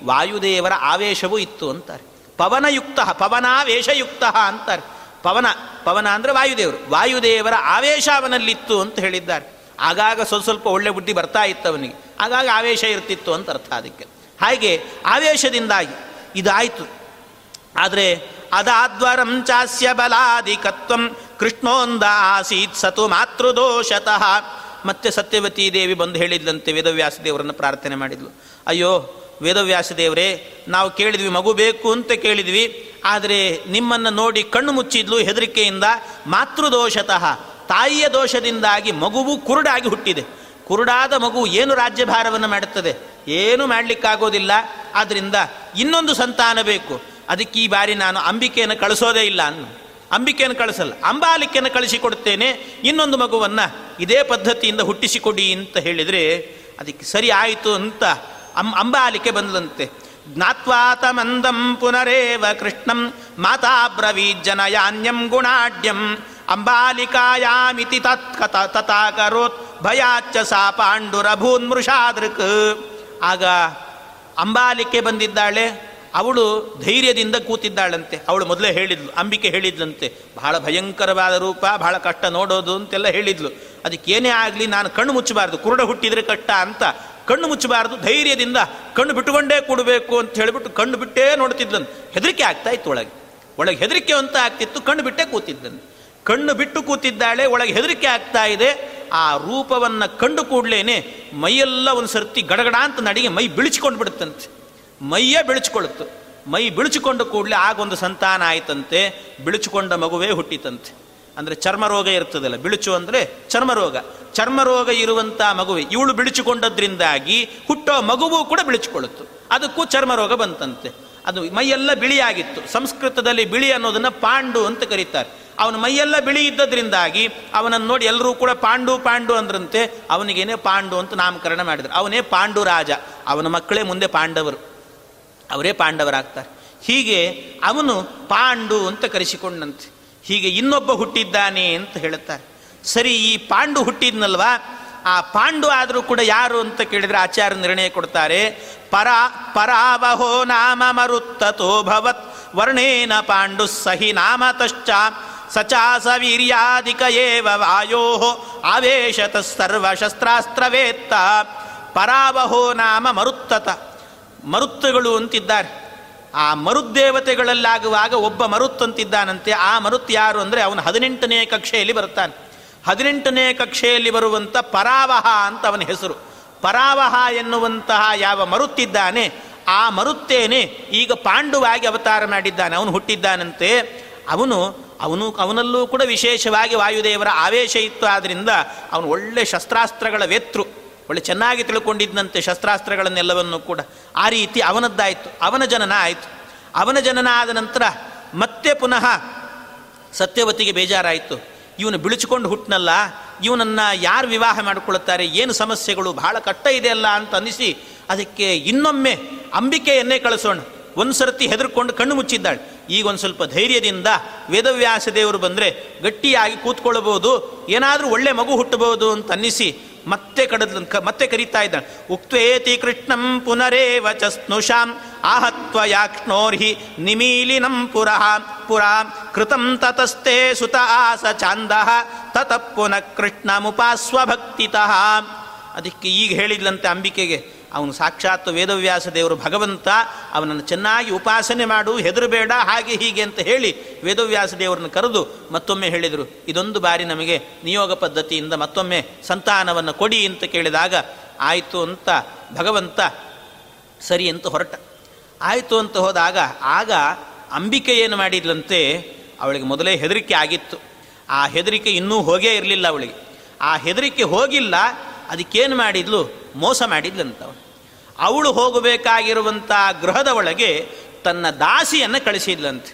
ವಾಯುದೇವರ ಆವೇಶವೂ ಇತ್ತು ಅಂತಾರೆ. ಪವನಯುಕ್ತ, ಪವನಾವೇಶಯುಕ್ತ ಅಂತಾರೆ. ಪವನ ಪವನ ಅಂದರೆ ವಾಯುದೇವರು. ವಾಯುದೇವರ ಆವೇಶ ಅವನಲ್ಲಿತ್ತು ಅಂತ ಹೇಳಿದ್ದಾರೆ. ಆಗಾಗ ಸ್ವಲ್ಪ ಸ್ವಲ್ಪ ಒಳ್ಳೆ ಬುದ್ಧಿ ಬರ್ತಾ ಇತ್ತು ಅವನಿಗೆ. ಆಗಾಗ ಆವೇಶ ಇರ್ತಿತ್ತು ಅಂತ ಅರ್ಥ ಅದಕ್ಕೆ. ಹಾಗೆ ಆವೇಶದಿಂದಾಗಿ ಇದಾಯಿತು. ಆದರೆ ಅದಾದ್ವರಂ ಚಾಸ್ಯ ಬಲಾಧಿಕತ್ವಂ ಕೃಷ್ಣೋಂದ ಆಸೀತ್ ಸತು ಮಾತೃದೋಷತಃ. ಮತ್ತೆ ಸತ್ಯವತಿ ದೇವಿ ಬಂದು ಹೇಳಿದ್ಲಂತೆ ವೇದವ್ಯಾಸ ದೇವರನ್ನು ಪ್ರಾರ್ಥನೆ ಮಾಡಿದ್ಲು. ಅಯ್ಯೋ ವೇದವ್ಯಾಸ ದೇವರೇ, ನಾವು ಕೇಳಿದ್ವಿ ಮಗು ಬೇಕು ಅಂತ ಕೇಳಿದ್ವಿ, ಆದರೆ ನಿಮ್ಮನ್ನು ನೋಡಿ ಕಣ್ಣು ಮುಚ್ಚಿದ್ಲು ಹೆದರಿಕೆಯಿಂದ, ಮಾತೃದೋಷತಃ, ತಾಯಿಯ ದೋಷದಿಂದಾಗಿ ಮಗುವು ಕುರುಡಾಗಿ ಹುಟ್ಟಿದೆ. ಕುರುಡಾದ ಮಗು ಏನು ರಾಜ್ಯಭಾರವನ್ನು ಮಾಡುತ್ತದೆ? ಏನು ಮಾಡಲಿಕ್ಕಾಗೋದಿಲ್ಲ. ಆದ್ದರಿಂದ ಇನ್ನೊಂದು ಸಂತಾನ ಬೇಕು. ಅದಕ್ಕೆ ಈ ಬಾರಿ ನಾನು ಅಂಬಿಕೆಯನ್ನು ಕಳಿಸೋದೇ ಇಲ್ಲ ಅನ್ನು. ಅಂಬಿಕೆಯನ್ನು ಕಳಿಸಲ್ಲ, ಅಂಬಾಲಿಕೆಯನ್ನು ಕಳಿಸಿಕೊಡ್ತೇನೆ ಇನ್ನೊಂದು ಮಗುವನ್ನು ಇದೇ ಪದ್ಧತಿಯಿಂದ ಹುಟ್ಟಿಸಿಕೊಡಿ ಅಂತ ಹೇಳಿದರೆ, ಅದಕ್ಕೆ ಸರಿ ಆಯಿತು ಅಂತ ಅಂ ಅಂಬಾಲಿಕೆ ಬಂದಂತೆ ಜ್ಞಾತ್ವಾತ ಮಂದಂ ಪುನರೇವ ಕೃಷ್ಣಂ ಮಾತಾ ಬ್ರವೀಜ್ಜನಯಾನ್ಯಂ ಗುಣಾಢ್ಯಂ ಅಂಬಾಲಿಕಾಯಾಮಿತಿ ತತ್ಕಥ ತಥಾಕರೋತ್ ಭಯಾಚ್ಚ ಸಾ ಪಾಂಡುರಭೂನ್ಮೃಷಾದೃಕ್. ಆಗ ಅಂಬಾಲಿಕೆ ಬಂದಿದ್ದಾಳೆ. ಅವಳು ಧೈರ್ಯದಿಂದ ಕೂತಿದ್ದಾಳಂತೆ. ಅವಳು ಮೊದಲೇ ಹೇಳಿದ್ಲು, ಅಂಬಿಕೆ ಹೇಳಿದ್ಲಂತೆ. ಬಹಳ ಭಯಂಕರವಾದ ರೂಪ, ಬಹಳ ಕಷ್ಟ ನೋಡೋದು ಅಂತೆಲ್ಲ ಹೇಳಿದ್ಲು. ಅದಕ್ಕೇನೇ ಆಗಲಿ ನಾನು ಕಣ್ಣು ಮುಚ್ಚಬಾರ್ದು, ಕುರುಡ ಹುಟ್ಟಿದರೆ ಕಷ್ಟ ಅಂತ. ಕಣ್ಣು ಮುಚ್ಚಬಾರ್ದು, ಧೈರ್ಯದಿಂದ ಕಣ್ಣು ಬಿಟ್ಟುಕೊಂಡೇ ಕೊಡಬೇಕು ಅಂತ ಹೇಳಿಬಿಟ್ಟು ಕಣ್ಣು ಬಿಟ್ಟೇ ನೋಡ್ತಿದ್ಲಂತೆ. ಹೆದರಿಕೆ ಆಗ್ತಾ ಇತ್ತು ಒಳಗೆ. ಒಳಗೆ ಹೆದರಿಕೆ ಅಂತ ಆಗ್ತಿತ್ತು, ಕಣ್ಣು ಬಿಟ್ಟೇ ಕೂತಿದ್ದಂತೆ ಕಣ್ಣು ಬಿಟ್ಟು ಕೂತಿದ್ದಾಳೆ, ಒಳಗೆ ಹೆದರಿಕೆ ಆಗ್ತಾ ಇದೆ. ಆ ರೂಪವನ್ನು ಕಂಡು ಕೂಡಲೇನೆ ಮೈಯೆಲ್ಲ ಒಂದು ಸರ್ತಿ ಗಡಗಡ ಅಂತ ನಡಿಗೆ ಮೈ ಬಿಳಿಸ್ಕೊಂಡು ಬಿಡುತ್ತಂತೆ ಮೈಯೇ ಬೆಳಚಿಕೊಳ್ಳುತ್ತೆ ಮೈ ಬಿಳಿಚಿಕೊಂಡ ಕೂಡಲೇ ಆಗೊಂದು ಸಂತಾನ ಆಯಿತಂತೆ ಬಿಳಿಚಿಕೊಂಡ ಮಗುವೇ ಹುಟ್ಟಿತಂತೆ. ಅಂದರೆ ಚರ್ಮರೋಗ ಇರ್ತದಲ್ಲ ಬಿಳುಚು ಅಂದರೆ ಚರ್ಮರೋಗ. ಚರ್ಮರೋಗ ಇರುವಂಥ ಮಗುವೆ, ಇವಳು ಬಿಳಿಚಿಕೊಂಡದ್ರಿಂದಾಗಿ ಹುಟ್ಟೋ ಮಗುವು ಕೂಡ ಬಿಳಿಚಿಕೊಳ್ಳುತ್ತು ಅದಕ್ಕೂ ಚರ್ಮರೋಗ ಬಂತಂತೆ. ಅದು ಮೈಯೆಲ್ಲ ಬಿಳಿಯಾಗಿತ್ತು. ಸಂಸ್ಕೃತದಲ್ಲಿ ಬಿಳಿ ಅನ್ನೋದನ್ನು ಪಾಂಡು ಅಂತ ಕರೀತಾರೆ. ಅವನ ಮೈಯೆಲ್ಲ ಬಿಳಿ ಇದ್ದದ್ರಿಂದಾಗಿ ಅವನನ್ನು ನೋಡಿ ಎಲ್ಲರೂ ಕೂಡ ಪಾಂಡು ಪಾಂಡು ಅಂದ್ರಂತೆ. ಅವನಿಗೇನೆ ಪಾಂಡು ಅಂತ ನಾಮಕರಣ ಮಾಡಿದರು. ಅವನೇ ಪಾಂಡು ರಾಜ. ಅವನ ಮಕ್ಕಳೇ ಮುಂದೆ ಪಾಂಡವರು. ಅವರೇ ಪಾಂಡವರಾಗ್ತಾರೆ. ಹೀಗೆ ಅವನು ಪಾಂಡು ಅಂತ ಕರೆಸಿಕೊಂಡಂತೆ. ಹೀಗೆ ಇನ್ನೊಬ್ಬ ಹುಟ್ಟಿದ್ದಾನೆ ಅಂತ ಹೇಳುತ್ತಾರೆ. ಸರಿ, ಈ ಪಾಂಡು ಹುಟ್ಟಿದ್ನಲ್ವಾ? ಆ ಪಾಂಡು ಆದರೂ ಕೂಡ ಯಾರು ಅಂತ ಕೇಳಿದರೆ ಆಚಾರ್ಯ ನಿರ್ಣಯ ಕೊಡ್ತಾರೆ. ಪರ, ಪರಾವಹೋ ನಾಮ ಮರುತ್ತತೋ ಭವತ್, ವರ್ಣೇನ ಪಾಂಡು ಸಹಿ ನಾಮತಶ್ಚ ಸಚಾಸ ವೀರ್ಯಾಧಿಕ ಏವ ವಾಯೋ ಆವೇಶತ ಸರ್ವಶಸ್ತ್ರಾಸ್ತ್ರವೇತ್ತ. ಪರಾವಹೋ ನಾಮ ಮರುತ್ತತ. ಮರುತ್ತುಗಳು ಅಂತಿದ್ದಾರೆ. ಆ ಮರುದ್ದೇವತೆಗಳಲ್ಲಾಗುವಾಗ ಒಬ್ಬ ಮರುತ್ ಅಂತಿದ್ದಾನಂತೆ. ಆ ಮರುತ್ ಯಾರು ಅಂದರೆ ಅವನು ಹದಿನೆಂಟನೇ ಕಕ್ಷೆಯಲ್ಲಿ ಬರುತ್ತಾನೆ. ಹದಿನೆಂಟನೇ ಕಕ್ಷೆಯಲ್ಲಿ ಬರುವಂಥ ಪರಾವಹ ಅಂತ ಅವನ ಹೆಸರು. ಪರಾವಹ ಎನ್ನುವಂತಹ ಯಾವ ಮರುತ್ತಿದ್ದಾನೆ, ಆ ಮರುತ್ತೇನೆ ಈಗ ಪಾಂಡುವಾಗಿ ಅವತಾರ ಮಾಡಿದ್ದಾನೆ. ಅವನು ಹುಟ್ಟಿದ್ದಾನಂತೆ. ಅವನು ಅವನು, ಅವನಲ್ಲೂ ಕೂಡ ವಿಶೇಷವಾಗಿ ವಾಯುದೇವರ ಆವೇಶ ಇತ್ತು. ಆದ್ದರಿಂದ ಅವನು ಒಳ್ಳೆ ಶಸ್ತ್ರಾಸ್ತ್ರಗಳ ವೇತೃ ಒಳ್ಳೆ ಚೆನ್ನಾಗಿ ತಿಳ್ಕೊಂಡಿದ್ದಂತೆ ಶಸ್ತ್ರಾಸ್ತ್ರಗಳನ್ನೆಲ್ಲವನ್ನು ಕೂಡ ಆ ರೀತಿ ಅವನದ್ದಾಯಿತು, ಅವನ ಜನನ ಆಯಿತು ಅವನ ಜನನ ಆದ ನಂತರ ಮತ್ತೆ ಪುನಃ ಸತ್ಯವತಿಗೆ ಬೇಜಾರಾಯಿತು. ಇವನು ಬಿಳಿಚಿಕೊಂಡು ಹುಟ್ಟನಲ್ಲ ಇವನನ್ನು ಯಾರು ವಿವಾಹ ಮಾಡಿಕೊಳ್ಳುತ್ತಾರೆ, ಏನು ಸಮಸ್ಯೆಗಳು, ಬಹಳ ಕಟ್ಟ ಇದೆಯಲ್ಲ ಅಂತ ಅನ್ನಿಸಿ ಅದಕ್ಕೆ ಇನ್ನೊಮ್ಮೆ ಅಂಬಿಕೆಯನ್ನೇ ಕಳಿಸೋಣ. ಒಂದು ಸರ್ತಿ ಹೆದರ್ಕೊಂಡು ಕಣ್ಣು ಮುಚ್ಚಿದ್ದಾಳೆ. ಈಗ ಒಂದು ಸ್ವಲ್ಪ ಧೈರ್ಯದಿಂದ ವೇದವ್ಯಾಸ ದೇವರು ಬಂದರೆ ಗಟ್ಟಿಯಾಗಿ ಕೂತ್ಕೊಳ್ಳಬಹುದು, ಏನಾದರೂ ಒಳ್ಳೆ ಮಗು ಹುಟ್ಟಬಹುದು ಅಂತ ಅನ್ನಿಸಿ ಮತ್ತೆ ಕಡದ್ ಮತ್ತೆ ಕರೀತಾ ಇದ್ದಾನೆ. ಉಕ್ತೇತಿ ಕೃಷ್ಣಂ ಪುನರೇವ ಚ ಸ್ನುಷಾಂ, ಆಹತ್ವ ಯಾಕ್ಷ್ಣೋರ್ಹಿ ನಿಮೀಲಿನಂ ಪುರಃ, ಪುರಾ, ಕೃತಂ ತತಸ್ತೆ ಸುತ ಆಸ ಚಾಂದಃ ತತ ಪುನಃ ಕೃಷ್ಣ ಭಕ್ತಿತಃ ಅದಕ್ಕೆ ಈಗ ಹೇಳಿದ್ಲಂತೆ ಅಂಬಿಕೆಗೆ ಅವನು ಸಾಕ್ಷಾತ್ ವೇದವ್ಯಾಸ ದೇವರು ಭಗವಂತ, ಅವನನ್ನು ಚೆನ್ನಾಗಿ ಉಪಾಸನೆ ಮಾಡು, ಹೆದರಬೇಡ, ಹಾಗೆ ಹೀಗೆ ಅಂತ ಹೇಳಿ ವೇದವ್ಯಾಸ ದೇವರನ್ನು ಕರೆದು ಮತ್ತೊಮ್ಮೆ ಹೇಳಿದರು. ಇದೊಂದು ಬಾರಿ ನಮಗೆ ನಿಯೋಗ ಪದ್ಧತಿಯಿಂದ ಮತ್ತೊಮ್ಮೆ ಸಂತಾನವನ್ನು ಕೊಡಿ ಅಂತ ಕೇಳಿದಾಗ, ಆಯಿತು ಅಂತ ಭಗವಂತ ಸರಿ ಅಂತ ಹೊರಟ. ಆಯಿತು ಅಂತ ಹೋದಾಗ ಆಗ ಅಂಬಿಕೆ ಏನು ಮಾಡಿದ್ಲಂತೆ, ಅವಳಿಗೆ ಮೊದಲೇ ಹೆದರಿಕೆ ಆಗಿತ್ತು. ಆ ಹೆದರಿಕೆ ಇನ್ನೂ ಹೋಗೇ ಇರಲಿಲ್ಲ ಅವಳಿಗೆ. ಆ ಹೆದರಿಕೆ ಹೋಗಿಲ್ಲ, ಅದಕ್ಕೇನು ಮಾಡಿದ್ಲು? ಮೋಸ ಮಾಡಿದ್ಲಂತ ಅವಳು ಹೋಗಬೇಕಾಗಿರುವಂಥ ಗೃಹದ ಒಳಗೆ ತನ್ನ ದಾಸಿಯನ್ನು ಕಳಿಸಿದ್ಲಂತೆ.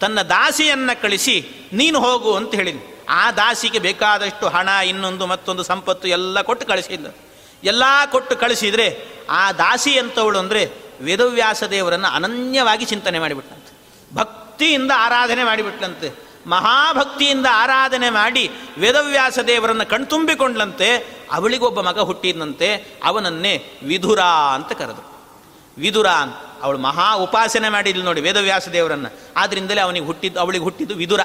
ತನ್ನ ದಾಸಿಯನ್ನು ಕಳಿಸಿ, ನೀನು ಹೋಗು ಅಂತ ಹೇಳಿದ್ನು ಆ ದಾಸಿಗೆ ಬೇಕಾದಷ್ಟು ಹಣ, ಇನ್ನೊಂದು ಮತ್ತೊಂದು ಸಂಪತ್ತು ಎಲ್ಲ ಕೊಟ್ಟು ಕಳಿಸಿದ್ಲು. ಎಲ್ಲ ಕೊಟ್ಟು ಕಳಿಸಿದರೆ ಆ ದಾಸಿ ಅಂತವಳು ಅಂದರೆ ವೇದವ್ಯಾಸ ದೇವರನ್ನು ಅನನ್ಯವಾಗಿ ಚಿಂತನೆ ಮಾಡಿಬಿಟ್ಟಂತೆ ಭಕ್ತಿಯಿಂದ ಆರಾಧನೆ ಮಾಡಿಬಿಟ್ಲಂತೆ ಮಹಾಭಕ್ತಿಯಿಂದ ಆರಾಧನೆ ಮಾಡಿ ವೇದವ್ಯಾಸ ದೇವರನ್ನು ಕಣ್ತುಂಬಿಕೊಂಡ್ಲಂತೆ ಅವಳಿಗೊಬ್ಬ ಮಗ ಹುಟ್ಟಿದಂತೆ ಅವನನ್ನೇ ವಿಧುರ ಅಂತ ಕರೆದರು. ವಿಧುರ ಅವಳು ಮಹಾ ಉಪಾಸನೆ ಮಾಡಿದ್ಲು ನೋಡಿ ವೇದವ್ಯಾಸ ದೇವರನ್ನು. ಆದ್ರಿಂದಲೇ ಅವನಿಗೆ ಹುಟ್ಟಿದ್ದು, ಅವಳಿಗೆ ಹುಟ್ಟಿದ್ದು ವಿದುರ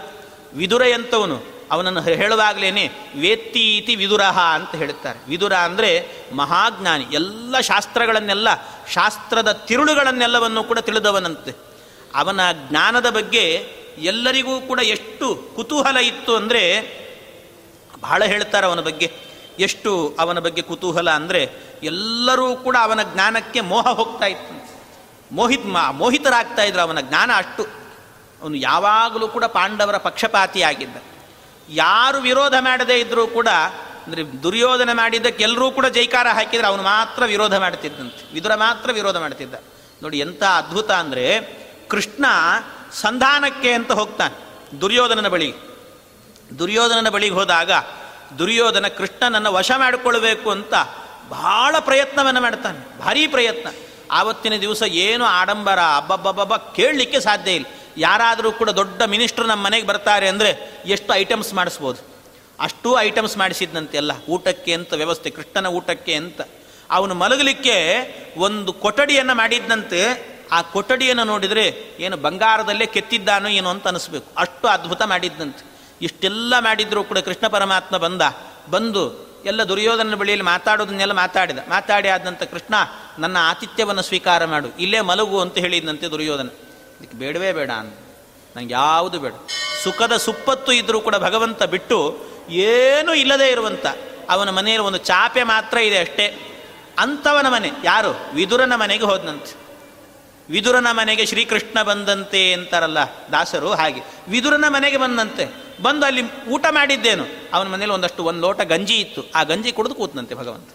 ವಿದುರ ಎಂತವನು? ಅವನನ್ನು ಹೇಳುವಾಗಲೇ ವೇತ್ತೀತಿ ವಿದುರಹ ಅಂತ ಹೇಳುತ್ತಾರೆ. ವಿದುರ ಅಂದರೆ ಮಹಾಜ್ಞಾನಿ. ಎಲ್ಲ ಶಾಸ್ತ್ರಗಳನ್ನೆಲ್ಲ, ಶಾಸ್ತ್ರದ ತಿರುಳುಗಳನ್ನೆಲ್ಲವನ್ನು ಕೂಡ ತಿಳಿದವನಂತೆ. ಅವನ ಜ್ಞಾನದ ಬಗ್ಗೆ ಎಲ್ಲರಿಗೂ ಕೂಡ ಎಷ್ಟು ಕುತೂಹಲ ಇತ್ತು ಅಂದರೆ, ಬಹಳ ಹೇಳ್ತಾರೆ ಅವನ ಬಗ್ಗೆ, ಎಷ್ಟು ಅವನ ಬಗ್ಗೆ ಕುತೂಹಲ ಅಂದರೆ, ಎಲ್ಲರೂ ಕೂಡ ಅವನ ಜ್ಞಾನಕ್ಕೆ ಮೋಹ ಹೋಗ್ತಾ ಇತ್ತು. ಮೋಹಿತ್ ಮೋಹಿತರಾಗ್ತಾ ಇದ್ರು ಅವನ ಜ್ಞಾನ ಅಷ್ಟು. ಅವನು ಯಾವಾಗಲೂ ಕೂಡ ಪಾಂಡವರ ಪಕ್ಷಪಾತಿಯಾಗಿದ್ದ. ಯಾರು ವಿರೋಧ ಮಾಡದೇ ಇದ್ದರೂ ಕೂಡ, ಅಂದರೆ ದುರ್ಯೋಧನ ಮಾಡಿದ್ದಕ್ಕೆ ಎಲ್ಲರೂ ಕೂಡ ಜೈಕಾರ ಹಾಕಿದರೆ ಅವನು ಮಾತ್ರ ವಿರೋಧ ಮಾಡ್ತಿದ್ದಂತೆ. ವಿದುರ ಮಾತ್ರ ವಿರೋಧ ಮಾಡ್ತಿದ್ದ. ನೋಡಿ ಎಂಥ ಅದ್ಭುತ ಅಂದರೆ ಕೃಷ್ಣ ಸಂಧಾನಕ್ಕೆ ಅಂತ ಹೋಗ್ತಾನೆ ದುರ್ಯೋಧನನ ಬಳಿ ದುರ್ಯೋಧನನ ಬಳಿಗೆ ಹೋದಾಗ ದುರ್ಯೋಧನ ಕೃಷ್ಣನನ್ನು ವಶ ಮಾಡಿಕೊಳ್ಬೇಕು ಅಂತ ಬಹಳ ಪ್ರಯತ್ನವನ್ನು ಮಾಡ್ತಾನೆ, ಭಾರೀ ಪ್ರಯತ್ನ. ಆವತ್ತಿನ ದಿವಸ ಏನು ಆಡಂಬರ ಅಬ್ಬಬ್ಬಬ್ಬ ಕೇಳಲಿಕ್ಕೆ ಸಾಧ್ಯ ಇಲ್ಲ. ಯಾರಾದರೂ ಕೂಡ ದೊಡ್ಡ ಮಿನಿಸ್ಟ್ರು ನಮ್ಮ ಮನೆಗೆ ಬರ್ತಾರೆ ಅಂದರೆ ಎಷ್ಟು ಐಟಮ್ಸ್ ಮಾಡಿಸ್ಬೋದು. ಅಷ್ಟೂ ಐಟಮ್ಸ್ ಮಾಡಿಸಿದ್ನಂತೆ ಎಲ್ಲ ಊಟಕ್ಕೆ ಅಂತ ವ್ಯವಸ್ಥೆ, ಕೃಷ್ಣನ ಊಟಕ್ಕೆ ಅಂತ. ಅವನು ಮಲಗಲಿಕ್ಕೆ ಒಂದು ಕೊಠಡಿಯನ್ನು ಮಾಡಿದ್ದಂತೆ ಆ ಕೊಠಡಿಯನ್ನು ನೋಡಿದರೆ ಏನು ಬಂಗಾರದಲ್ಲೇ ಕೆತ್ತಿದ್ದಾನೋ ಏನೋ ಅಂತ ಅನಿಸ್ಬೇಕು. ಅಷ್ಟು ಅದ್ಭುತ ಮಾಡಿದ್ದಂತೆ ಇಷ್ಟೆಲ್ಲ ಮಾಡಿದರೂ ಕೂಡ ಕೃಷ್ಣ ಪರಮಾತ್ಮ ಬಂದ. ಬಂದು ಎಲ್ಲ ದುರ್ಯೋಧನ ಬಳಿಯಲ್ಲಿ ಮಾತಾಡೋದನ್ನೆಲ್ಲ ಮಾತಾಡಿದ. ಮಾತಾಡಿ ಆದಂಥ ಕೃಷ್ಣ, ನನ್ನ ಆತಿಥ್ಯವನ್ನು ಸ್ವೀಕಾರ ಮಾಡು. ಇಲ್ಲೇ ಮಲಗು ಅಂತ ಹೇಳಿದಂತೆ ದುರ್ಯೋಧನ. ಇದಕ್ಕೆ ಬೇಡವೇ ಬೇಡ ಅಂತ ನನಗೆ ಯಾವುದು ಬೇಡ. ಸುಖದ ಸುಪ್ಪತ್ತು ಇದ್ದರೂ ಕೂಡ ಭಗವಂತ ಬಿಟ್ಟು ಏನೂ ಇಲ್ಲದೇ ಇರುವಂಥ ಅವನ ಮನೆಯಲ್ಲಿ ಒಂದು ಚಾಪೆ ಮಾತ್ರ ಇದೆ ಅಷ್ಟೇ. ಅಂಥವನ ಮನೆ. ಯಾರು? ವಿದುರನ ಮನೆಗೆ ಹೋದನಂತೆ. ವಿದುರನ ಮನೆಗೆ ಶ್ರೀಕೃಷ್ಣ ಬಂದಂತೆ ಅಂತಾರಲ್ಲ ದಾಸರು ಹಾಗೆ. ವಿದುರನ ಮನೆಗೆ ಬಂದಂತೆ. ಬಂದು ಅಲ್ಲಿ ಊಟ ಮಾಡಿದ್ದೇನು. ಅವನ ಮನೇಲಿ ಒಂದಷ್ಟು ಒಂದು ಲೋಟ ಗಂಜಿ ಇತ್ತು. ಆ ಗಂಜಿ ಕುಡಿದು ಕೂತನಂತೆ ಭಗವಂತ.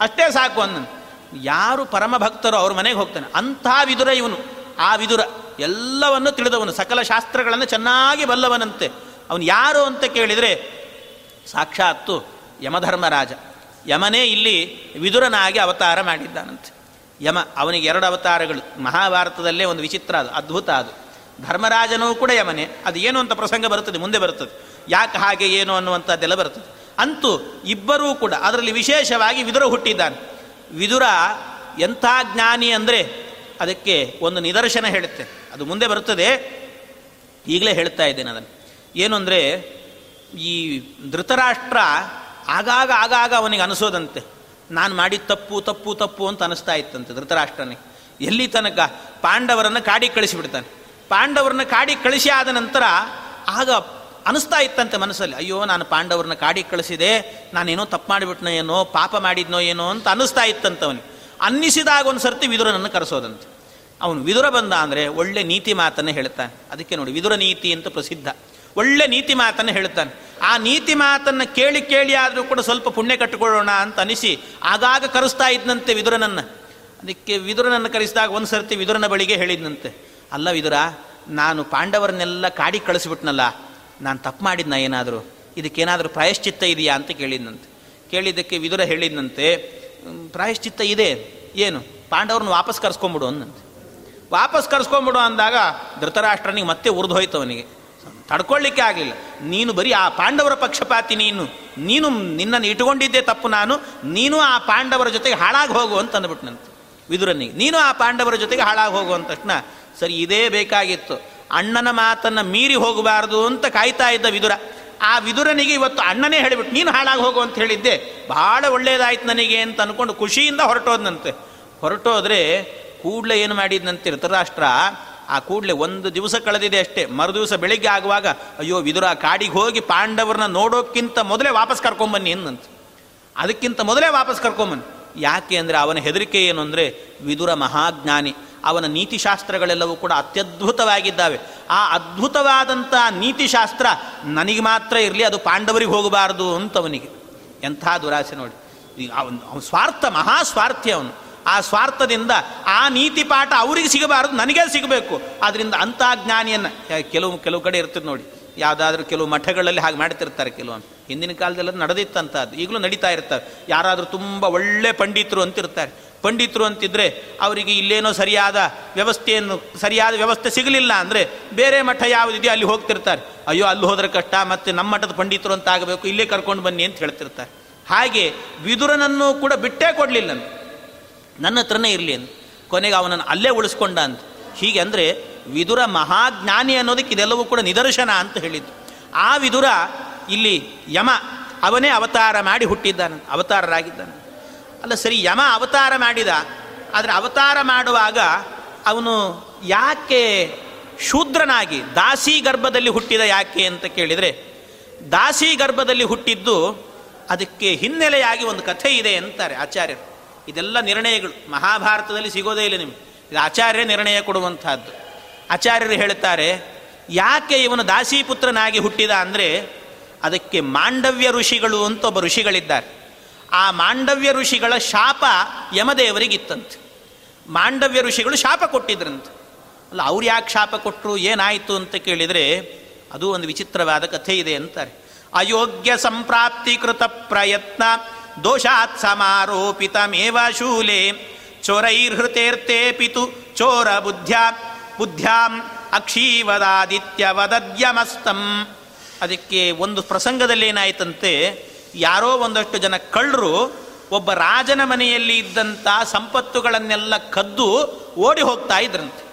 ಅಷ್ಟೇ ಸಾಕು ಅಂದನು. ಯಾರು ಪರಮ ಭಕ್ತರು ಅವ್ರ ಮನೆಗೆ ಹೋಗ್ತಾನೆ. ಅಂಥ ವಿದುರ ಇವನು. ಆ ವಿದುರ ಎಲ್ಲವನ್ನು ತಿಳಿದವನು. ಸಕಲ ಶಾಸ್ತ್ರಗಳನ್ನು ಚೆನ್ನಾಗಿ ಬಲ್ಲವನಂತೆ. ಅವನು ಯಾರು ಅಂತ ಕೇಳಿದರೆ ಸಾಕ್ಷಾತ್ತು ಯಮಧರ್ಮರಾಜ. ಯಮನೇ ಇಲ್ಲಿ ವಿದುರನಾಗಿ ಅವತಾರ ಮಾಡಿದ್ದಾನಂತೆ. ಯಮ, ಅವನಿಗೆ ಎರಡು ಅವತಾರಗಳು. ಮಹಾಭಾರತದಲ್ಲೇ ಒಂದು ವಿಚಿತ್ರ ಅದು, ಅದ್ಭುತ ಅದು. ಧರ್ಮರಾಜನೂ ಕೂಡ ಯಮನೆ. ಅದು ಏನು ಅಂತ ಪ್ರಸಂಗ ಬರುತ್ತದೆ, ಮುಂದೆ ಬರುತ್ತದೆ. ಯಾಕೆ ಹಾಗೆ, ಏನು ಅನ್ನುವಂಥದ್ದೆಲ್ಲ ಬರುತ್ತದೆ. ಅಂತೂ ಇಬ್ಬರೂ ಕೂಡ, ಅದರಲ್ಲಿ ವಿಶೇಷವಾಗಿ ವಿದುರ ಹುಟ್ಟಿದ್ದಾನೆ. ವಿದುರ ಎಂಥ ಜ್ಞಾನಿ ಅಂದರೆ ಅದಕ್ಕೆ ಒಂದು ನಿದರ್ಶನ ಹೇಳುತ್ತೆ. ಅದು ಮುಂದೆ ಬರುತ್ತದೆ. ಈಗಲೇ ಹೇಳ್ತಾ ಇದ್ದೇನೆ ಅದನ್ನು. ಏನು ಅಂದರೆ ಈ ಧೃತರಾಷ್ಟ್ರ ಆಗಾಗ ಆಗಾಗ ಅವನಿಗೆ ಅನಿಸೋದಂತೆ. ನಾನು ಮಾಡಿದ ತಪ್ಪು ತಪ್ಪು ತಪ್ಪು ಅಂತ ಅನಿಸ್ತಾ ಇತ್ತಂತೆ ಧೃತರಾಷ್ಟ್ರನೇ. ಎಲ್ಲಿ ತನಕ? ಪಾಂಡವರನ್ನು ಕಾಡಿ ಕಳಿಸಿಬಿಡ್ತಾನೆ. ಪಾಂಡವರನ್ನ ಕಾಡಿ ಕಳಿಸಿ ಆದ ನಂತರ ಆಗ ಅನಿಸ್ತಾ ಇತ್ತಂತೆ ಮನಸ್ಸಲ್ಲಿ, ಅಯ್ಯೋ, ನಾನು ಪಾಂಡವರನ್ನ ಕಾಡಿ ಕಳಿಸಿದೆ, ನಾನೇನೋ ತಪ್ಪು ಮಾಡಿಬಿಟ್ನೋ ಏನೋ, ಪಾಪ ಮಾಡಿದ್ನೋ ಏನೋ ಅಂತ ಅನಿಸ್ತಾ ಇತ್ತಂತೆ ಅವನಿಗೆ ಅನ್ನಿಸಿದಾಗ ಒಂದು ಸರ್ತಿ ವಿದುರನನ್ನು ಕರೆಸೋದಂತೆ. ಅವನು, ವಿದುರ ಬಂದ ಅಂದರೆ ಒಳ್ಳೆ ನೀತಿ ಮಾತನ್ನು ಹೇಳ್ತಾನೆ. ಅದಕ್ಕೆ ನೋಡಿ, ವಿದುರ ನೀತಿ ಅಂತ ಪ್ರಸಿದ್ಧ. ಒಳ್ಳೆ ನೀತಿ ಮಾತನ್ನು ಹೇಳ್ತಾನೆ ಆ ನೀತಿ ಮಾತನ್ನು ಕೇಳಿ ಕೇಳಿ ಆದರೂ ಕೂಡ ಸ್ವಲ್ಪ ಪುಣ್ಯ ಕಟ್ಟಿಕೊಳ್ಳೋಣ ಅಂತ ಅನಿಸಿ ಆಗಾಗ ಕರೆಸ್ತಾ ಇದ್ದಂತೆ ವಿದುರನನ್ನು. ಅದಕ್ಕೆ ವಿದುರನನ್ನು ಕರೆಸಿದಾಗ ಒಂದು ಸರ್ತಿ ವಿದುರನ ಬಳಿಗೆ ಹೇಳಿದ್ನಂತೆ. ಅಲ್ಲ ವಿದುರ ನಾನು ಪಾಂಡವರನ್ನೆಲ್ಲ ಕಾಡಿ ಕಳಿಸ್ಬಿಟ್ನಲ್ಲ ನಾನು ತಪ್ಪು ಮಾಡಿದ್ನ ಏನಾದರೂ? ಇದಕ್ಕೇನಾದರೂ ಪ್ರಾಯಶ್ಚಿತ್ತ ಇದೆಯಾ ಅಂತ ಕೇಳಿದ್ನಂತೆ. ಕೇಳಿದ್ದಕ್ಕೆ ವಿದುರ ಹೇಳಿದ್ನಂತೆ "ಹ್ಮ್, ಪ್ರಾಯಶ್ಚಿತ್ತ ಇದೆ. ಏನು? ಪಾಂಡವ್ರನ್ನ ವಾಪಸ್ ಕರ್ಸ್ಕೊಂಬಿಡು ಅಂದಂತೆ ವಾಪಸ್ ಕರ್ಸ್ಕೊಂಬಿಡು ಅಂದಾಗ ಧೃತರಾಷ್ಟ್ರನಿಗೆ ಮತ್ತೆ ಉರಿದು ಹೋಯ್ತು ಅವನಿಗೆ. ತಡ್ಕೊಳ್ಳಿಕ್ಕೆ ಆಗಲಿಲ್ಲ. ನೀನು ಬರೀ ಆ ಪಾಂಡವರ ಪಕ್ಷಪಾತಿ ನೀನು. ನೀನು ನಿನ್ನನ್ನು ಇಟ್ಟುಕೊಂಡಿದ್ದೆ ತಪ್ಪು ನಾನು. ನೀನು ಆ ಪಾಂಡವರ ಜೊತೆಗೆ ಹಾಳಾಗಿ ಹೋಗು ಅಂತ ಅಂದ್ಬಿಟ್ನಂತೆ ವಿದುರನಿಗೆ. ನೀನು ಆ ಪಾಂಡವರ ಜೊತೆಗೆ ಹಾಳಾಗಿ ಹೋಗು ಅಂತ ತಕ್ಷಣ, ಸರಿ, ಇದೇ ಬೇಕಾಗಿತ್ತು. ಅಣ್ಣನ ಮಾತನ್ನು ಮೀರಿ ಹೋಗಬಾರದು ಅಂತ ಕಾಯ್ತಾ ಇದ್ದ ವಿದುರ. ಆ ವಿದುರನಿಗೆ ಇವತ್ತು ಅಣ್ಣನೇ ಹೇಳಿಬಿಟ್ಟು ನೀನು ಹಾಳಾಗಿ ಹೋಗು ಅಂತ ಹೇಳಿದ್ದೆ. ಭಾಳ ಒಳ್ಳೇದಾಯ್ತು ನನಗೆ ಅಂತ ಅನ್ಕೊಂಡು ಖುಷಿಯಿಂದ ಹೊರಟೋದ್ನಂತೆ. ಹೊರಟೋದ್ರೆ ಕೂಡಲೇ ಏನು ಮಾಡಿದ್ನಂತೆ ಆ ಕೂಡಲೇ ಒಂದು ದಿವಸ ಕಳೆದಿದೆ ಅಷ್ಟೇ. ಮರುದಿವಸ ಬೆಳಿಗ್ಗೆ ಆಗುವಾಗ, ಅಯ್ಯೋ, ವಿದುರ ಕಾಡಿಗೆ ಹೋಗಿ ಪಾಂಡವರನ್ನ ನೋಡೋಕ್ಕಿಂತ ಮೊದಲೇ ವಾಪಸ್ ಕರ್ಕೊಂಬನ್ನಿ ಎಂದಂತ ಅದಕ್ಕಿಂತ ಮೊದಲೇ ವಾಪಸ್ ಕರ್ಕೊಂಬನ್ನಿ. ಯಾಕೆ ಅಂದರೆ ಅವನ ಹೆದರಿಕೆ ಏನು ಅಂದರೆ ವಿದುರ ಮಹಾಜ್ಞಾನಿ. ಅವನ ನೀತಿಶಾಸ್ತ್ರಗಳೆಲ್ಲವೂ ಕೂಡ ಅತ್ಯದ್ಭುತವಾಗಿದ್ದಾವೆ. ಆ ಅದ್ಭುತವಾದಂಥ ನೀತಿಶಾಸ್ತ್ರ ನನಗೆ ಮಾತ್ರ ಇರಲಿ, ಅದು ಪಾಂಡವರಿಗೆ ಹೋಗಬಾರದು ಅಂತ ಅವನಿಗೆ ಎಂಥ ದುರಾಸೆ ನೋಡಿ. ಅವನು ಸ್ವಾರ್ಥ ಮಹಾ ಸ್ವಾರ್ಥಿ ಅವನು. ಆ ಸ್ವಾರ್ಥದಿಂದ ಆ ನೀತಿ ಪಾಠ ಅವರಿಗೆ ಸಿಗಬಾರದು, ನನಗೆ ಸಿಗಬೇಕು. ಅದರಿಂದ ಅಂಥ ಜ್ಞಾನಿಯನ್ನು ಕೆಲವು ಕೆಲವು ಕಡೆ ಇರ್ತದೆ ನೋಡಿ, ಯಾವುದಾದ್ರೂ ಕೆಲವು ಮಠಗಳಲ್ಲಿ ಹಾಗೆ ಮಾಡ್ತಿರ್ತಾರೆ ಕೆಲವೊಂದು ಹಿಂದಿನ ಕಾಲದಲ್ಲಿ ನಡೆದಿತ್ತಂತ ಅದು ಈಗಲೂ ನಡೀತಾ ಇರ್ತಾರೆ ಯಾರಾದರೂ ತುಂಬ ಒಳ್ಳೆ ಪಂಡಿತರು ಅಂತಿರ್ತಾರೆ. ಪಂಡಿತರು ಅಂತಿದ್ರೆ ಅವರಿಗೆ ಇಲ್ಲೇನೋ ಸರಿಯಾದ ವ್ಯವಸ್ಥೆಯನ್ನು, ಸರಿಯಾದ ವ್ಯವಸ್ಥೆ ಸಿಗಲಿಲ್ಲ ಅಂದರೆ ಬೇರೆ ಮಠ ಯಾವುದಿದೆಯೋ ಅಲ್ಲಿ ಹೋಗ್ತಿರ್ತಾರೆ. ಅಯ್ಯೋ, ಅಲ್ಲಿ ಹೋದ್ರೆ ಕಷ್ಟ, ಮತ್ತೆ ನಮ್ಮ ಮಠದ ಪಂಡಿತರು ಅಂತ ಆಗಬೇಕು, ಇಲ್ಲೇ ಕರ್ಕೊಂಡು ಬನ್ನಿ ಅಂತ ಹೇಳ್ತಿರ್ತಾರೆ. ಹಾಗೆ ವಿದುರನನ್ನು ಕೂಡ ಬಿಟ್ಟೇ ಕೊಡಲಿಲ್ಲ ನನ್ನ ಹತ್ರನೇ ಇರಲಿ ಅಂತ ಕೊನೆಗೆ ಅವನನ್ನು ಅಲ್ಲೇ ಉಳಿಸ್ಕೊಂಡ ಅಂತ ಹೀಗೆ ಅಂದರೆ ವಿದುರ ಮಹಾಜ್ಞಾನಿ ಅನ್ನೋದಕ್ಕೆ ಇದೆಲ್ಲವೂ ಕೂಡ ನಿದರ್ಶನ ಅಂತ ಹೇಳಿದ್ದು. ಆ ವಿದುರ ಇಲ್ಲಿ ಯಮ, ಅವನೇ ಅವತಾರ ಮಾಡಿ ಹುಟ್ಟಿದ್ದಾನೆ ಅವತಾರರಾಗಿದ್ದಾನೆ. ಅಲ್ಲ ಸರಿ, ಯಮ ಅವತಾರ ಮಾಡಿದ. ಆದರೆ ಅವತಾರ ಮಾಡುವಾಗ ಅವನು ಯಾಕೆ ಶೂದ್ರನಾಗಿ, ದಾಸಿ ಗರ್ಭದಲ್ಲಿ ಹುಟ್ಟಿದ ಯಾಕೆ ಅಂತ ಕೇಳಿದರೆ, ದಾಸಿ ಗರ್ಭದಲ್ಲಿ ಹುಟ್ಟಿದ್ದು ಅದಕ್ಕೆ ಹಿನ್ನೆಲೆಯಾಗಿ ಒಂದು ಕಥೆ ಇದೆ ಅಂತಾರೆ ಆಚಾರ್ಯರು. ಇದೆಲ್ಲ ನಿರ್ಣಯಗಳು. ಮಹಾಭಾರತದಲ್ಲಿ ಸಿಗೋದೇ ಇಲ್ಲ ನಿಮಗೆ. ಇದು ಆಚಾರ್ಯ ನಿರ್ಣಯ ಕೊಡುವಂತಹದ್ದು. ಆಚಾರ್ಯರು ಹೇಳ್ತಾರೆ ಯಾಕೆ ಇವನು ದಾಸೀಪುತ್ರನಾಗಿ ಹುಟ್ಟಿದ ಅಂದರೆ, ಅದಕ್ಕೆ ಮಾಂಡವ್ಯ ಋಷಿಗಳು ಅಂತ ಒಬ್ಬ ಋಷಿಗಳಿದ್ದಾರೆ. ಆ ಮಾಂಡವ್ಯ ಋಷಿಗಳ ಶಾಪ ಯಮದೇವರಿಗಿತ್ತಂತೆ. ಮಾಂಡವ್ಯ ಋಷಿಗಳು ಶಾಪ ಕೊಟ್ಟಿದ್ರಂತೆ. ಅಲ್ಲ, ಅವ್ರು ಯಾಕೆ ಶಾಪ ಕೊಟ್ಟರು ಏನಾಯಿತು ಅಂತ ಕೇಳಿದರೆ, ಅದು ಒಂದು ವಿಚಿತ್ರವಾದ ಕಥೆ ಇದೆ ಅಂತಾರೆ. ಅಯೋಗ್ಯ ಸಂಪ್ರಾಪ್ತಿಕೃತ ಪ್ರಯತ್ನ ದೋಷಾತ್ ಸಮಾರೋಪಿತಮೇವ ಶೂಲೆ ಚೋರೈರ್ಹೃತೇರ್ತೇ ಪಿತು ಚೋರ ಬುದ್ಧ್ಯಾ ಬುದ್ಧ್ಯಾಂ ಅಕ್ಷೀವದಾದಿತ್ಯ ವದದ್ಯಮಸ್ತಂ ಅದಕ್ಕೆ ಒಂದು ಪ್ರಸಂಗದಲ್ಲಿ ಏನಾಯ್ತಂತೆ, ಯಾರೋ ಒಂದಷ್ಟು ಜನ ಕಳ್ಳರು, ಒಬ್ಬ ರಾಜನ ಮನೆಯಲ್ಲಿ ಇದ್ದಂಥ ಸಂಪತ್ತುಗಳನ್ನೆಲ್ಲ ಕದ್ದು ಓಡಿ ಹೋಗ್ತಾ ಇದ್ರಂತೆ.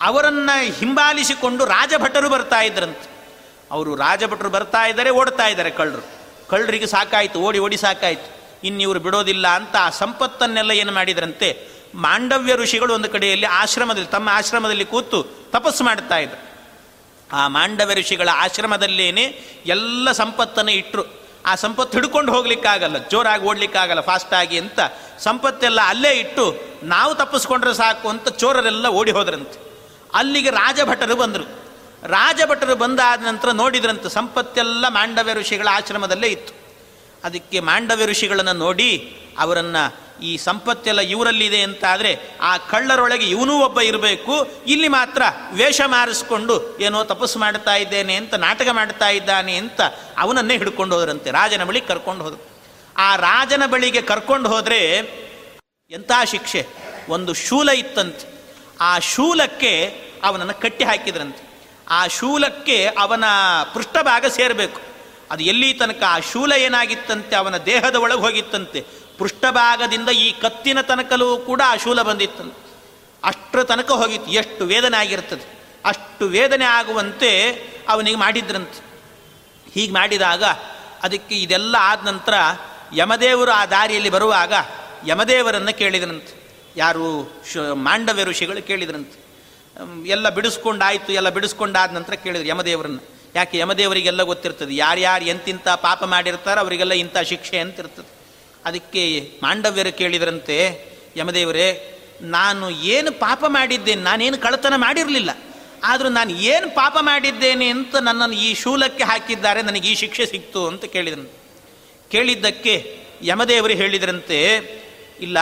ಅವರನ್ನು ಹಿಂಬಾಲಿಸಿಕೊಂಡು ರಾಜಭಟರು ಬರ್ತಾ ಇದ್ರಂತೆ. ಅವರು ರಾಜಭಟರು ಬರ್ತಾ ಇದ್ದಾರೆ, ಓಡ್ತಾ ಇದ್ದಾರೆ ಕಳ್ಳರು. ಕಳ್ಳರಿಗೆ ಸಾಕಾಯಿತು, ಓಡಿ ಓಡಿ ಸಾಕಾಯಿತು. ಇನ್ನಿವರು ಬಿಡೋದಿಲ್ಲ ಅಂತ ಆ ಸಂಪತ್ತನ್ನೆಲ್ಲ ಏನು ಮಾಡಿದ್ರಂತೆ? ಮಾಂಡವ್ಯ ಋಷಿಗಳು ಒಂದು ಕಡೆಯಲ್ಲಿ ಆಶ್ರಮದಲ್ಲಿ, ತಮ್ಮ ಆಶ್ರಮದಲ್ಲಿ ಕೂತು ತಪಸ್ಸು ಮಾಡ್ತಾ ಇದ್ರು. ಆ ಮಾಂಡವ್ಯ ಋಷಿಗಳ ಆಶ್ರಮದಲ್ಲೇನೆ ಎಲ್ಲ ಸಂಪತ್ತನ್ನು ಇಟ್ಟರು ಆ ಸಂಪತ್ತು ಹಿಡ್ಕೊಂಡು ಹೋಗ್ಲಿಕ್ಕಾಗಲ್ಲ, ಜೋರಾಗಿ ಓಡ್ಲಿಕ್ಕಾಗಲ್ಲ ಫಾಸ್ಟಾಗಿ ಅಂತ ಸಂಪತ್ತೆಲ್ಲ ಅಲ್ಲೇ ಇಟ್ಟು ನಾವು ತಪ್ಪಿಸ್ಕೊಂಡ್ರೆ ಸಾಕು ಅಂತ ಚೋರರೆಲ್ಲ ಓಡಿ ಹೋದ್ರಂತೆ. ಅಲ್ಲಿಗೆ ರಾಜಭಟರು ಬಂದರು. ರಾಜಭಟರು ಬಂದಾದ ನಂತರ ನೋಡಿದ್ರಂತೆ ಸಂಪತ್ತೆಲ್ಲ ಮಾಂಡವ್ಯ ಋಷಿಗಳ ಆಶ್ರಮದಲ್ಲೇ ಇತ್ತು. ಅದಕ್ಕೆ ಮಾಂಡವ್ಯ ಋಷಿಗಳನ್ನು ನೋಡಿ ಅವರನ್ನು ಈ ಸಂಪತ್ತೆಲ್ಲ ಇವರಲ್ಲಿದೆ ಅಂತ ಆದರೆ ಆ ಕಳ್ಳರೊಳಗೆ ಇವನೂ ಒಬ್ಬ ಇರಬೇಕು, ಇಲ್ಲಿ ಮಾತ್ರ ವೇಷ ಮಾರಿಸ್ಕೊಂಡು ಏನೋ ತಪಸ್ಸು ಮಾಡ್ತಾ ಇದ್ದೇನೆ ಅಂತ ನಾಟಕ ಮಾಡ್ತಾ ಇದ್ದಾನೆ ಅಂತ ಅವನನ್ನೇ ಹಿಡ್ಕೊಂಡು ಹೋದ್ರಂತೆ, ರಾಜನ ಬಳಿ ಕರ್ಕೊಂಡು ಹೋದ್ರು. ಆ ರಾಜನ ಬಳಿಗೆ ಕರ್ಕೊಂಡು ಹೋದರೆ ಎಂಥ ಶಿಕ್ಷೆ, ಒಂದು ಶೂಲ ಇತ್ತಂತೆ. ಆ ಶೂಲಕ್ಕೆ ಅವನನ್ನು ಕಟ್ಟಿ ಹಾಕಿದ್ರಂತೆ. ಆ ಶೂಲಕ್ಕೆ ಅವನ ಪೃಷ್ಠಭಾಗ ಸೇರಬೇಕು. ಅದು ಎಲ್ಲಿ ತನಕ ಆ ಶೂಲ ಏನಾಗಿತ್ತಂತೆ, ಅವನ ದೇಹದ ಒಳಗೆ ಹೋಗಿತ್ತಂತೆ, ಪೃಷ್ಠಭಾಗದಿಂದ ಈ ಕತ್ತಿನ ತನಕಲೂ ಕೂಡ ಆ ಶೂಲ ಬಂದಿತ್ತಂತೆ. ಅಷ್ಟರ ತನಕ ಹೋಗಿತ್ತು, ಎಷ್ಟು ವೇದನೆ ಆಗಿರ್ತದೆ. ಅಷ್ಟು ವೇದನೆ ಆಗುವಂತೆ ಅವನಿಗೆ ಮಾಡಿದ್ರಂತೆ. ಹೀಗೆ ಮಾಡಿದಾಗ ಅದಕ್ಕೆ ಇದೆಲ್ಲ ಆದ ನಂತರ ಯಮದೇವರು ಆ ದಾರಿಯಲ್ಲಿ ಬರುವಾಗ ಯಮದೇವರನ್ನು ಕೇಳಿದ್ರಂತೆ. ಯಾರು ಶ ಮಾಂಡವ್ಯ ಋಷಿಗಳು ಕೇಳಿದ್ರಂತೆ. ಎಲ್ಲ ಬಿಡಿಸ್ಕೊಂಡಾಯ್ತು, ಎಲ್ಲ ಬಿಡಿಸ್ಕೊಂಡಾದ ನಂತರ ಕೇಳಿದ್ರು ಯಮದೇವರನ್ನು. ಯಾಕೆ ಯಮದೇವರಿಗೆಲ್ಲ ಗೊತ್ತಿರ್ತದೆ? ಯಾರ್ಯಾರು ಎಂತಿಂಥ ಪಾಪ ಮಾಡಿರ್ತಾರೋ ಅವರಿಗೆಲ್ಲ ಇಂಥ ಶಿಕ್ಷೆ ಅಂತ ಇರ್ತದೆ. ಅದಕ್ಕೆ ಮಾಂಡವ್ಯರು ಕೇಳಿದ್ರಂತೆ, ಯಮದೇವರೇ, ನಾನು ಏನು ಪಾಪ ಮಾಡಿದ್ದೇನೆ, ನಾನೇನು ಕಳತನ ಮಾಡಿರಲಿಲ್ಲ, ಆದರೂ ನಾನು ಏನು ಪಾಪ ಮಾಡಿದ್ದೇನೆ ಅಂತ ನನ್ನನ್ನು ಈ ಶೂಲಕ್ಕೆ ಹಾಕಿದ್ದಾರೆ, ನನಗೆ ಈ ಶಿಕ್ಷೆ ಸಿಕ್ತು ಅಂತ ಕೇಳಿದನು ಕೇಳಿದ್ದಕ್ಕೆ ಯಮದೇವರು ಹೇಳಿದ್ರಂತೆ, ಇಲ್ಲ,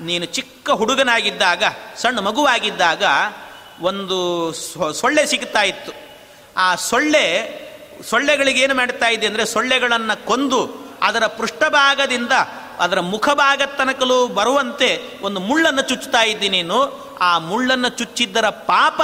ನೀನು ಚಿಕ್ಕ ಹುಡುಗನಾಗಿದ್ದಾಗ, ಸಣ್ಣ ಮಗುವಾಗಿದ್ದಾಗ ಒಂದು ಸೊಳ್ಳೆ ಸಿಗ್ತಾ ಇತ್ತು. ಆ ಸೊಳ್ಳೆ, ಸೊಳ್ಳೆಗಳಿಗೆ ಏನು ಮಾಡ್ತಾ ಇದೆ ಅಂದರೆ ಸೊಳ್ಳೆಗಳನ್ನು ಕೊಂದು ಅದರ ಪೃಷ್ಠಭಾಗದಿಂದ ಅದರ ಮುಖಭಾಗ ತನಕಲು ಬರುವಂತೆ ಒಂದು ಮುಳ್ಳನ್ನು ಚುಚ್ಚುತ್ತಾ ಇದ್ದಿ ನೀನು. ಆ ಮುಳ್ಳನ್ನು ಚುಚ್ಚಿದ್ದರ ಪಾಪ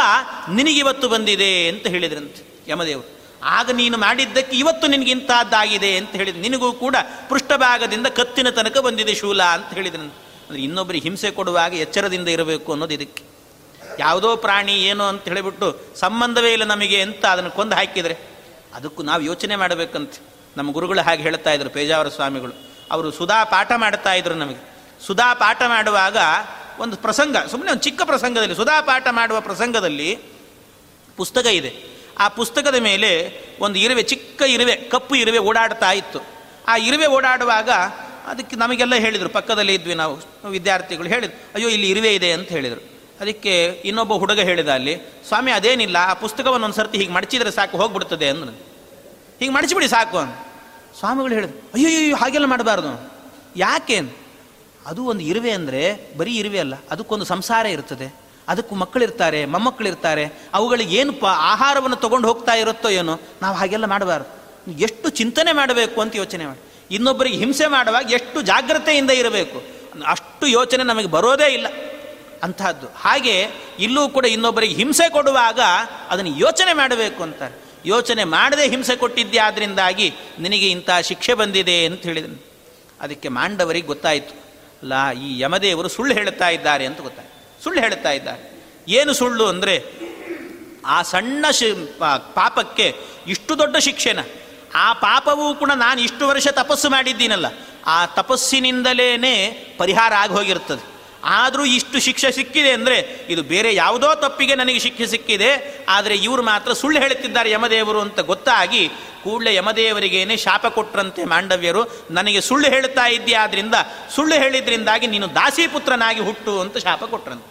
ನಿನಗಿವತ್ತು ಬಂದಿದೆ ಅಂತ ಹೇಳಿದ್ರಂತೆ ಯಮದೇವರು. ಆಗ ನೀನು ಮಾಡಿದ್ದಕ್ಕೆ ಇವತ್ತು ನಿನಗಿಂತಹದ್ದಾಗಿದೆ ಅಂತ ಹೇಳಿದ್ರು ನಿನಗೂ ಕೂಡ ಪೃಷ್ಠಭಾಗದಿಂದ ಕತ್ತಿನ ತನಕ ಬಂದಿದೆ ಶೂಲ ಅಂತ ಹೇಳಿದ್ರಂತೆ. ಅಂದರೆ ಇನ್ನೊಬ್ಬರಿಗೆ ಹಿಂಸೆ ಕೊಡುವಾಗ ಎಚ್ಚರದಿಂದ ಇರಬೇಕು ಅನ್ನೋದು ಇದಕ್ಕೆ. ಯಾವುದೋ ಪ್ರಾಣಿ ಏನೋ ಅಂತ ಹೇಳಿಬಿಟ್ಟು ಸಂಬಂಧವೇ ಇಲ್ಲ ನಮಗೆ ಅಂತ ಅದನ್ನು ಕೊಂದು ಹಾಕಿದರೆ ಅದಕ್ಕೂ ನಾವು ಯೋಚನೆ ಮಾಡಬೇಕಂತ. ನಮ್ಮ ಗುರುಗಳು ಹಾಗೆ ಹೇಳ್ತಾ ಇದ್ರು ಪೇಜಾವರ ಸ್ವಾಮಿಗಳು. ಅವರು ಸುಧಾ ಪಾಠ ಮಾಡ್ತಾ ಇದ್ರು ನಮಗೆ. ಸುಧಾ ಪಾಠ ಮಾಡುವಾಗ ಒಂದು ಪ್ರಸಂಗ ಸುಮ್ಮನೆ ಒಂದು ಚಿಕ್ಕ ಪ್ರಸಂಗದಲ್ಲಿ, ಸುಧಾ ಪಾಠ ಮಾಡುವ ಪ್ರಸಂಗದಲ್ಲಿ ಪುಸ್ತಕ ಇದೆ. ಆ ಪುಸ್ತಕದ ಮೇಲೆ ಒಂದು ಇರುವೆ, ಚಿಕ್ಕ ಇರುವೆ, ಕಪ್ಪು ಇರುವೆ ಓಡಾಡ್ತಾ ಇತ್ತು. ಆ ಇರುವೆ ಓಡಾಡುವಾಗ ಅದಕ್ಕೆ ನಮಗೆಲ್ಲ ಹೇಳಿದರು. ಪಕ್ಕದಲ್ಲಿ ಇದ್ವಿ ನಾವು, ವಿದ್ಯಾರ್ಥಿಗಳು ಹೇಳಿದ್ರು. ಅಯ್ಯೋ, ಇಲ್ಲಿ ಇರುವೆ ಇದೆ ಅಂತ ಹೇಳಿದರು. ಅದಕ್ಕೆ ಇನ್ನೊಬ್ಬ ಹುಡುಗ ಹೇಳಿದ ಅಲ್ಲಿ, ಸ್ವಾಮಿ, ಅದೇನಿಲ್ಲ, ಆ ಪುಸ್ತಕವನ್ನು ಒಂದು ಸರ್ತಿ ಹೀಗೆ ಮಡಚಿದ್ರೆ ಸಾಕು, ಹೋಗ್ಬಿಡ್ತದೆ ಅಂದ್ರೆ ಹೀಗೆ ಮಡಚಿಬಿಡಿ ಸಾಕು ಅಂತ ಸ್ವಾಮಿಗಳು ಹೇಳಿದ್ರು ಅಯ್ಯೋ ಅಯ್ಯೋ ಹಾಗೆಲ್ಲ ಮಾಡಬಾರ್ದು. ಯಾಕೆ? ಅದು ಒಂದು ಇರುವೆ ಅಂದರೆ, ಬರೀ ಇರುವೆ ಅಲ್ಲ, ಅದಕ್ಕೊಂದು ಸಂಸಾರ ಇರ್ತದೆ. ಅದಕ್ಕೂ ಮಕ್ಕಳಿರ್ತಾರೆ, ಮೊಮ್ಮಕ್ಕಳಿರ್ತಾರೆ. ಅವುಗಳಿಗೆ ಏನು ಪ ಆಹಾರವನ್ನು ತೊಗೊಂಡು ಹೋಗ್ತಾ ಇರುತ್ತೋ ಏನೋ, ನಾವು ಹಾಗೆಲ್ಲ ಮಾಡಬಾರ್ದು. ಎಷ್ಟು ಚಿಂತನೆ ಮಾಡಬೇಕು ಅಂತ ಯೋಚನೆ ಮಾಡಿ. ಇನ್ನೊಬ್ಬರಿಗೆ ಹಿಂಸೆ ಮಾಡುವಾಗ ಎಷ್ಟು ಜಾಗ್ರತೆಯಿಂದ ಇರಬೇಕು. ಅಷ್ಟು ಯೋಚನೆ ನಮಗೆ ಬರೋದೇ ಇಲ್ಲ. ಅಂತಹದ್ದು. ಹಾಗೆ ಇಲ್ಲೂ ಕೂಡ ಇನ್ನೊಬ್ಬರಿಗೆ ಹಿಂಸೆ ಕೊಡುವಾಗ ಅದನ್ನು ಯೋಚನೆ ಮಾಡಬೇಕು ಅಂತಾರೆ. ಯೋಚನೆ ಮಾಡದೆ ಹಿಂಸೆ ಕೊಟ್ಟಿದ್ದೆ ನಿನಗೆ ಇಂಥ ಶಿಕ್ಷೆ ಬಂದಿದೆ ಅಂತ ಹೇಳಿದನು. ಅದಕ್ಕೆ ಮಾಂಡವರಿಗೆ ಗೊತ್ತಾಯಿತು. ಅಲ್ಲ, ಈ ಯಮದೇವರು ಸುಳ್ಳು ಹೇಳ್ತಾ ಇದ್ದಾರೆ ಅಂತ ಗೊತ್ತಾಯ್ತು. ಸುಳ್ಳು ಹೇಳ್ತಾ ಇದ್ದಾರೆ. ಏನು ಸುಳ್ಳು ಅಂದರೆ ಆ ಸಣ್ಣ ಶಿ ಪಾಪಕ್ಕೆ ಇಷ್ಟು ದೊಡ್ಡ ಶಿಕ್ಷೆನ. ಆ ಪಾಪವೂ ಕೂಡ ನಾನು ಇಷ್ಟು ವರ್ಷ ತಪಸ್ಸು ಮಾಡಿದ್ದೀನಲ್ಲ. ಆ ತಪಸ್ಸಿನಿಂದಲೇ ಪರಿಹಾರ ಆಗಿ ಹೋಗಿರ್ತದೆ. ಆದರೂ ಇಷ್ಟು ಶಿಕ್ಷೆ ಸಿಕ್ಕಿದೆ ಅಂದರೆ ಇದು ಬೇರೆ ಯಾವುದೋ ತಪ್ಪಿಗೆ ನನಗೆ ಶಿಕ್ಷೆ ಸಿಕ್ಕಿದೆ, ಆದರೆ ಇವರು ಮಾತ್ರ ಸುಳ್ಳು ಹೇಳುತ್ತಿದ್ದಾರೆ ಯಮದೇವರು ಅಂತ ಗೊತ್ತಾಗಿ ಕೂಡಲೇ ಯಮದೇವರಿಗೇನೆ ಶಾಪ ಕೊಟ್ಟರಂತೆ ಮಾಂಡವ್ಯರು, ನನಗೆ ಸುಳ್ಳು ಹೇಳುತ್ತಾ ಇದ್ದೀಯ ಆದ್ದರಿಂದ ಸುಳ್ಳು ಹೇಳಿದ್ರಿಂದಾಗಿ ನೀನು ದಾಸಿಪುತ್ರನಾಗಿ ಹುಟ್ಟು ಅಂತ ಶಾಪ ಕೊಟ್ಟರಂತೆ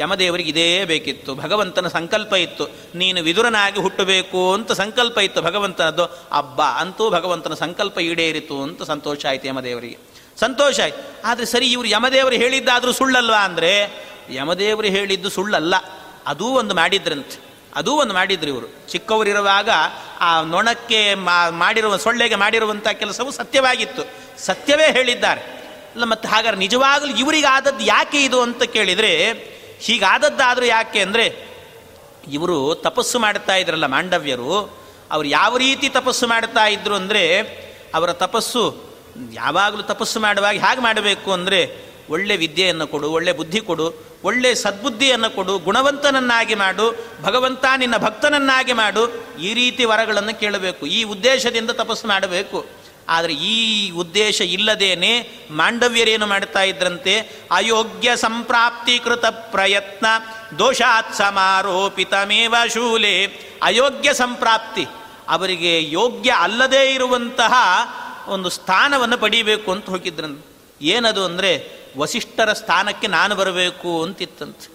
ಯಮದೇವರಿಗೆ ಇದೇ ಬೇಕಿತ್ತು, ಭಗವಂತನ ಸಂಕಲ್ಪ ಇತ್ತು, ನೀನು ವಿದುರನಾಗಿ ಹುಟ್ಟಬೇಕು ಅಂತ ಸಂಕಲ್ಪ ಇತ್ತು ಭಗವಂತನದ್ದು, ಅಬ್ಬ, ಅಂತೂ ಭಗವಂತನ ಸಂಕಲ್ಪ ಈಡೇರಿತು ಅಂತ ಸಂತೋಷ ಆಯಿತು ಯಮದೇವರಿಗೆ. ಸಂತೋಷ ಆಯ್ತು. ಆದರೆ ಸರಿ, ಇವರು ಯಮದೇವರು ಹೇಳಿದ್ದಾದರೂ ಸುಳ್ಳಲ್ವಾ ಅಂದರೆ, ಯಮದೇವರು ಹೇಳಿದ್ದು ಸುಳ್ಳಲ್ಲ. ಅದೂ ಒಂದು ಮಾಡಿದ್ರಂತೆ. ಅದೂ ಒಂದು ಮಾಡಿದ್ರು ಇವರು. ಚಿಕ್ಕವರಿರುವಾಗ ಆ ನೊಣಕ್ಕೆ ಮಾಡಿರುವ, ಸೊಳ್ಳೆಗೆ ಮಾಡಿರುವಂಥ ಕೆಲಸವು ಸತ್ಯವಾಗಿತ್ತು. ಸತ್ಯವೇ ಹೇಳಿದ್ದಾರೆ. ಅಲ್ಲ, ಮತ್ತೆ ಹಾಗಾದ್ರೆ ನಿಜವಾಗಲೂ ಇವರಿಗಾದದ್ದು ಯಾಕೆ ಇದು ಅಂತ ಕೇಳಿದರೆ, ಹೀಗಾದದ್ದಾದರೂ ಯಾಕೆ ಅಂದರೆ, ಇವರು ತಪಸ್ಸು ಮಾಡ್ತಾ ಇದ್ರಲ್ಲ ಮಾಂಡವ್ಯರು, ಅವರು ಯಾವ ರೀತಿ ತಪಸ್ಸು ಮಾಡ್ತಾ ಇದ್ರು ಅಂದರೆ, ಅವರ ತಪಸ್ಸು ಯಾವಾಗಲೂ ತಪಸ್ಸು ಮಾಡುವಾಗ ಹೇಗೆ ಮಾಡಬೇಕು ಅಂದರೆ ಒಳ್ಳೆ ವಿದ್ಯೆಯನ್ನು ಕೊಡು, ಒಳ್ಳೆ ಬುದ್ಧಿ ಕೊಡು, ಒಳ್ಳೆ ಸದ್ಬುದ್ಧಿಯನ್ನು ಕೊಡು, ಗುಣವಂತನನ್ನಾಗಿ ಮಾಡು, ಭಗವಂತ ನಿನ್ನ ಭಕ್ತನನ್ನಾಗಿ ಮಾಡು, ಈ ರೀತಿ ವರಗಳನ್ನು ಕೇಳಬೇಕು. ಈ ಉದ್ದೇಶದಿಂದ ತಪಸ್ಸು ಮಾಡಬೇಕು. ಆದರೆ ಈ ಉದ್ದೇಶ ಇಲ್ಲದೇನೆ ಮಾಂಡವ್ಯರೇನು ಮಾಡ್ತಾ ಇದ್ರಂತೆ? ಅಯೋಗ್ಯ ಸಂಪ್ರಾಪ್ತೀಕೃತ ಪ್ರಯತ್ನ, ದೋಷಾತ್ ಸಮಾರೋಪಿತಮೇವ ಶೂಲೆ. ಅಯೋಗ್ಯ ಸಂಪ್ರಾಪ್ತಿ, ಅವರಿಗೆ ಯೋಗ್ಯ ಅಲ್ಲದೇ ಇರುವಂತಹ ಒಂದು ಸ್ಥಾನವನ್ನು ಪಡೀಬೇಕು ಅಂತ ಹೋಗಿದ್ರಂತ. ಏನದು ಅಂದರೆ, ವಸಿಷ್ಠರ ಸ್ಥಾನಕ್ಕೆ ನಾನು ಬರಬೇಕು ಅಂತಿತ್ತಂತೆ.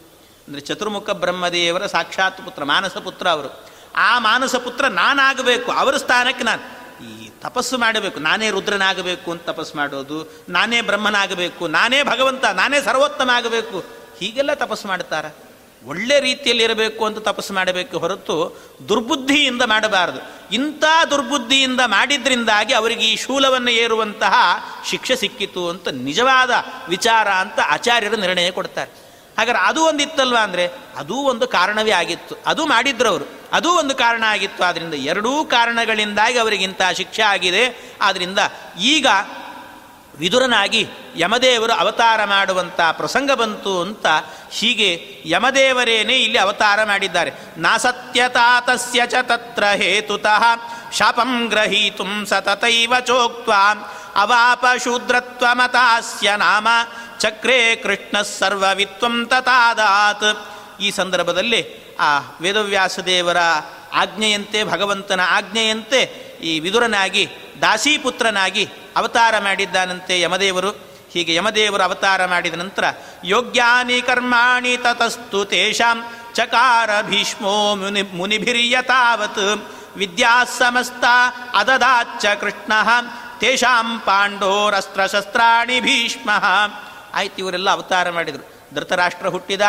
ಅಂದರೆ ಚತುರ್ಮುಖ ಬ್ರಹ್ಮದೇವರ ಸಾಕ್ಷಾತ್ ಪುತ್ರ, ಮಾನಸ ಪುತ್ರ ಅವರು. ಆ ಮಾನಸ ಪುತ್ರ ನಾನಾಗಬೇಕು, ಅವರ ಸ್ಥಾನಕ್ಕೆ ನಾನು. ಈ ತಪಸ್ಸು ಮಾಡಬೇಕು, ನಾನೇ ರುದ್ರನಾಗಬೇಕು ಅಂತ ತಪಸ್ಸು ಮಾಡೋದು, ನಾನೇ ಬ್ರಹ್ಮನಾಗಬೇಕು, ನಾನೇ ಭಗವಂತ, ನಾನೇ ಸರ್ವೋತ್ತಮ ಆಗಬೇಕು, ಹೀಗೆಲ್ಲ ತಪಸ್ಸು ಮಾಡ್ತಾರ. ಒಳ್ಳೆ ರೀತಿಯಲ್ಲಿ ಇರಬೇಕು ಅಂತ ತಪಸ್ಸು ಮಾಡಬೇಕು ಹೊರತು ದುರ್ಬುದ್ಧಿಯಿಂದ ಮಾಡಬಾರದು. ಇಂಥ ದುರ್ಬುದ್ಧಿಯಿಂದ ಮಾಡಿದ್ರಿಂದಾಗಿ ಅವರಿಗೆ ಈ ಶೂಲವನ್ನು ಏರುವಂತಹ ಶಿಕ್ಷೆ ಸಿಕ್ಕಿತು ಅಂತ ನಿಜವಾದ ವಿಚಾರ ಅಂತ ಆಚಾರ್ಯರು ನಿರ್ಣಯ ಕೊಡ್ತಾರೆ. ಹಾಗಾದ್ರೆ ಅದು ಒಂದಿತ್ತಲ್ವ ಅಂದರೆ ಅದೂ ಒಂದು ಕಾರಣವೇ ಆಗಿತ್ತು. ಅದು ಮಾಡಿದ್ರು ಅವರು ಅದೂ ಒಂದು ಕಾರಣ ಆಗಿತ್ತು. ಆದ್ದರಿಂದ ಎರಡೂ ಕಾರಣಗಳಿಂದಾಗಿ ಅವರಿಗಿಂತ ಶಿಕ್ಷೆ ಆಗಿದೆ. ಆದ್ದರಿಂದ ಈಗ ವಿದುರನಾಗಿ ಯಮದೇವರು ಅವತಾರ ಮಾಡುವಂಥ ಪ್ರಸಂಗ ಬಂತು ಅಂತ ಹೀಗೆ ಯಮದೇವರೇನೇ ಇಲ್ಲಿ ಅವತಾರ ಮಾಡಿದ್ದಾರೆ. ನಾಸತ್ಯತಾತಸ್ಯ ಚ ತತ್ರ ಹೇತುತಃ ಶಾಪಂ ಗ್ರಹೀತುಂ ಸತತೈವ ಚೋಕ್ತ ಅವಾಪ ಶೂದ್ರತ್ವಮತಾಸ್ಯ ನಾಮ ಚಕ್ರೇ ಕೃಷ್ಣ ಸರ್ವವಿತ್ವಂ ತತಾದಾತ್ ಈ ಸಂದರ್ಭದಲ್ಲಿ ಆ ವೇದವ್ಯಾಸದೇವರ ಆಜ್ಞೆಯಂತೆ ಭಗವಂತನ ಆಜ್ಞೆಯಂತೆ ಈ ವಿದುರನಾಗಿ ದಾಸೀಪುತ್ರನಾಗಿ ಅವತಾರ ಮಾಡಿದ್ದಾನಂತೆ ಯಮದೇವರು. ಹೀಗೆ ಯಮದೇವರು ಅವತಾರ ಮಾಡಿದ ನಂತರ, ಯೋಗ್ಯಾನಿ ಕರ್ಮಾಣಿ ತತಸ್ತು ತೇಷಾಂ ಚಕಾರ ಭೀಷ್ಮೋ ಮುನಿ ಮುನಿಭಿರ್ಯತಾವತ್ ವಿದ್ಯಾ ಸಮಸ್ತ ಅದದಾಚ್ಚ ಕೃಷ್ಣ, ತೇಷಾಂ ಪಾಂಡೋರಸ್ತ್ರಶಸ್ತ್ರಾಣಿ ಭೀಷ್ಮ. ಆಯ್ತು, ಇವರೆಲ್ಲ ಅವತಾರ ಮಾಡಿದರು. ಧೃತರಾಷ್ಟ್ರ ಹುಟ್ಟಿದ,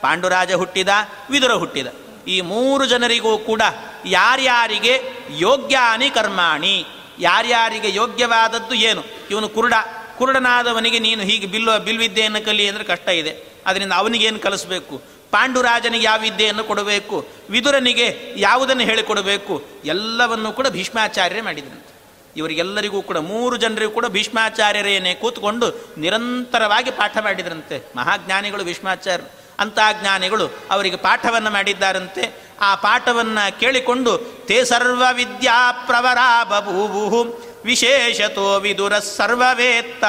ಪಾಂಡುರಾಜ ಹುಟ್ಟಿದ, ವಿದುರ ಹುಟ್ಟಿದ. ಈ ಮೂರು ಜನರಿಗೂ ಕೂಡ ಯಾರ್ಯಾರಿಗೆ? ಯೋಗ್ಯಾನಿ ಕರ್ಮಾಣಿ. ಯಾರ್ಯಾರಿಗೆ ಯೋಗ್ಯವಾದದ್ದು ಏನು? ಇವನು ಕುರುಡ. ಕುರುಡನಾದವನಿಗೆ ನೀನು ಹೀಗೆ ಬಿಲ್ಲು ಬಿಲ್ವಿದ್ಯೆಯನ್ನು ಕಲಿ ಅಂದರೆ ಕಷ್ಟ ಇದೆ. ಅದರಿಂದ ಅವನಿಗೇನು ಕಲಿಸಬೇಕು? ಪಾಂಡುರಾಜನಿಗೆ ಯಾವ ವಿದ್ಯೆಯನ್ನು ಕೊಡಬೇಕು? ವಿದುರನಿಗೆ ಯಾವುದನ್ನು ಹೇಳಿಕೊಡಬೇಕು? ಎಲ್ಲವನ್ನೂ ಕೂಡ ಭೀಷ್ಮಾಚಾರ್ಯರೇ ಮಾಡಿದ್ರಂತೆ ಇವರಿಗೆಲ್ಲರಿಗೂ ಕೂಡ, ಮೂರು ಜನರಿಗೂ ಕೂಡ ಭೀಷ್ಮಾಚಾರ್ಯರೇನೆ ಕೂತ್ಕೊಂಡು ನಿರಂತರವಾಗಿ ಪಾಠ ಮಾಡಿದ್ರಂತೆ. ಮಹಾಜ್ಞಾನಿಗಳು ಭೀಷ್ಮಾಚಾರ್ಯರು. ಅಂತಹ ಜ್ಞಾನಿಗಳು ಅವರಿಗೆ ಪಾಠವನ್ನು ಮಾಡಿದ್ದಾರಂತೆ. ಆ ಪಾಠವನ್ನು ಕೇಳಿಕೊಂಡು, ತೇ ಸರ್ವ ವಿದ್ಯಾ ಪ್ರವರ ಬಭೂವು ವಿಶೇಷತೋ ವಿದುರ ಸರ್ವವೇತ್ತ.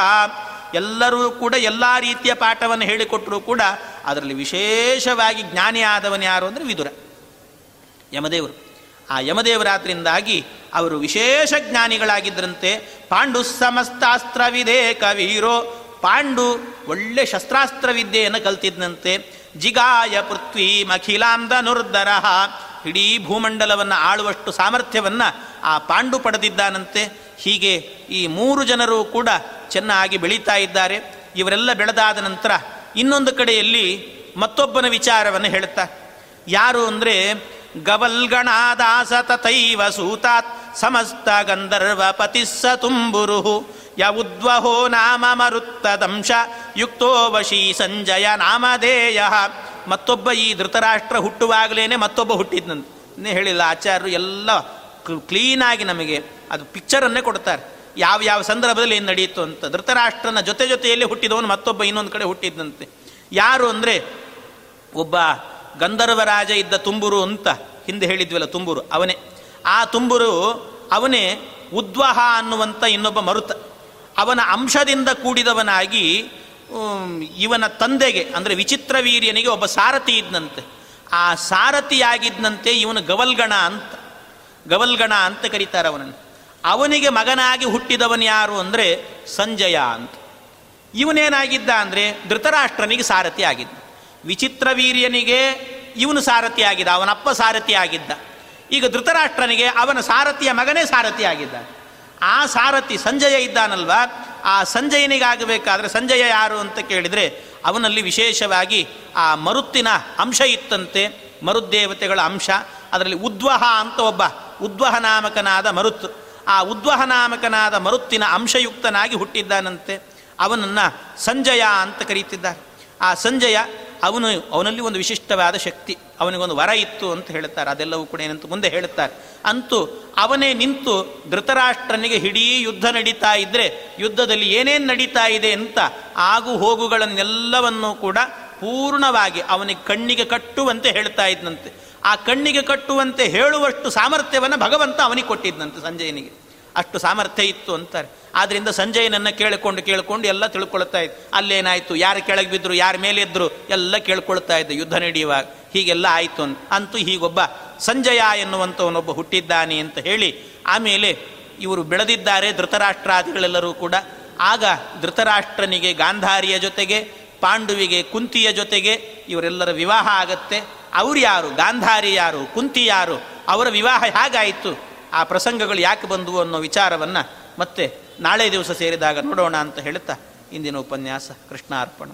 ಎಲ್ಲರೂ ಕೂಡ ಎಲ್ಲ ರೀತಿಯ ಪಾಠವನ್ನು ಹೇಳಿಕೊಟ್ಟರೂ ಕೂಡ ಅದರಲ್ಲಿ ವಿಶೇಷವಾಗಿ ಜ್ಞಾನಿ ಆದವನು ಯಾರು ಅಂದರೆ ವಿದುರ, ಯಮದೇವರು. ಆ ಯಮದೇವರಾದ್ರಿಂದಾಗಿ ಅವರು ವಿಶೇಷ ಜ್ಞಾನಿಗಳಾಗಿದ್ದರಂತೆ ಪಾಂಡು ಸಮಸ್ತಾಸ್ತ್ರವಿದೆ ಕವೀರೋ ವೀರೋ ಪಾಂಡು ಒಳ್ಳೆ ಶಸ್ತ್ರಾಸ್ತ್ರ ವಿದ್ಯೆಯನ್ನು ಕಲ್ತಿದ್ದಂತೆ ಜಿಗಾಯ ಪೃಥ್ವಿ ಮಖಿಲಾಂಧ ನುರ್ಧರ ಇಡೀ ಭೂಮಂಡಲವನ್ನು ಆಳುವಷ್ಟು ಸಾಮರ್ಥ್ಯವನ್ನು ಆ ಪಾಂಡು ಪಡೆದಿದ್ದಾನಂತೆ. ಹೀಗೆ ಈ ಮೂರು ಜನರು ಕೂಡ ಚೆನ್ನಾಗಿ ಬೆಳೀತಾ ಇದ್ದಾರೆ. ಇವರೆಲ್ಲ ಬೆಳೆದಾದ ನಂತರ ಇನ್ನೊಂದು ಕಡೆಯಲ್ಲಿ ಮತ್ತೊಬ್ಬನ ವಿಚಾರವನ್ನು ಹೇಳುತ್ತಾ ಯಾರು ಅಂದರೆ, ಗವಲ್ಗಣಾದಾಸ ತಥೈವ ಸೂತಾತ್ ಸಮಸ್ತ ಗಂಧರ್ವ ಪತಿಸ್ಸ ತುಂಬುರುಹು. ಯವುದ್ವಹೋ ನಾಮ ಮರುತ್ತದಂಶ ಯುಕ್ತೋ ವಶೀ ಸಂಜಯ ನಾಮಧೇಯ. ಮತ್ತೊಬ್ಬ ಈ ಧೃತರಾಷ್ಟ್ರ ಹುಟ್ಟುವಾಗಲೇನೆ ಮತ್ತೊಬ್ಬ ಹುಟ್ಟಿದ್ನಂತೆ. ಹೇಳಿಲ್ಲ, ಆಚಾರ್ಯರು ಎಲ್ಲ ಕ್ಲೀನಾಗಿ ನಮಗೆ ಅದು ಪಿಕ್ಚರನ್ನೇ ಕೊಡ್ತಾರೆ. ಯಾವ ಯಾವ ಸಂದರ್ಭದಲ್ಲಿ ಏನು ನಡೆಯಿತು ಅಂತ. ಧೃತರಾಷ್ಟ್ರನ ಜೊತೆ ಜೊತೆಯಲ್ಲಿ ಹುಟ್ಟಿದವನು ಮತ್ತೊಬ್ಬ ಇನ್ನೊಂದು ಕಡೆ ಹುಟ್ಟಿದ್ದಂತೆ ಯಾರು ಅಂದರೆ ಒಬ್ಬ ಗಂಧರ್ವರಾಜ ಇದ್ದ ತುಂಬುರು ಅಂತ ಹಿಂದೆ ಹೇಳಿದ್ವಲ್ಲ ತುಂಬುರು, ಅವನೇ. ಆ ತುಂಬುರು ಅವನೇ ಉದ್ವಹ ಅನ್ನುವಂಥ ಇನ್ನೊಬ್ಬ ಮರುತ. ಅವನ ಅಂಶದಿಂದ ಕೂಡಿದವನಾಗಿ ಇವನ ತಂದೆಗೆ, ಅಂದರೆ ವಿಚಿತ್ರ ವೀರ್ಯನಿಗೆ ಒಬ್ಬ ಸಾರಥಿ ಇದ್ದಂತೆ ಆ ಸಾರಥಿಯಾಗಿದ್ದಂತೆ ಇವನು ಗವಲ್ಗಣ ಅಂತ. ಗವಲ್ಗಣ ಅಂತ ಕರೀತಾರೆ ಅವನನ್ನು. ಅವನಿಗೆ ಮಗನಾಗಿ ಹುಟ್ಟಿದವನು ಯಾರು ಅಂದರೆ ಸಂಜಯ ಅಂತ. ಇವನೇನಾಗಿದ್ದ ಅಂದರೆ ಧೃತರಾಷ್ಟ್ರನಿಗೆ ಸಾರಥಿ ಆಗಿದ್ದ. ವಿಚಿತ್ರ ವೀರ್ಯನಿಗೆ ಇವನು ಸಾರಥಿ ಆಗಿದ್ದ, ಅವನಪ್ಪ ಸಾರಥಿ ಆಗಿದ್ದ. ಈಗ ಧೃತರಾಷ್ಟ್ರನಿಗೆ ಅವನ ಸಾರಥಿಯ ಮಗನೇ ಸಾರಥಿ ಆಗಿದ್ದ ಆ ಸಾರಥಿ ಸಂಜಯ ಇದ್ದಾನಲ್ವಾ? ಆ ಸಂಜಯನಿಗಾಗಬೇಕಾದ್ರೆ ಸಂಜಯ ಯಾರು ಅಂತ ಕೇಳಿದರೆ ಅವನಲ್ಲಿ ವಿಶೇಷವಾಗಿ ಆ ಮರುತ್ತಿನ ಅಂಶ ಇತ್ತಂತೆ ಮರುದ್ದೇವತೆಗಳ ಅಂಶ. ಅದರಲ್ಲಿ ಉದ್ವಹ ಅಂತ ಒಬ್ಬ ಉದ್ವಹ ನಾಮಕನಾದ ಮರುತ್. ಆ ಉದ್ವಹ ನಾಮಕನಾದ ಮರುತ್ತಿನ ಅಂಶಯುಕ್ತನಾಗಿ ಹುಟ್ಟಿದ್ದಾನಂತೆ. ಅವನನ್ನು ಸಂಜಯ ಅಂತ ಕರೀತಿದ್ದಾರೆ. ಆ ಸಂಜಯ ಅವನು ಅವನಲ್ಲಿ ಒಂದು ವಿಶಿಷ್ಟವಾದ ಶಕ್ತಿ, ಅವನಿಗೊಂದು ವರ ಇತ್ತು ಅಂತ ಹೇಳುತ್ತಾರೆ. ಅದೆಲ್ಲವೂ ಕೂಡ ಏನಂತ ಮುಂದೆ ಹೇಳುತ್ತಾರೆ. ಅಂತೂ ಅವನೇ ನಿಂತು ಧೃತರಾಷ್ಟ್ರನಿಗೆ ಹಿಡೀ ಯುದ್ಧ ನಡೀತಾ ಇದ್ದರೆ ಯುದ್ಧದಲ್ಲಿ ಏನೇನು ನಡೀತಾ ಇದೆ ಅಂತ ಆಗು ಹೋಗುಗಳನ್ನೆಲ್ಲವನ್ನೂ ಕೂಡ ಪೂರ್ಣವಾಗಿ ಅವನಿಗೆ ಕಣ್ಣಿಗೆ ಕಟ್ಟುವಂತೆ ಹೇಳ್ತಾ ಇದ್ದಂತೆ ಆ ಕಣ್ಣಿಗೆ ಕಟ್ಟುವಂತೆ ಹೇಳುವಷ್ಟು ಸಾಮರ್ಥ್ಯವನ್ನು ಭಗವಂತ ಅವನಿಗೆ ಕೊಟ್ಟಿದ್ದಂತೆ ಸಂಜಯನಿಗೆ. ಅಷ್ಟು ಸಾಮರ್ಥ್ಯ ಇತ್ತು ಅಂತಾರೆ. ಆದ್ದರಿಂದ ಸಂಜಯನನ್ನು ಕೇಳಿಕೊಂಡು ಕೇಳಿಕೊಂಡು ಎಲ್ಲ ತಿಳ್ಕೊಳ್ತಾ ಇದ್ದು. ಅಲ್ಲೇನಾಯ್ತು? ಯಾರು ಕೆಳಗೆ ಬಿದ್ದರು ಯಾರ ಮೇಲೆ ಇದ್ದರು ಎಲ್ಲ ಕೇಳ್ಕೊಳ್ತಾ ಇದ್ದ ಯುದ್ಧ ನಡೆಯುವಾಗ. ಹೀಗೆಲ್ಲ ಆಯಿತು ಅಂತ. ಅಂತೂ ಹೀಗೊಬ್ಬ ಸಂಜಯ ಎನ್ನುವಂಥವನೊಬ್ಬ ಹುಟ್ಟಿದ್ದಾನೆ ಅಂತ ಹೇಳಿ, ಆಮೇಲೆ ಇವರು ಬೆಳೆದಿದ್ದಾರೆ ಧೃತರಾಷ್ಟ್ರಾದಿಗಳೆಲ್ಲರೂ ಕೂಡ. ಆಗ ಧೃತರಾಷ್ಟ್ರನಿಗೆ, ಗಾಂಧಾರಿಯ ಜೊತೆಗೆ, ಪಾಂಡುವಿಗೆ, ಕುಂತಿಯ ಜೊತೆಗೆ ಇವರೆಲ್ಲರ ವಿವಾಹ ಆಗತ್ತೆ. ಅವ್ರು ಯಾರು? ಗಾಂಧಾರಿ ಯಾರು? ಕುಂತಿ ಯಾರು? ಅವರ ವಿವಾಹ ಹೇಗಾಯಿತು? ಆ ಪ್ರಸಂಗಗಳು ಯಾಕೆ ಬಂದವು ಅನ್ನೋ ವಿಚಾರವನ್ನು ಮತ್ತೆ ನಾಳೆ ದಿವಸ ಸೇರಿದಾಗ ನೋಡೋಣ ಅಂತ ಹೇಳುತ್ತಾ ಇಂದಿನ ಉಪನ್ಯಾಸ ಕೃಷ್ಣ ಅರ್ಪಣ